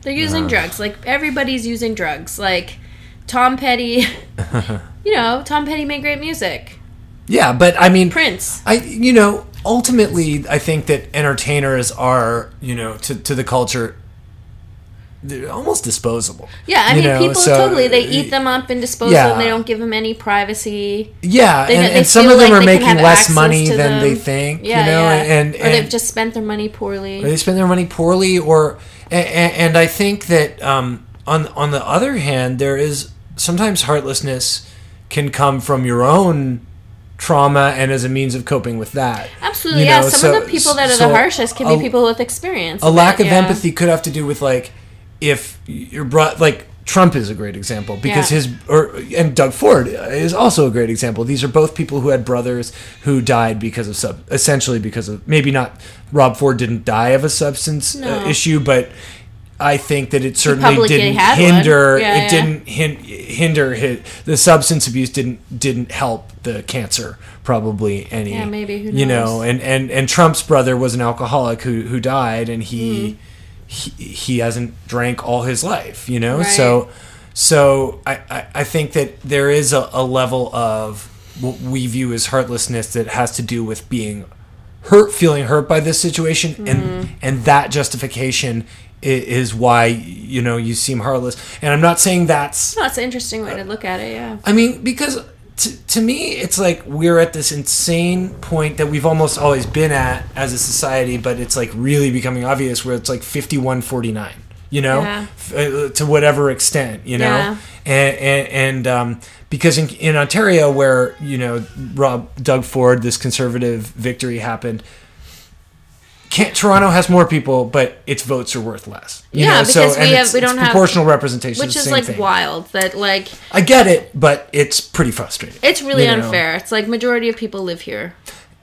Speaker 4: They're using drugs. Like everybody's using drugs. Like Tom Petty, you know, Tom Petty made great music.
Speaker 1: Yeah, but I mean,
Speaker 4: Prince.
Speaker 1: I you know ultimately I think that entertainers are you know to to the culture they're almost disposable.
Speaker 4: Yeah, I mean,
Speaker 1: know,
Speaker 4: people
Speaker 1: so-
Speaker 4: totally they eat them up and dispose
Speaker 1: Yeah.
Speaker 4: of them. They don't give them any privacy.
Speaker 1: Yeah,
Speaker 4: They-
Speaker 1: and,
Speaker 4: they
Speaker 1: and some of them
Speaker 4: like
Speaker 1: are making less money than they think.
Speaker 4: Yeah,
Speaker 1: you know,
Speaker 4: yeah.
Speaker 1: and,
Speaker 4: or they've just spent their money poorly.
Speaker 1: or they spend their money poorly, or and, and I think that um, on on the other hand, there is sometimes heartlessness can come from your own trauma and as a means of coping with that.
Speaker 4: Absolutely,
Speaker 1: You
Speaker 4: yeah. Some
Speaker 1: so-
Speaker 4: of the people that are
Speaker 1: so
Speaker 4: the harshest can
Speaker 1: a-
Speaker 4: be people with experience.
Speaker 1: a lack
Speaker 4: it,
Speaker 1: of
Speaker 4: yeah.
Speaker 1: empathy could have to do with like if you're brought like Trump is a great example because
Speaker 4: Yeah.
Speaker 1: his or and Doug Ford is also a great example. These are both people who had brothers who died because of sub essentially because of maybe not Rob Ford didn't die of a substance uh, issue, but I think that it certainly didn't hinder
Speaker 4: Yeah,
Speaker 1: it
Speaker 4: yeah.
Speaker 1: didn't hin- hinder his, the substance abuse didn't didn't help the cancer probably any
Speaker 4: Yeah, maybe, who
Speaker 1: you know and, and and Trump's brother was an alcoholic who who died and he
Speaker 4: Hmm.
Speaker 1: He, he hasn't drank all his life you know
Speaker 4: Right.
Speaker 1: so so I, I, I think that there is a, a level of what we view as heartlessness that has to do with being hurt feeling hurt by this situation
Speaker 4: Mm-hmm.
Speaker 1: and and that justification is why you know you seem heartless and i'm not saying that's
Speaker 4: No, it's an interesting way to look at it. Yeah.
Speaker 1: I mean, because to, to me, it's like we're at this insane point that we've almost always been at as a society, but it's like really becoming obvious where it's like 51 49, you know,
Speaker 4: Yeah.
Speaker 1: F- uh, to whatever extent, you know?
Speaker 4: Yeah.
Speaker 1: And, and, and um, because in, in Ontario, where, you know, Rob, Doug Ford, this conservative victory happened, can't, Toronto has more people, but its votes are worth less. You
Speaker 4: Yeah,
Speaker 1: know? so,
Speaker 4: because we
Speaker 1: and
Speaker 4: have-
Speaker 1: it's,
Speaker 4: we don't have-
Speaker 1: proportional representation.
Speaker 4: Which is like
Speaker 1: thing.
Speaker 4: wild that like
Speaker 1: I get it, but it's pretty frustrating.
Speaker 4: it's really
Speaker 1: You know?
Speaker 4: unfair. It's like majority of people live here.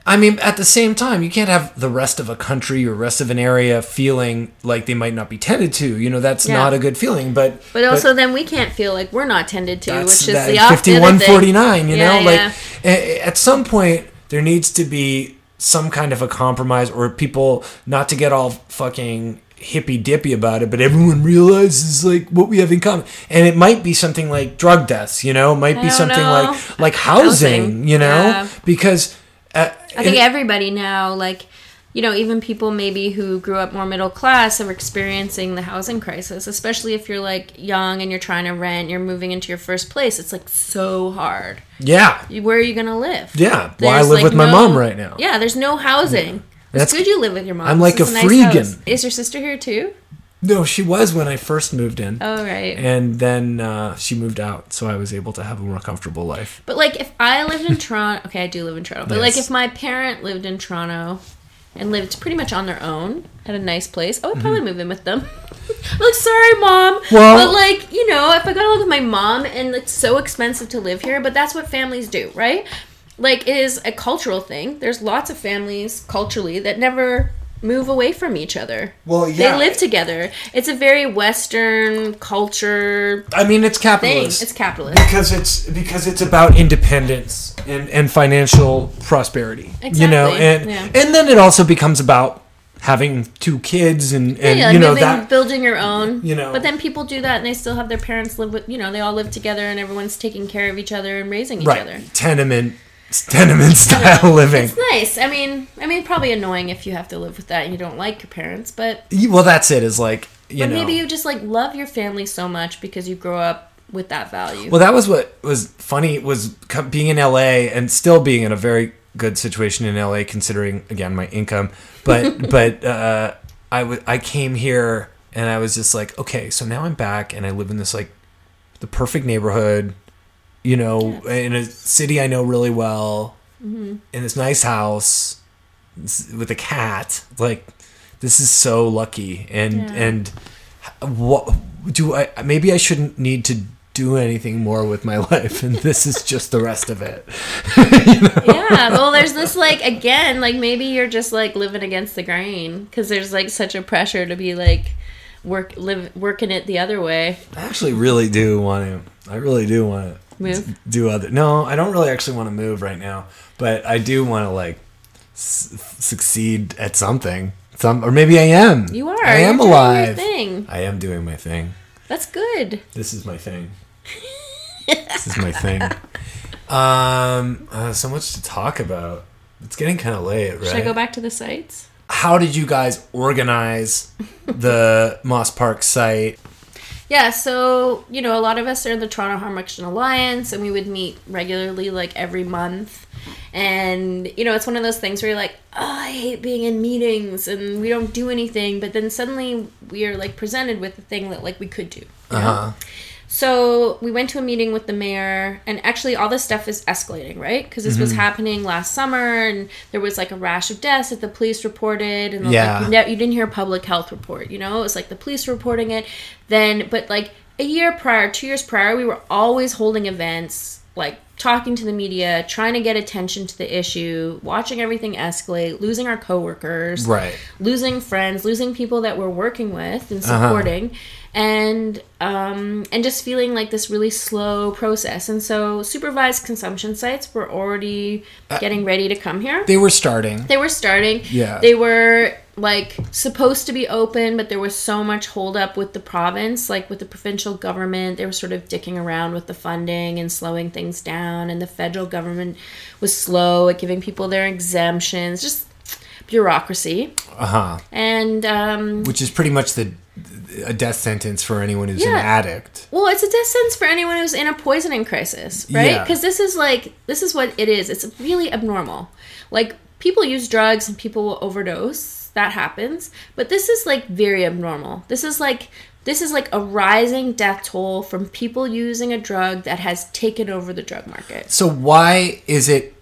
Speaker 1: I mean, at the same time, you can't have the rest of a country or rest of an area feeling like they might not be tended to. You know, that's
Speaker 4: Yeah.
Speaker 1: not a good feeling. But
Speaker 4: But also then we can't feel like we're not tended to, which is
Speaker 1: that
Speaker 4: the opposite.
Speaker 1: 5149, you
Speaker 4: Yeah,
Speaker 1: know, like
Speaker 4: yeah.
Speaker 1: a- at some point there needs to be some kind of a compromise or people not to get all fucking hippy dippy about it, but everyone realizes like what we have in common. And it might be something like drug deaths, you know, it might be something
Speaker 4: know.
Speaker 1: like like housing,
Speaker 4: Housing,
Speaker 1: you know,
Speaker 4: yeah.
Speaker 1: because uh,
Speaker 4: I think
Speaker 1: and-
Speaker 4: everybody now, like, you know, even people maybe who grew up more middle class are experiencing the housing crisis, especially if you're like young and you're trying to rent, you're moving into your first place. It's like so hard.
Speaker 1: yeah,
Speaker 4: Where are you going to live?
Speaker 1: Yeah, well, I live
Speaker 4: like,
Speaker 1: with my mom right now.
Speaker 4: Yeah, there's no housing.
Speaker 1: That's-
Speaker 4: It's good you live with your mom.
Speaker 1: I'm like
Speaker 4: This
Speaker 1: a
Speaker 4: is
Speaker 1: freegan.
Speaker 4: Is your sister here too?
Speaker 1: No, she was when I first moved in.
Speaker 4: Oh, right.
Speaker 1: And then uh, she moved out, so I was able to have a more comfortable life.
Speaker 4: But like if I lived in Toronto, okay, I do live in Toronto. But like if my parent lived in Toronto and lived pretty much on their own, had a nice place, I would probably move in with them. like, sorry, mom.
Speaker 1: Mm-hmm. Well-
Speaker 4: but like you know, if I gotta live with my mom and it's so expensive to live here, but that's what families do, right? Like it is a cultural thing. There's lots of families culturally that never move away from each other.
Speaker 1: Well, yeah.
Speaker 4: They live together. It's a very Western culture
Speaker 1: I mean, it's
Speaker 4: thing.
Speaker 1: capitalist.
Speaker 4: It's capitalist.
Speaker 1: because it's because it's about independence and, and financial prosperity. Exactly. You know, and
Speaker 4: yeah.
Speaker 1: and then it also becomes about having two kids and and
Speaker 4: yeah, like
Speaker 1: you know
Speaker 4: moving,
Speaker 1: that
Speaker 4: building your own.
Speaker 1: you know.
Speaker 4: but then people do that and they still have their parents live with. You know, they all live together and everyone's taking care of each other and raising each
Speaker 1: right
Speaker 4: other.
Speaker 1: tenement tenement style living.
Speaker 4: It's nice. I mean, I mean, probably annoying if you have to live with that and you don't like your parents, but
Speaker 1: Well, that's it. Is like you
Speaker 4: but
Speaker 1: know.
Speaker 4: maybe you just like love your family so much because you grow up with that value.
Speaker 1: Well, that was what was funny was co- being in LA and still being in a very good situation in LA, considering again my income. But but uh, I w- I came here and I was just like, okay, so now I'm back and I live in this like the perfect neighborhood, you know, in a city I know really well, mm-hmm. in this nice house with a cat. Like this is so lucky and
Speaker 4: Yeah.
Speaker 1: and what do I maybe I shouldn't need to do anything more with my life and this is just the rest of it.
Speaker 4: yeah, well, there's this like again, like maybe you're just like living against the grain because there's like such a pressure to be like work live working it the other way.
Speaker 1: I actually really do want to I really do want to
Speaker 4: Move.
Speaker 1: do other No, I don't really actually want to move right now, but I do want to like s- succeed at something. Some or maybe I am.
Speaker 4: You are.
Speaker 1: I am
Speaker 4: You're doing your
Speaker 1: alive.
Speaker 4: thing.
Speaker 1: I am doing my thing.
Speaker 4: That's good.
Speaker 1: This is my thing. this is my thing. Um, uh, so much to talk about. It's getting kind of late, right?
Speaker 4: Should I go back to the sites?
Speaker 1: How did you guys organize the Moss Park site?
Speaker 4: Yeah, so you know, a lot of us are in the Toronto Harm Reduction Alliance, and we would meet regularly, like every month. And you know, it's one of those things where you're like, "Oh, I hate being in meetings, and we don't do anything." But then suddenly we are like presented with the thing that like we could do. you know?
Speaker 1: Uh-huh. Uh-huh.
Speaker 4: So we went to a meeting with the mayor, and actually, all this stuff is escalating, right? Because this
Speaker 1: Mm-hmm.
Speaker 4: was happening last summer, and there was like a rash of deaths that the police reported, and
Speaker 1: Yeah.
Speaker 4: like, you, ne- you didn't hear a public health report. You know, it was like the police reporting it. Then, but like a year prior, two years prior, we were always holding events, like talking to the media, trying to get attention to the issue, watching everything escalate, losing our coworkers,
Speaker 1: Right.
Speaker 4: losing friends, losing people that we're working with and
Speaker 1: Uh-huh.
Speaker 4: And um, and just feeling like this really slow process. And so, supervised consumption sites were already
Speaker 1: Uh,
Speaker 4: getting ready to come here.
Speaker 1: They were starting.
Speaker 4: They were starting.
Speaker 1: Yeah.
Speaker 4: They were like supposed to be open, but there was so much holdup with the province, like with the provincial government. They were sort of dicking around with the funding and slowing things down, and the federal government was slow at giving people their exemptions. Just bureaucracy.
Speaker 1: Uh huh.
Speaker 4: And um,
Speaker 1: Which is pretty much the a death sentence for anyone who's an addict.
Speaker 4: Well, it's a death sentence for anyone who's in a poisoning crisis, right?
Speaker 1: Yeah.
Speaker 4: Because this is like this is what it is. It's really abnormal. Like people use drugs and people will overdose. That happens, but this is like very abnormal. This is like this is like a rising death toll from people using a drug that has taken over the drug market.
Speaker 1: So why is it?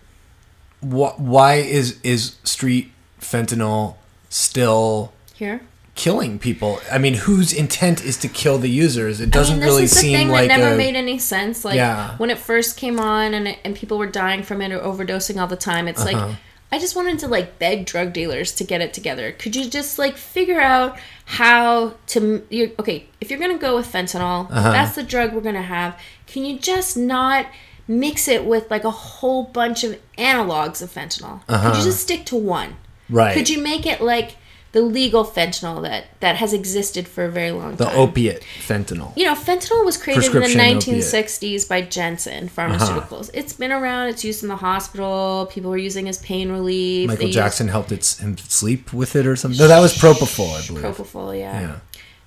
Speaker 1: Wh- why is is street fentanyl still
Speaker 4: Here,
Speaker 1: killing people? I mean, whose intent is to kill the users? It doesn't
Speaker 4: I mean, this
Speaker 1: really
Speaker 4: is the
Speaker 1: seem
Speaker 4: thing
Speaker 1: like
Speaker 4: that never
Speaker 1: a.
Speaker 4: made any sense. Like
Speaker 1: Yeah.
Speaker 4: when it first came on, and it, and people were dying from it or overdosing all the time. It's
Speaker 1: Uh-huh.
Speaker 4: like I just wanted to like beg drug dealers to get it together. Could you just like figure out how to? You okay? If you're gonna go with fentanyl,
Speaker 1: Uh-huh.
Speaker 4: that's the drug we're gonna have. Can you just not? Mix it with like a whole bunch of analogs of fentanyl. Could you just stick to one?
Speaker 1: Uh-huh. right.
Speaker 4: Could you make it like the legal fentanyl that that has existed for a very long
Speaker 1: the
Speaker 4: time?
Speaker 1: The opiate fentanyl?
Speaker 4: You know, fentanyl was created in the
Speaker 1: Prescription opiate.
Speaker 4: 1960s by Janssen Pharmaceuticals. It's been around. It's used in the hospital. People were using as pain relief.
Speaker 1: Michael
Speaker 4: They used
Speaker 1: Jackson helped it, him sleep with it or something. No, that was propofol, I believe.
Speaker 4: Propofol, yeah.
Speaker 1: Yeah.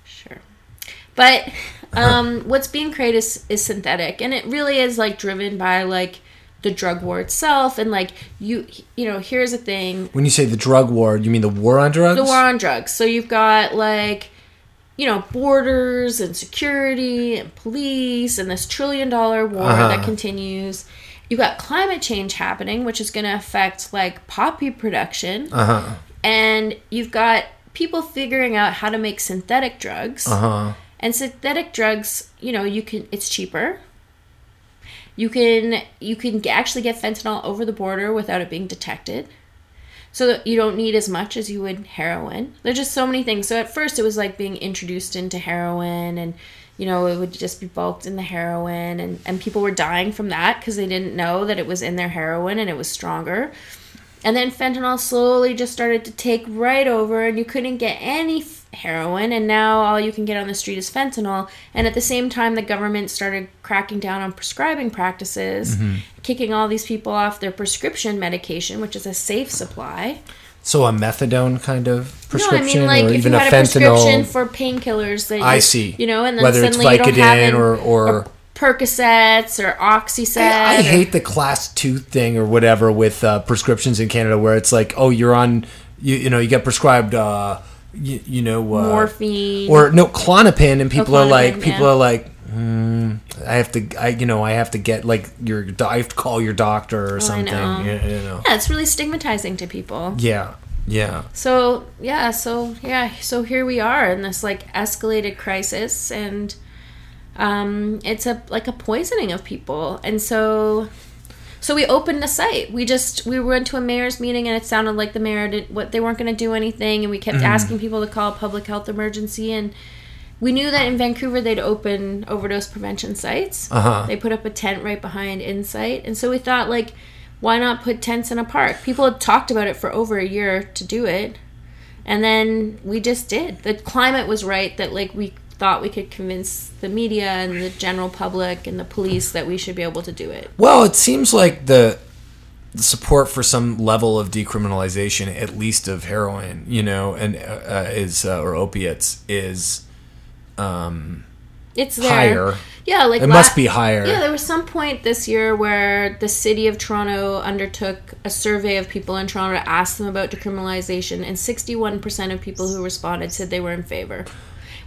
Speaker 4: Sure. But um, what's being created is, is synthetic, and it really is like driven by like the drug war itself, and like you, you know, here's a thing:
Speaker 1: When you say the drug war, you mean the war on drugs?
Speaker 4: the war on drugs. So you've got like, you know, borders and security and police and this trillion dollar war
Speaker 1: Uh-huh.
Speaker 4: that continues. You've got climate change happening, which is going to affect like poppy production.
Speaker 1: Uh-huh.
Speaker 4: And you've got people figuring out how to make synthetic drugs.
Speaker 1: Uh-huh.
Speaker 4: And synthetic drugs, you know, you can it's cheaper. You can you can actually get fentanyl over the border without it being detected. So that you don't need as much as you would heroin. There's just so many things. So at first it was like being introduced into heroin and you know, it would just be bulked in the heroin and, and people were dying from that because they didn't know that it was in their heroin and it was stronger. And then fentanyl slowly just started to take right over, and you couldn't get any heroin, and now all you can get on the street is fentanyl. And at the same time, the government started cracking down on prescribing practices, kicking all these people off their prescription medication, which is a safe supply.
Speaker 1: So a methadone kind of prescription,
Speaker 4: no, I mean like
Speaker 1: or
Speaker 4: if
Speaker 1: even
Speaker 4: you
Speaker 1: a
Speaker 4: had a prescription
Speaker 1: fentanyl.
Speaker 4: for painkillers that
Speaker 1: I
Speaker 4: you-
Speaker 1: see.
Speaker 4: you know, and then
Speaker 1: Whether it's
Speaker 4: suddenly you don't have
Speaker 1: Vicodin
Speaker 4: any-
Speaker 1: or- or-
Speaker 4: Percocets or Oxycet.
Speaker 1: I, I
Speaker 4: or-
Speaker 1: hate the class two thing or whatever with uh, prescriptions in Canada, where it's like, oh, you're on, you, you know, you get prescribed, uh, you, you know, uh,
Speaker 4: morphine
Speaker 1: or no Klonopin, and people are like, people
Speaker 4: yeah.
Speaker 1: are like, hmm, I have to, I, you know, I have to get like your, I have to call your doctor or something,
Speaker 4: know.
Speaker 1: You, you know,
Speaker 4: yeah, it's really stigmatizing to people.
Speaker 1: yeah, yeah.
Speaker 4: So yeah, so yeah, so here we are in this like escalated crisis, and um, it's a like a poisoning of people, and so so we opened the site. We just we went to a mayor's meeting, and it sounded like the mayor did what they weren't going to do anything, and we kept asking people to call a public health emergency, and we knew that in Vancouver they'd open overdose prevention sites.
Speaker 1: Uh-huh.
Speaker 4: They put up a tent right behind Insite, and so we thought like, why not put tents in a park? People had talked about it for over a year to do it, and then we just did. The climate was right that like we thought we could convince the media and the general public and the police that we should be able to do it.
Speaker 1: Well, it seems like the, the support for some level of decriminalization, at least of heroin, you know, and uh, uh, is uh, or opiates, is um,
Speaker 4: It's there.
Speaker 1: higher.
Speaker 4: Yeah, like
Speaker 1: It
Speaker 4: la-
Speaker 1: must be higher.
Speaker 4: Yeah, there was some point this year where the city of Toronto undertook a survey of people in Toronto to ask them about decriminalization, and 61% of people who responded said they were in favor,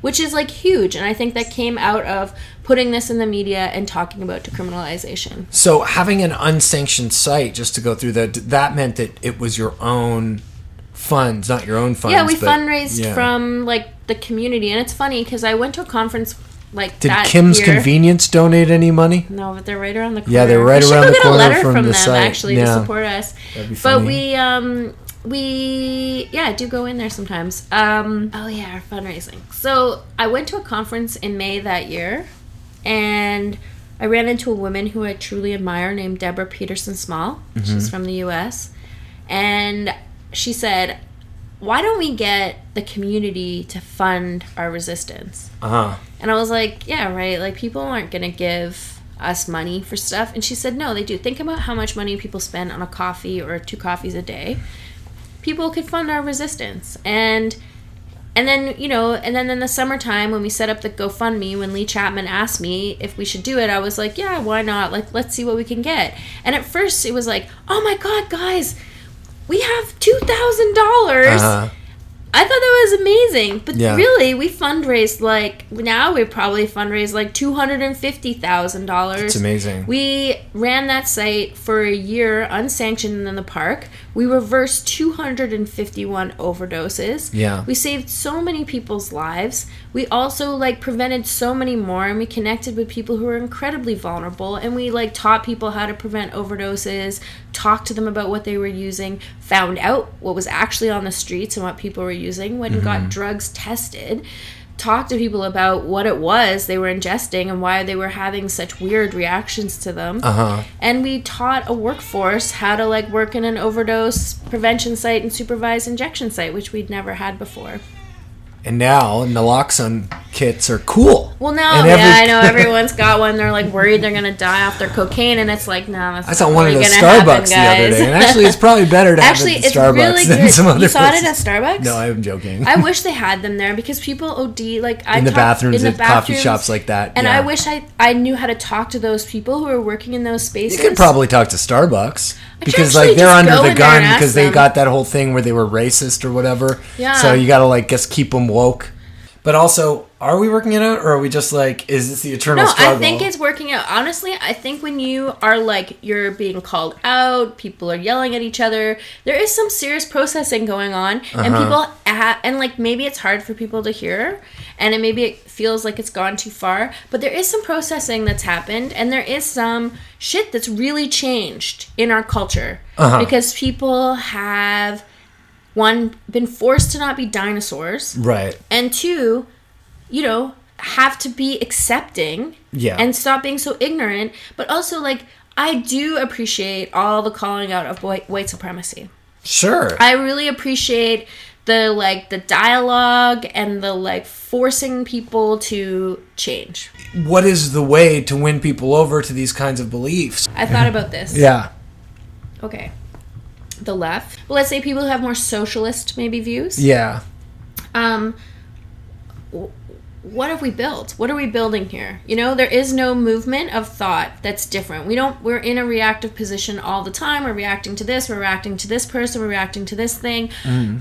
Speaker 4: which is like huge. And I think that came out of putting this in the media and talking about decriminalization.
Speaker 1: So having an unsanctioned site just to go through that that meant that it was your own funds, not your own funds.
Speaker 4: yeah, we
Speaker 1: but-
Speaker 4: fundraised
Speaker 1: yeah.
Speaker 4: from like the community, and it's funny because I went to a conference like
Speaker 1: Did Kim's
Speaker 4: year.
Speaker 1: Convenience donate any money?
Speaker 4: No, but they're right around the corner.
Speaker 1: Yeah, they're right
Speaker 4: we
Speaker 1: around the corner
Speaker 4: a letter
Speaker 1: from
Speaker 4: from,
Speaker 1: the
Speaker 4: them
Speaker 1: site.
Speaker 4: actually
Speaker 1: Yeah.
Speaker 4: to support us.
Speaker 1: That'd be
Speaker 4: But we um we yeah do go in there sometimes. Um oh yeah, our fundraising. So I went to a conference in May that year, and I ran into a woman who I truly admire named Deborah Peterson Small.
Speaker 1: Mm-hmm.
Speaker 4: She's from the U.S. and she said, "Why don't we get the community to fund our resistance?"
Speaker 1: Uh huh.
Speaker 4: And I was like, yeah, right. Like, people aren't going to give us money for stuff. And she said, no, they do. Think about how much money people spend on a coffee or two coffees a day. People could fund our resistance. And. And then, you know, and then in the summertime when we set up the GoFundMe, when Leigh Chapman asked me if we should do it, I was like, yeah, why not? Like, let's see what we can get. And at first it was like, oh my God, guys, we have $2,000.
Speaker 1: Uh-huh.
Speaker 4: I thought that was amazing, but
Speaker 1: Yeah.
Speaker 4: really, we fundraised like now we probably fundraised like two hundred and fifty thousand dollars.
Speaker 1: It's amazing.
Speaker 4: We ran that site for a year unsanctioned in the park. We reversed two hundred and fifty-one overdoses.
Speaker 1: Yeah.
Speaker 4: we saved so many people's lives. We also like prevented so many more, and we connected with people who are incredibly vulnerable. And we like taught people how to prevent overdoses, talked to them about what they were using, found out what was actually on the streets and what people were using, went and got mm-hmm. drugs tested. Talked to people about what it was they were ingesting and why they were having such weird reactions to them.
Speaker 1: Uh-huh.
Speaker 4: And we taught a workforce how to like work in an overdose prevention site and supervised injection site, which we'd never had before.
Speaker 1: And now naloxone kits are cool.
Speaker 4: Well, no,
Speaker 1: And
Speaker 4: yeah, I know everyone's got one. They're like worried they're gonna die off their cocaine, and it's like, no, that's
Speaker 1: I
Speaker 4: not
Speaker 1: saw one at
Speaker 4: really
Speaker 1: a
Speaker 4: gonna
Speaker 1: Starbucks
Speaker 4: happen,
Speaker 1: the other day, and actually, it's probably better to
Speaker 4: actually,
Speaker 1: have it at Starbucks
Speaker 4: really
Speaker 1: than
Speaker 4: good.
Speaker 1: some other
Speaker 4: you saw it at Starbucks?
Speaker 1: No, I'm joking.
Speaker 4: I wish they had them there because people OD like I
Speaker 1: in the
Speaker 4: talk-
Speaker 1: bathrooms
Speaker 4: in the
Speaker 1: at coffee shops like that.
Speaker 4: And
Speaker 1: yeah.
Speaker 4: I wish I I knew how to talk to those people who are working in those spaces.
Speaker 1: you could probably talk to Starbucks because like they're under the
Speaker 4: in there and
Speaker 1: gun because they
Speaker 4: them.
Speaker 1: got that whole thing where they were racist or whatever.
Speaker 4: Yeah.
Speaker 1: So you got to like just keep them woke. But also, are we working it out, or are we just like, is this the eternal
Speaker 4: No,
Speaker 1: struggle?
Speaker 4: I think it's working out. Honestly, I think when you are like you're being called out, people are yelling at each other. There is some serious processing going on, and
Speaker 1: Uh-huh.
Speaker 4: people ha- and like maybe it's hard for people to hear, and it maybe it feels like it's gone too far. But there is some processing that's happened, and there is some shit that's really changed in our culture
Speaker 1: Uh-huh.
Speaker 4: because people have one been forced to not be dinosaurs
Speaker 1: right.
Speaker 4: and two, you know, have to be accepting
Speaker 1: Yeah.
Speaker 4: and stop being so ignorant. But also, like, I do appreciate all the calling out of white, white supremacy.
Speaker 1: Sure.
Speaker 4: I really appreciate the like the dialogue and the like forcing people to change.
Speaker 1: what is the way to win people over to these kinds of beliefs?
Speaker 4: I thought about this.
Speaker 1: Yeah.
Speaker 4: Okay. The left. Let's say people who have more socialist maybe views.
Speaker 1: Yeah.
Speaker 4: um what have we built? What are we building here? You know there is no movement of thought that's different. We don't we're in a reactive position all the time. We're reacting to this we're reacting to this person we're reacting to this thing.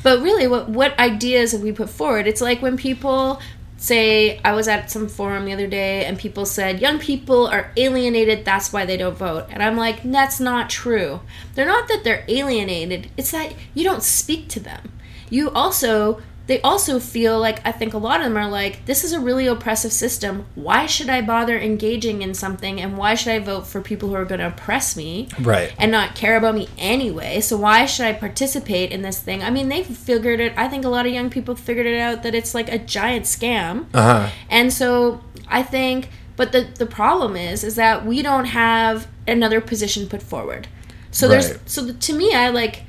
Speaker 4: But really what what ideas have we put forward? It's like when people say i was at some forum the other day and people said young people are alienated that's why they don't vote. And i'm like that's not true. They're not that they're alienated it's that you don't speak to them. You also they also feel like I think a lot of them are like, this is a really oppressive system. Why should I bother engaging in something? And why should I vote for people who are going to oppress me
Speaker 1: Right.
Speaker 4: and not care about me anyway? So why should I participate in this thing? I mean, they've figured it. I think a lot of young people figured it out that it's like a giant scam.
Speaker 1: Uh huh.
Speaker 4: And so I think, but the the problem is, is that we don't have another position put forward. So there's, so the, to me, I like,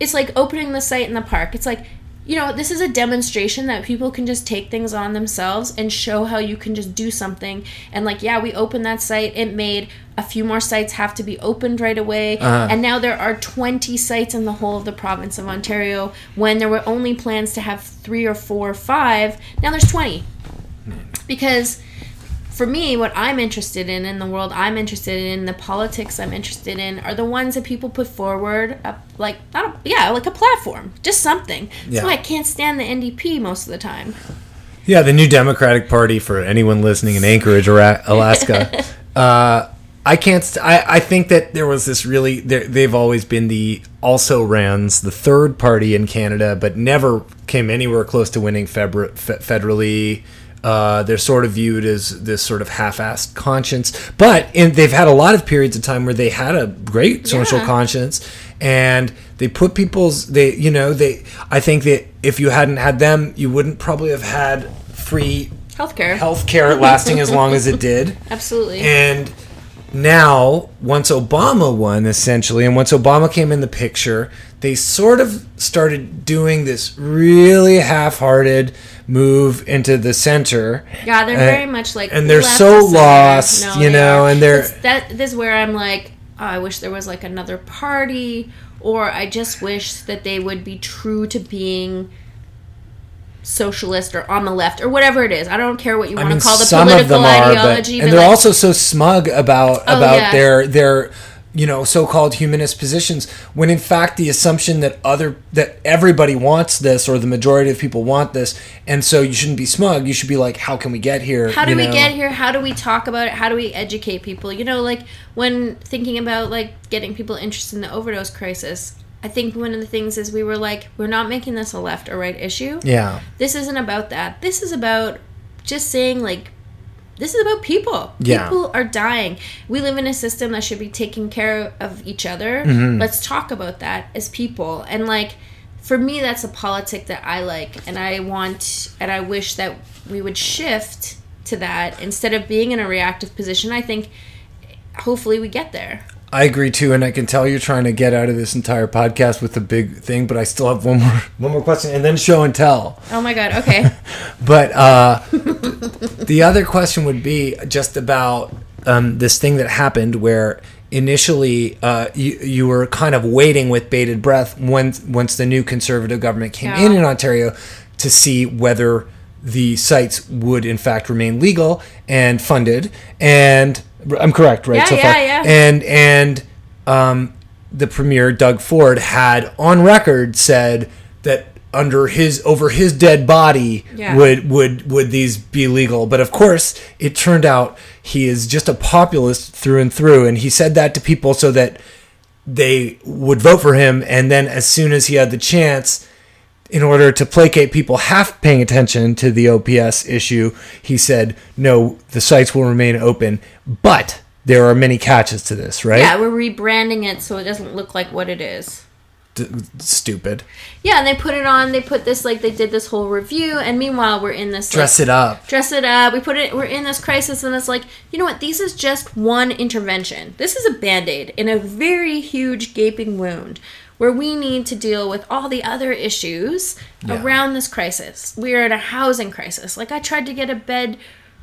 Speaker 4: it's like opening the site in the park. It's like, you know, this is a demonstration that people can just take things on themselves and show how you can just do something. And like, yeah, we opened that site. It made a few more sites have to be opened right away.
Speaker 1: Uh-huh.
Speaker 4: And now there are 20 sites in the whole of the province of Ontario when there were only plans to have three or four or five. Now there's 20 because for me what i'm interested in in the world i'm interested in the politics i'm interested in are the ones that people put forward uh, like not a, yeah like a platform just something
Speaker 1: Yeah.
Speaker 4: why i can't stand the ndp most of the time
Speaker 1: Yeah, the new Democratic Party for anyone listening in Anchorage, Alaska. uh, I can't. St- I I think that there was this really. They've always been the also rans, the third party in Canada, but never came anywhere close to winning fe- federally. Uh, they're sort of viewed as this sort of half-assed conscience, but in, they've had a lot of periods of time where they had a great social
Speaker 4: Yeah.
Speaker 1: conscience, and they put people's they you know they. I think that if you hadn't had them, you wouldn't probably have had free
Speaker 4: Healthcare.
Speaker 1: healthcare lasting as long as it did.
Speaker 4: Absolutely.
Speaker 1: And now, once Obama won, essentially, and once Obama came in the picture, they sort of started doing this really half-hearted move into the center.
Speaker 4: Yeah, they're
Speaker 1: Uh,
Speaker 4: very much like
Speaker 1: and they're so lost,
Speaker 4: No,
Speaker 1: you know, and they're
Speaker 4: It's- that. This is where I'm like, oh, I wish there was like another party, or I just wish that they would be true to being socialist or on the left or whatever it is. I don't care what you
Speaker 1: I
Speaker 4: want
Speaker 1: mean,
Speaker 4: to call the
Speaker 1: some of
Speaker 4: political
Speaker 1: are, but,
Speaker 4: ideology,
Speaker 1: and they're
Speaker 4: like,
Speaker 1: also so smug about
Speaker 4: Oh,
Speaker 1: about
Speaker 4: yeah.
Speaker 1: their their you know so-called humanist positions when in fact the assumption that other that everybody wants this or the majority of people want this and so you shouldn't be smug you should be like how can we get here
Speaker 4: how do we
Speaker 1: know?
Speaker 4: get here how do we talk about it how do we educate people you know like when thinking about like getting people interested in the overdose crisis i think one of the things is we were like we're not making this a left or right issue.
Speaker 1: Yeah.
Speaker 4: This isn't about that. This is about just saying like this is about people.
Speaker 1: Yeah.
Speaker 4: people are dying. We live in a system that should be taking care of each other.
Speaker 1: Mm-hmm.
Speaker 4: let's talk about that as people. And like for me that's a politic that i like. And i want and i wish that we would shift to that instead of being in a reactive position. I think hopefully we get there
Speaker 1: I agree too, and I can tell you're trying to get out of this entire podcast with a big thing, but I still have one more one more question, and then show and tell.
Speaker 4: oh my god okay.
Speaker 1: But uh, the other question would be just about um, this thing that happened where initially uh, you, you were kind of waiting with bated breath once once the new conservative government came in in Ontario to see whether the sites would in fact remain legal and funded. And I'm correct right
Speaker 4: Yeah,
Speaker 1: so
Speaker 4: yeah,
Speaker 1: far
Speaker 4: yeah.
Speaker 1: and and um, the premier Doug Ford had on record said that under his over his dead body
Speaker 4: Yeah.
Speaker 1: would would would these be legal but of course it turned out he is just a populist through and through and he said that to people so that they would vote for him and then as soon as he had the chance in order to placate people half paying attention to the OPS issue, he said, no, the sites will remain open, but there are many catches to this, right?
Speaker 4: yeah we're rebranding it so it doesn't look like what it is
Speaker 1: D- stupid.
Speaker 4: Yeah, and they put it on. They put this like they did this whole review, and meanwhile we're in this like,
Speaker 1: Dress it up.
Speaker 4: dress it up. We put it. We're in this crisis, and it's like you know what? This is just one intervention. This is a band aid in a very huge gaping wound. Where we need to deal with all the other issues
Speaker 1: Yeah.
Speaker 4: around this crisis. We are in a housing crisis. Like I tried to get a bed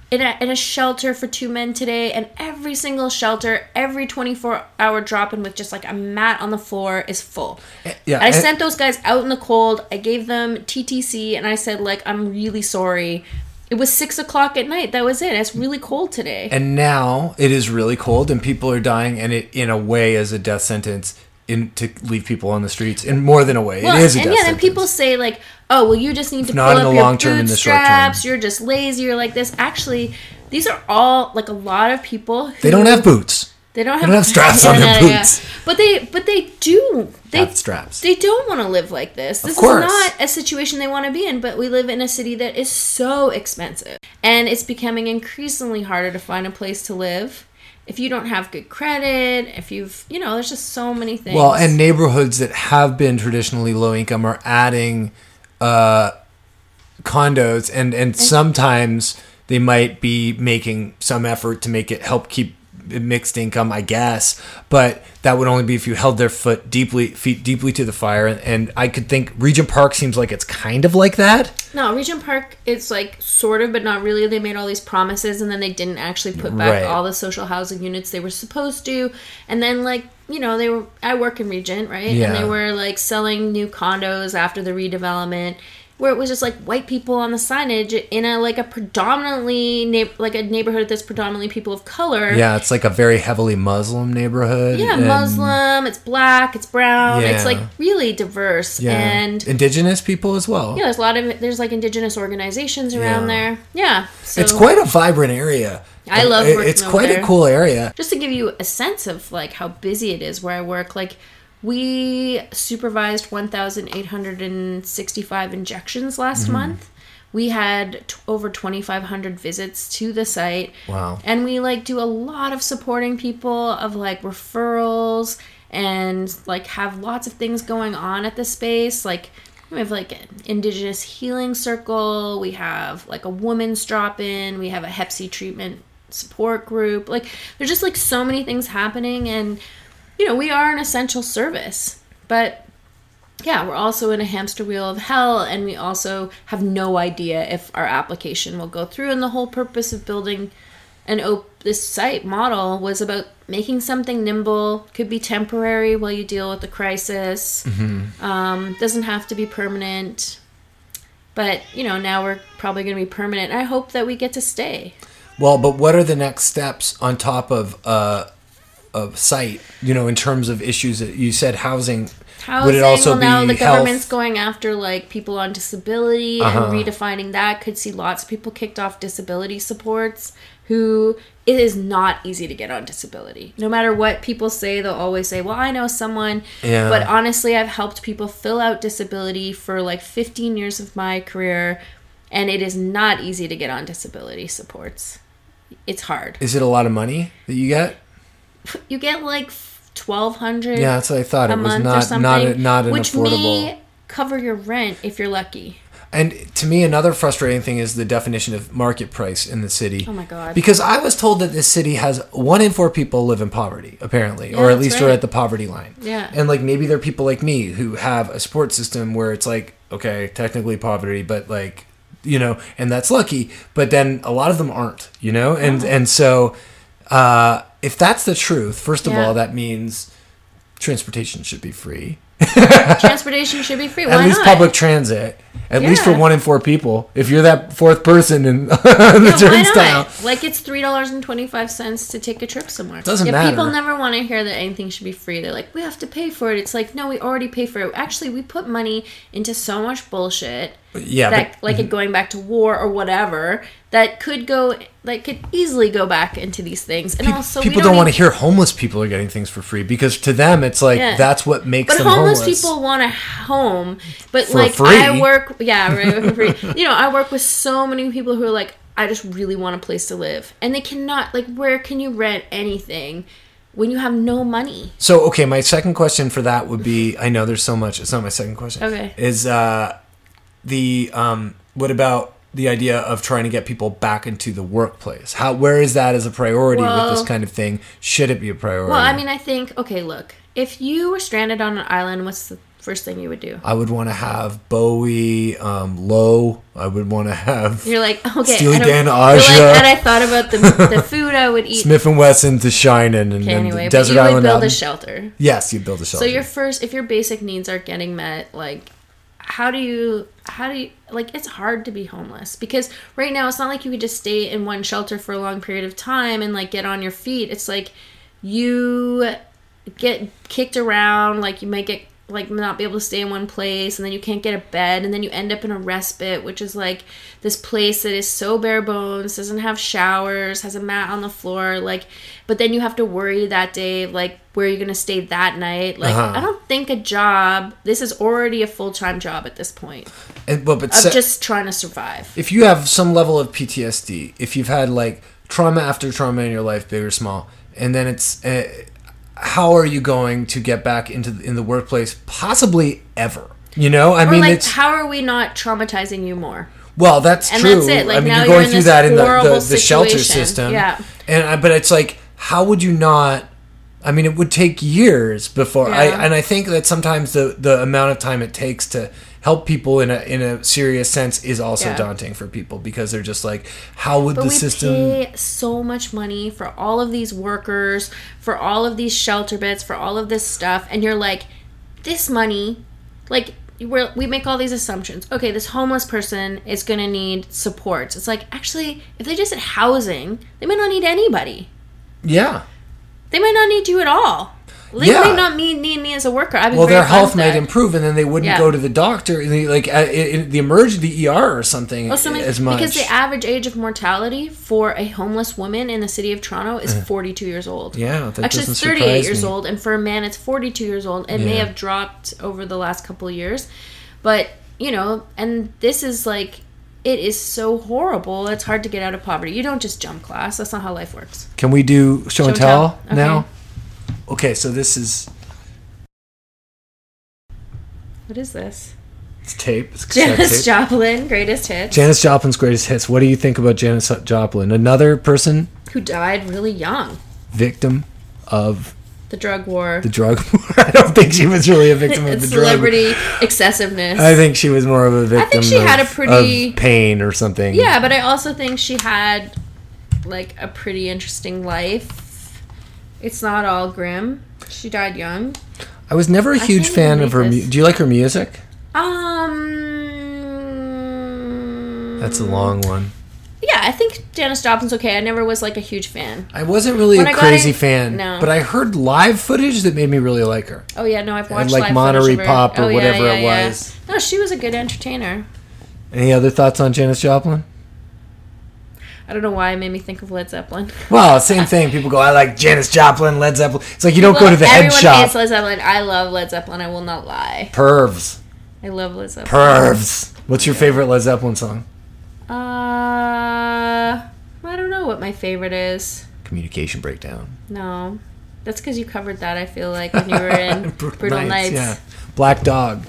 Speaker 4: in a, in a shelter for two men today, and every single shelter, every 24 hour drop in with just like a mat on the floor is full.
Speaker 1: Eh, yeah,
Speaker 4: I
Speaker 1: eh.
Speaker 4: sent those guys out in the cold. I gave them TTC, and I said like, I'm really sorry. It was six o'clock at night. That was it. It's really cold today.
Speaker 1: And now it is really cold and people are dying, and it, in a way, is a death sentence in to leave people on the streets. In more than a way,
Speaker 4: Well,
Speaker 1: it is a
Speaker 4: and yeah,
Speaker 1: sentence.
Speaker 4: then people say like, "Oh, well, you just need to
Speaker 1: not
Speaker 4: pull
Speaker 1: in
Speaker 4: up
Speaker 1: the
Speaker 4: your
Speaker 1: long term, in the short term.
Speaker 4: You're just lazy. You're like this." Actually, these are all like a lot of people. Who,
Speaker 1: they don't have boots.
Speaker 4: They don't
Speaker 1: they
Speaker 4: have,
Speaker 1: don't have straps on their boots.
Speaker 4: But they, but they do. They
Speaker 1: Have straps.
Speaker 4: They don't want to live like this. This
Speaker 1: course.
Speaker 4: is not a situation they want to be in. But we live in a city that is so expensive, and it's becoming increasingly harder to find a place to live. If you don't have good credit, if you've, you know, there's just so many things.
Speaker 1: Well, and neighborhoods that have been traditionally low income are adding uh, condos, and and sometimes they might be making some effort to make it help keep mixed income, I guess. But that would only be if you held their foot deeply feet deeply to the fire. And I could think Regent Park seems like it's kind of like that.
Speaker 4: No, Regent Park is like sort of, but not really. They made all these promises and then they didn't actually put back
Speaker 1: Right.
Speaker 4: all the social housing units they were supposed to. And then, like, you know, they were, I work in Regent, right?
Speaker 1: Yeah.
Speaker 4: And they were like selling new condos after the redevelopment where it was just like white people on the signage in a like a predominantly, na- like a neighborhood that's predominantly people of color.
Speaker 1: Yeah, it's like a very heavily Muslim neighborhood.
Speaker 4: Yeah,
Speaker 1: and-
Speaker 4: Muslim, it's black, it's brown, it's like really diverse.
Speaker 1: Yeah,
Speaker 4: And
Speaker 1: indigenous people as well.
Speaker 4: yeah, there's a lot of there's like indigenous organizations around
Speaker 1: Yeah.
Speaker 4: there. Yeah, so
Speaker 1: It's quite a vibrant area.
Speaker 4: I love
Speaker 1: It- It's quite
Speaker 4: there.
Speaker 1: a cool area.
Speaker 4: just to give you a sense of like how busy it is where I work. Like we supervised 1,865 injections last
Speaker 1: Mm-hmm.
Speaker 4: month. We had t- over 2,500 visits to the site.
Speaker 1: Wow.
Speaker 4: And we like do a lot of supporting people of like referrals and like have lots of things going on at the space. Like we have like an indigenous healing circle. We have like a woman's drop in. We have a Hep C treatment support group. Like there's just like so many things happening and you know, we are an essential service. But yeah, we're also in a hamster wheel of hell, and we also have no idea if our application will go through. And the whole purpose of building an op- this site model was about making something nimble, could be temporary while you deal with the crisis, um, doesn't have to be permanent. But you know, now we're probably going to be permanent. I hope that we get to stay.
Speaker 1: Well, but what are the next steps on top of uh, a site? You know, in terms of issues that you said housing.
Speaker 4: Housing,
Speaker 1: would it also
Speaker 4: well, now the
Speaker 1: health?
Speaker 4: government's going after like people on disability
Speaker 1: Uh-huh.
Speaker 4: and redefining that. Could see lots of people kicked off disability supports who it is not easy to get on disability. No matter what people say, they'll always say, "Well, I know someone."
Speaker 1: Yeah.
Speaker 4: But honestly, I've helped people fill out disability for like 15 years of my career, and it is not easy to get on disability supports. It's hard.
Speaker 1: Is it a lot of money that you get?
Speaker 4: You get like 1200
Speaker 1: Yeah, that's what I thought. It was not not not an
Speaker 4: which
Speaker 1: affordable.
Speaker 4: may cover your rent if you're lucky.
Speaker 1: And to me, another frustrating thing is the definition of market price in the city.
Speaker 4: Oh my God.
Speaker 1: Because I was told that this city has one in four people live in poverty, apparently,
Speaker 4: Yeah,
Speaker 1: or at least are at the poverty line.
Speaker 4: Yeah.
Speaker 1: And like maybe there are people like me who have a support system where it's like, okay, technically poverty, but like, you know, and that's lucky. But then a lot of them aren't, you know, and and so uh, if that's the truth, first of
Speaker 4: Yeah.
Speaker 1: all, that means transportation should be free.
Speaker 4: Transportation should be free.
Speaker 1: At least
Speaker 4: not?
Speaker 1: public transit. At least for one in four people. If you're that fourth person in the
Speaker 4: Yeah,
Speaker 1: turnstile.
Speaker 4: Like it's three dollars and twenty five cents to take a trip somewhere.
Speaker 1: Doesn't
Speaker 4: yeah,
Speaker 1: matter.
Speaker 4: People never want to hear that anything should be free. They're like, we have to pay for it. It's like, no, we already pay for it. Actually, we put money into so much bullshit
Speaker 1: Yeah,
Speaker 4: that,
Speaker 1: but
Speaker 4: like it going back to war or whatever, that could go, like, could easily go back into these things. And also,
Speaker 1: people don't
Speaker 4: don't
Speaker 1: want to hear homeless people are getting things for free because to them it's like
Speaker 4: Yeah.
Speaker 1: that's what makes
Speaker 4: But
Speaker 1: them
Speaker 4: homeless,
Speaker 1: homeless.
Speaker 4: people want a home. But like
Speaker 1: free.
Speaker 4: I work, yeah, right, for free. You know, I work with so many people who are like, I just really want a place to live, and they cannot. Like, where can you rent anything when you have no money?
Speaker 1: So okay, my second question for that would be I know there's so much. It's not my second question.
Speaker 4: Okay.
Speaker 1: Is uh the um what about the idea of trying to get people back into the workplace? How where is that as a priority with this kind of thing? Should it be a priority?
Speaker 4: Well, I mean, I think okay. Look, if you were stranded on an island, what's the first thing you would do?
Speaker 1: I would want to have Bowie, um, Low. I would want to have
Speaker 4: You're like, okay,
Speaker 1: Steely
Speaker 4: I
Speaker 1: Dan,
Speaker 4: you're like,
Speaker 1: Aja.
Speaker 4: and I thought about the the food I would eat.
Speaker 1: Smith and Wesson to Shining, and
Speaker 4: Okay,
Speaker 1: then
Speaker 4: anyway, but
Speaker 1: Desert
Speaker 4: you would
Speaker 1: Island
Speaker 4: build
Speaker 1: album.
Speaker 4: a shelter.
Speaker 1: Yes, you build a shelter.
Speaker 4: So your first, if your basic needs aren't getting met, like, how do you, how do you, like, it's hard to be homeless because right now it's not like you could just stay in one shelter for a long period of time and like get on your feet. It's like you get kicked around, like you might get like not be able to stay in one place and then you can't get a bed and then you end up in a respite which is like this place that is so bare bones doesn't have showers has a mat on the floor like but then you have to worry that day like where you're gonna stay that night like
Speaker 1: Uh-huh.
Speaker 4: i don't think a job this is already a full-time job at this point.
Speaker 1: And- but, but
Speaker 4: of just trying to survive
Speaker 1: if you have some level of PTSD, if you've had like trauma after trauma in your life, big or small, and then it's uh, how are you going to get back into the, in the workplace? Possibly ever. You know, I
Speaker 4: or
Speaker 1: mean,
Speaker 4: like how are we not traumatizing you more
Speaker 1: well, that's
Speaker 4: And
Speaker 1: true.
Speaker 4: that's it. Like,
Speaker 1: I mean,
Speaker 4: now
Speaker 1: you're
Speaker 4: you're
Speaker 1: going
Speaker 4: in
Speaker 1: through that in the, the, the shelter system.
Speaker 4: Yeah.
Speaker 1: and I, but it's like, how would you not? I mean, it would take years before I, and I think that sometimes the the amount of time it takes to help people in a in a serious sense is also
Speaker 4: Yeah.
Speaker 1: daunting for people because they're just like, how would
Speaker 4: But
Speaker 1: the
Speaker 4: we
Speaker 1: system?
Speaker 4: pay so much money for all of these workers, for all of these shelter beds, for all of this stuff, and you're like, this money, like we're, we make all these assumptions. Okay, this homeless person is going to need support. It's like actually, if they just had housing, they might not need anybody.
Speaker 1: Yeah.
Speaker 4: They might not need you at all. They
Speaker 1: Yeah.
Speaker 4: not need, need me as a worker. I'd
Speaker 1: Well, their health might improve, and then they wouldn't
Speaker 4: Yeah.
Speaker 1: go to the doctor, they- like uh, the emerge the ER or something
Speaker 4: so many-
Speaker 1: as much.
Speaker 4: Because the average age of mortality for a homeless woman in the city of Toronto is 42 years old.
Speaker 1: Yeah, that
Speaker 4: actually, it's 38 years
Speaker 1: me.
Speaker 4: old, and for a man, it's 42 years old. It may have dropped over the last couple of years, but you know, and this is like it is so horrible. It's hard to get out of poverty. You don't just jump class. That's not how life works.
Speaker 1: Can we do show, and
Speaker 4: and
Speaker 1: tell,
Speaker 4: tell. Okay.
Speaker 1: now? Okay, so this is
Speaker 4: What is this?
Speaker 1: it's tape. It's
Speaker 4: Janis
Speaker 1: tape.
Speaker 4: Joplin, greatest hits,
Speaker 1: Janis Joplin's greatest hits. What do you think about Janis Joplin? Another person
Speaker 4: who died really young.
Speaker 1: victim of
Speaker 4: The drug war.
Speaker 1: the drug. War. I don't think she was really a victim of the drug.
Speaker 4: celebrity excessiveness.
Speaker 1: I think she was more of a victim.
Speaker 4: I think she
Speaker 1: of,
Speaker 4: had a pretty-
Speaker 1: of pain or something.
Speaker 4: Yeah, but I also think she had like a pretty interesting life. It's not all grim. She died young.
Speaker 1: I was never a huge fan of her. Mu- do you like her music?
Speaker 4: Um
Speaker 1: That's a long one.
Speaker 4: Yeah, I think Janis Joplin's okay. I never was like a huge fan.
Speaker 1: I wasn't really
Speaker 4: When
Speaker 1: a
Speaker 4: I got
Speaker 1: crazy
Speaker 4: in-
Speaker 1: fan,
Speaker 4: no.
Speaker 1: but I heard live footage that made me really like her.
Speaker 4: Oh yeah, no, I've watched
Speaker 1: like
Speaker 4: live
Speaker 1: Monterey
Speaker 4: footage of her.
Speaker 1: Pop or
Speaker 4: Oh, yeah,
Speaker 1: whatever
Speaker 4: yeah,
Speaker 1: it
Speaker 4: yeah.
Speaker 1: was.
Speaker 4: No, she was a good entertainer.
Speaker 1: Any other thoughts on Janis Joplin?
Speaker 4: I don't know why it made me think of Led Zeppelin.
Speaker 1: Well, same thing. People go, I like Janis Joplin, Led Zeppelin. It's like you don't go to the head shop.
Speaker 4: everyone hates Led Zeppelin. I love Led Zeppelin. I will not lie.
Speaker 1: Pervs.
Speaker 4: I love Led Zeppelin.
Speaker 1: Pervs. What's your favorite Led Zeppelin song?
Speaker 4: Uh, I don't know what my favorite is.
Speaker 1: Communication Breakdown.
Speaker 4: No, that's because you covered that. I feel like when you were in Brutal, Nights.
Speaker 1: Yeah. Black Dog.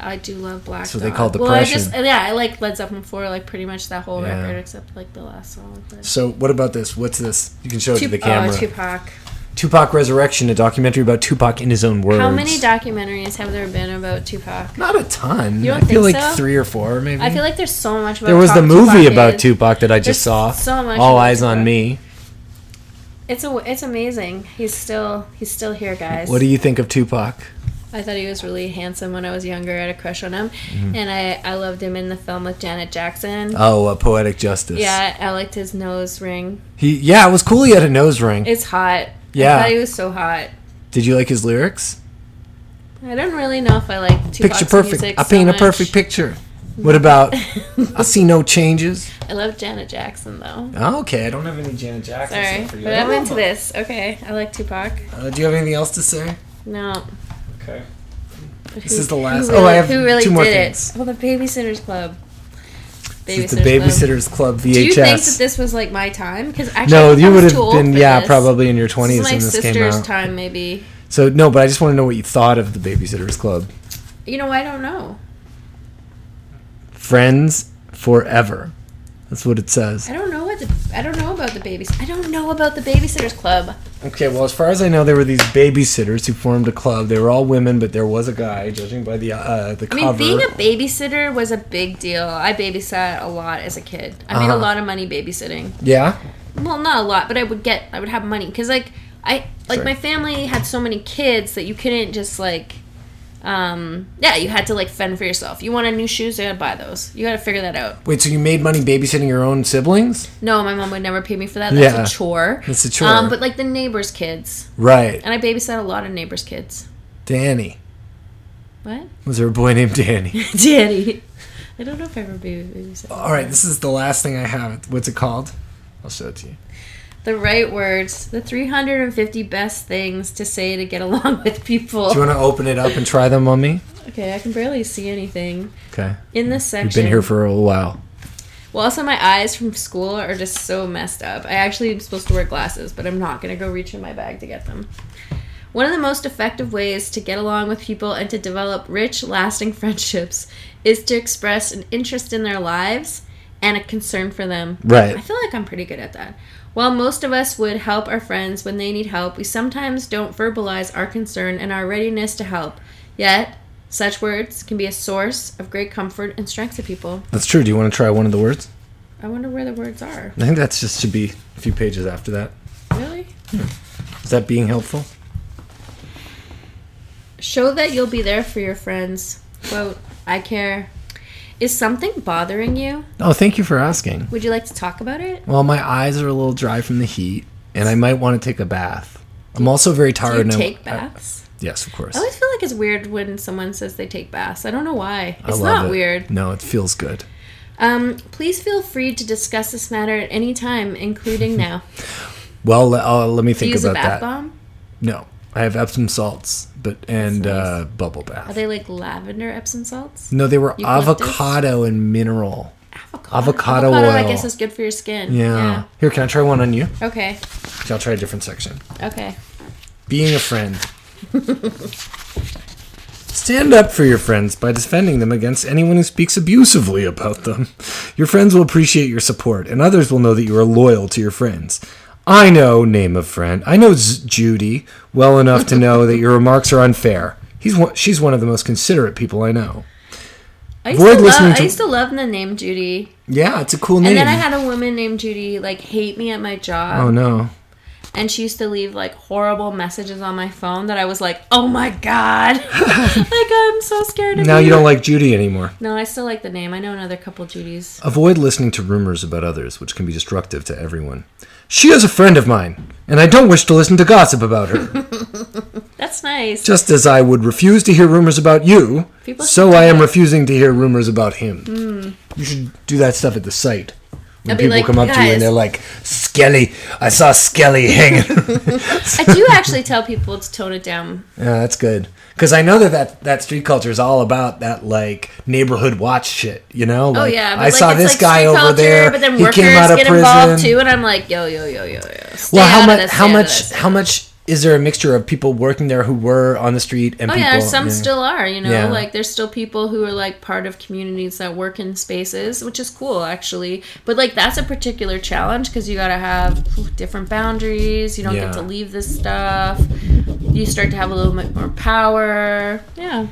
Speaker 4: I do love Black.
Speaker 1: So they call
Speaker 4: Well, I just yeah, I like Led Zeppelin four, like pretty much that whole
Speaker 1: Yeah.
Speaker 4: record except like the last song. But.
Speaker 1: So what about this? What's this? You can show it to the oh, camera.
Speaker 4: Oh, Tupac.
Speaker 1: Tupac Resurrection, a documentary about Tupac in his own words.
Speaker 4: How many documentaries have there been about Tupac?
Speaker 1: Not a ton.
Speaker 4: You don't
Speaker 1: I feel
Speaker 4: think
Speaker 1: like
Speaker 4: so?
Speaker 1: three or four, maybe.
Speaker 4: I feel like there's so much. About
Speaker 1: there was the movie
Speaker 4: Tupac
Speaker 1: about
Speaker 4: is.
Speaker 1: Tupac that I just
Speaker 4: There's
Speaker 1: saw.
Speaker 4: so much
Speaker 1: All eyes on me.
Speaker 4: It's a, it's amazing. He's still he's still here, guys.
Speaker 1: What do you think of Tupac?
Speaker 4: I thought he was really handsome when I was younger. I had a crush on him,
Speaker 1: Mm-hmm.
Speaker 4: and I I loved him in the film with Janet Jackson.
Speaker 1: Oh, uh, Poetic Justice.
Speaker 4: Yeah, I liked his nose ring.
Speaker 1: He yeah, it was cool. He had a nose ring.
Speaker 4: It's hot.
Speaker 1: Yeah.
Speaker 4: I thought he was so hot.
Speaker 1: Did you like his lyrics?
Speaker 4: I don't really know if I like Tupac's
Speaker 1: Picture perfect.
Speaker 4: music
Speaker 1: I
Speaker 4: so
Speaker 1: paint a perfect picture. What about? I see no changes.
Speaker 4: I love Janet Jackson though.
Speaker 1: Oh, okay, I don't have any Janet Jackson
Speaker 4: Sorry,
Speaker 1: for you.
Speaker 4: but I'm into this. Okay, I like Tupac.
Speaker 1: Uh, do you have anything else to say?
Speaker 4: No.
Speaker 1: Okay.
Speaker 4: But
Speaker 1: This
Speaker 4: who-
Speaker 1: is the last-
Speaker 4: Who
Speaker 1: oh, I
Speaker 4: really,
Speaker 1: have
Speaker 4: who really
Speaker 1: two more
Speaker 4: did
Speaker 1: things.
Speaker 4: it? Well, the Babysitters Club.
Speaker 1: This is the Babysitters Club VHS.
Speaker 4: Do you think that this was like my time? Because actually,
Speaker 1: no,
Speaker 4: I think I
Speaker 1: you would have been yeah,
Speaker 4: this.
Speaker 1: probably in your twenties
Speaker 4: is
Speaker 1: when this came out.
Speaker 4: My sister's time, maybe.
Speaker 1: So no, but I just want to know what you thought of the Babysitters Club.
Speaker 4: You know, I don't know.
Speaker 1: Friends forever. That's what it says.
Speaker 4: I don't know what the I don't know about the babies. I don't know about the Babysitters Club.
Speaker 1: Okay, well, as far as I know, there were these babysitters who formed a club. They were all women, but there was a guy, judging by the uh, the
Speaker 4: I mean,
Speaker 1: cover.
Speaker 4: being a babysitter was a big deal. I babysat a lot as a kid. I made a
Speaker 1: Uh-huh.
Speaker 4: lot of money babysitting.
Speaker 1: yeah,
Speaker 4: Well, not a lot, but I would get I would have money because like I like
Speaker 1: Sorry.
Speaker 4: my family had so many kids that you couldn't just like um yeah you had to like fend for yourself. You wanted new shoes, you gotta buy those. You gotta figure that out.
Speaker 1: Wait, so you made money babysitting your own siblings?
Speaker 4: No, my mom would never pay me for that. That's
Speaker 1: Yeah.
Speaker 4: a chore.
Speaker 1: That's a chore.
Speaker 4: Um, but like the neighbors' kids,
Speaker 1: Right,
Speaker 4: and I babysat a lot of neighbors' kids.
Speaker 1: Danny.
Speaker 4: What?
Speaker 1: Was there a boy named Danny?
Speaker 4: Danny. I don't know if I ever baby- babysat.
Speaker 1: all right, this is the last thing I have. What's it called? I'll show it to you.
Speaker 4: The right words. The 350 best things to say to get along with people.
Speaker 1: Do you want to open it up and try them on me?
Speaker 4: okay, I can barely see anything
Speaker 1: Okay.
Speaker 4: in this section.
Speaker 1: You've been here for a while.
Speaker 4: Well, also my eyes from school are just so messed up. I actually am supposed to wear glasses, but I'm not gonna go reach in my bag to get them. One of the most effective ways to get along with people and to develop rich, lasting friendships is to express an interest in their lives and a concern for them.
Speaker 1: Right.
Speaker 4: I feel like I'm pretty good at that. While most of us would help our friends when they need help, we sometimes don't verbalize our concern and our readiness to help. Yet, such words can be a source of great comfort and strength to people.
Speaker 1: That's true. Do you want to try one of the words?
Speaker 4: I wonder where the words are.
Speaker 1: I think that's just should be a few pages after that.
Speaker 4: Really? Hmm.
Speaker 1: Is that being helpful?
Speaker 4: Show that you'll be there for your friends. Quote, I care. Is something bothering you?
Speaker 1: Oh, thank you for asking.
Speaker 4: Would you like to talk about it?
Speaker 1: Well, my eyes are a little dry from the heat, and I might want to take a bath. I'm also very
Speaker 4: Do
Speaker 1: tired.
Speaker 4: you
Speaker 1: and I-
Speaker 4: take
Speaker 1: I-
Speaker 4: baths?
Speaker 1: yes, of course.
Speaker 4: I always feel like it's weird when someone says they take baths. I don't know why.
Speaker 1: I
Speaker 4: It's not
Speaker 1: it.
Speaker 4: weird.
Speaker 1: No, it feels good.
Speaker 4: Um, please feel free to discuss this matter at any time, including now.
Speaker 1: Well, uh, let me
Speaker 4: Do
Speaker 1: think
Speaker 4: you use a
Speaker 1: about
Speaker 4: bath
Speaker 1: that.
Speaker 4: bomb?
Speaker 1: No, I have Epsom salts, but and
Speaker 4: That's
Speaker 1: uh,
Speaker 4: nice.
Speaker 1: bubble
Speaker 4: Are they like lavender Epsom salts?
Speaker 1: no, they were
Speaker 4: Eucalyptus?
Speaker 1: avocado and mineral.
Speaker 4: Avocado.
Speaker 1: Avocado,
Speaker 4: Avocado,
Speaker 1: oil.
Speaker 4: I guess, is good for your skin.
Speaker 1: yeah. Here, can I try one on you?
Speaker 4: Yeah. Okay.
Speaker 1: I'll try a different section.
Speaker 4: Okay.
Speaker 1: Being a friend. Stand up for your friends by defending them against anyone who speaks abusively about them. Your friends will appreciate your support, and others will know that you are loyal to your friends. I know, name of friend. I know Z- Judy well enough to know that your remarks are unfair. He's one, she's one of the most considerate people I know.
Speaker 4: I used,
Speaker 1: Avoid
Speaker 4: to love,
Speaker 1: listening
Speaker 4: I used to love the name Judy.
Speaker 1: Yeah, it's a cool name.
Speaker 4: And then I had a woman named Judy like hate me at my job.
Speaker 1: oh no.
Speaker 4: and she used to leave like horrible messages on my phone that I was like, "Oh my god!" like I'm so scared of
Speaker 1: Now
Speaker 4: you
Speaker 1: don't like Judy anymore.
Speaker 4: No, I still like the name. I know another couple Judys.
Speaker 1: Avoid listening to rumors about others, which can be destructive to everyone. She is a friend of mine, and I don't wish to listen to gossip about her.
Speaker 4: That's nice.
Speaker 1: Just as I would refuse to hear rumors about you,
Speaker 4: People
Speaker 1: so
Speaker 4: do
Speaker 1: I am
Speaker 4: that.
Speaker 1: refusing to hear rumors about him. Hmm. You should do that stuff at the site. When people
Speaker 4: like,
Speaker 1: come up to you and they're like, Skelly, I saw Skelly hanging.
Speaker 4: I do actually tell people to tone it down.
Speaker 1: yeah, that's good. Because I know that, that that street culture is all about that, like, neighborhood watch shit, you know?
Speaker 4: Oh
Speaker 1: Like,
Speaker 4: yeah, but
Speaker 1: I
Speaker 4: like,
Speaker 1: saw this
Speaker 4: like
Speaker 1: guy
Speaker 4: street
Speaker 1: over there.
Speaker 4: But then
Speaker 1: he
Speaker 4: workers
Speaker 1: came out of
Speaker 4: get
Speaker 1: prison.
Speaker 4: involved too, and I'm like, yo, yo, yo, yo, yo. Stay
Speaker 1: Well, how
Speaker 4: out of
Speaker 1: much? How
Speaker 4: stay out of
Speaker 1: much? How much is there a mixture of people working there who were on the street and
Speaker 4: Oh
Speaker 1: people?
Speaker 4: yeah, some
Speaker 1: yeah.
Speaker 4: still are. You know,
Speaker 1: Yeah.
Speaker 4: like there's still people who are like part of communities that work in spaces, which is cool actually. But like that's a particular challenge because you got to have different boundaries. You don't
Speaker 1: Yeah.
Speaker 4: get to leave this stuff. You start to have a little bit more power. Yeah.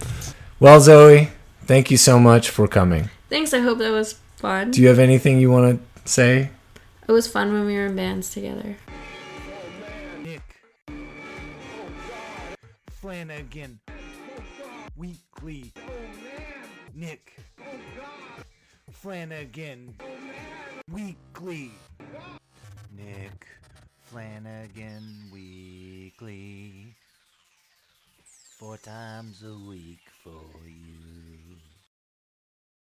Speaker 1: Well, Zoe, thank you so much for coming.
Speaker 4: Thanks. I hope that was fun.
Speaker 1: Do you have anything you want to say?
Speaker 4: it was fun when we were in bands together.
Speaker 5: Flanagan Weekly. Nick. Flanagan Weekly. Nick. Flanagan Weekly. Four times a week for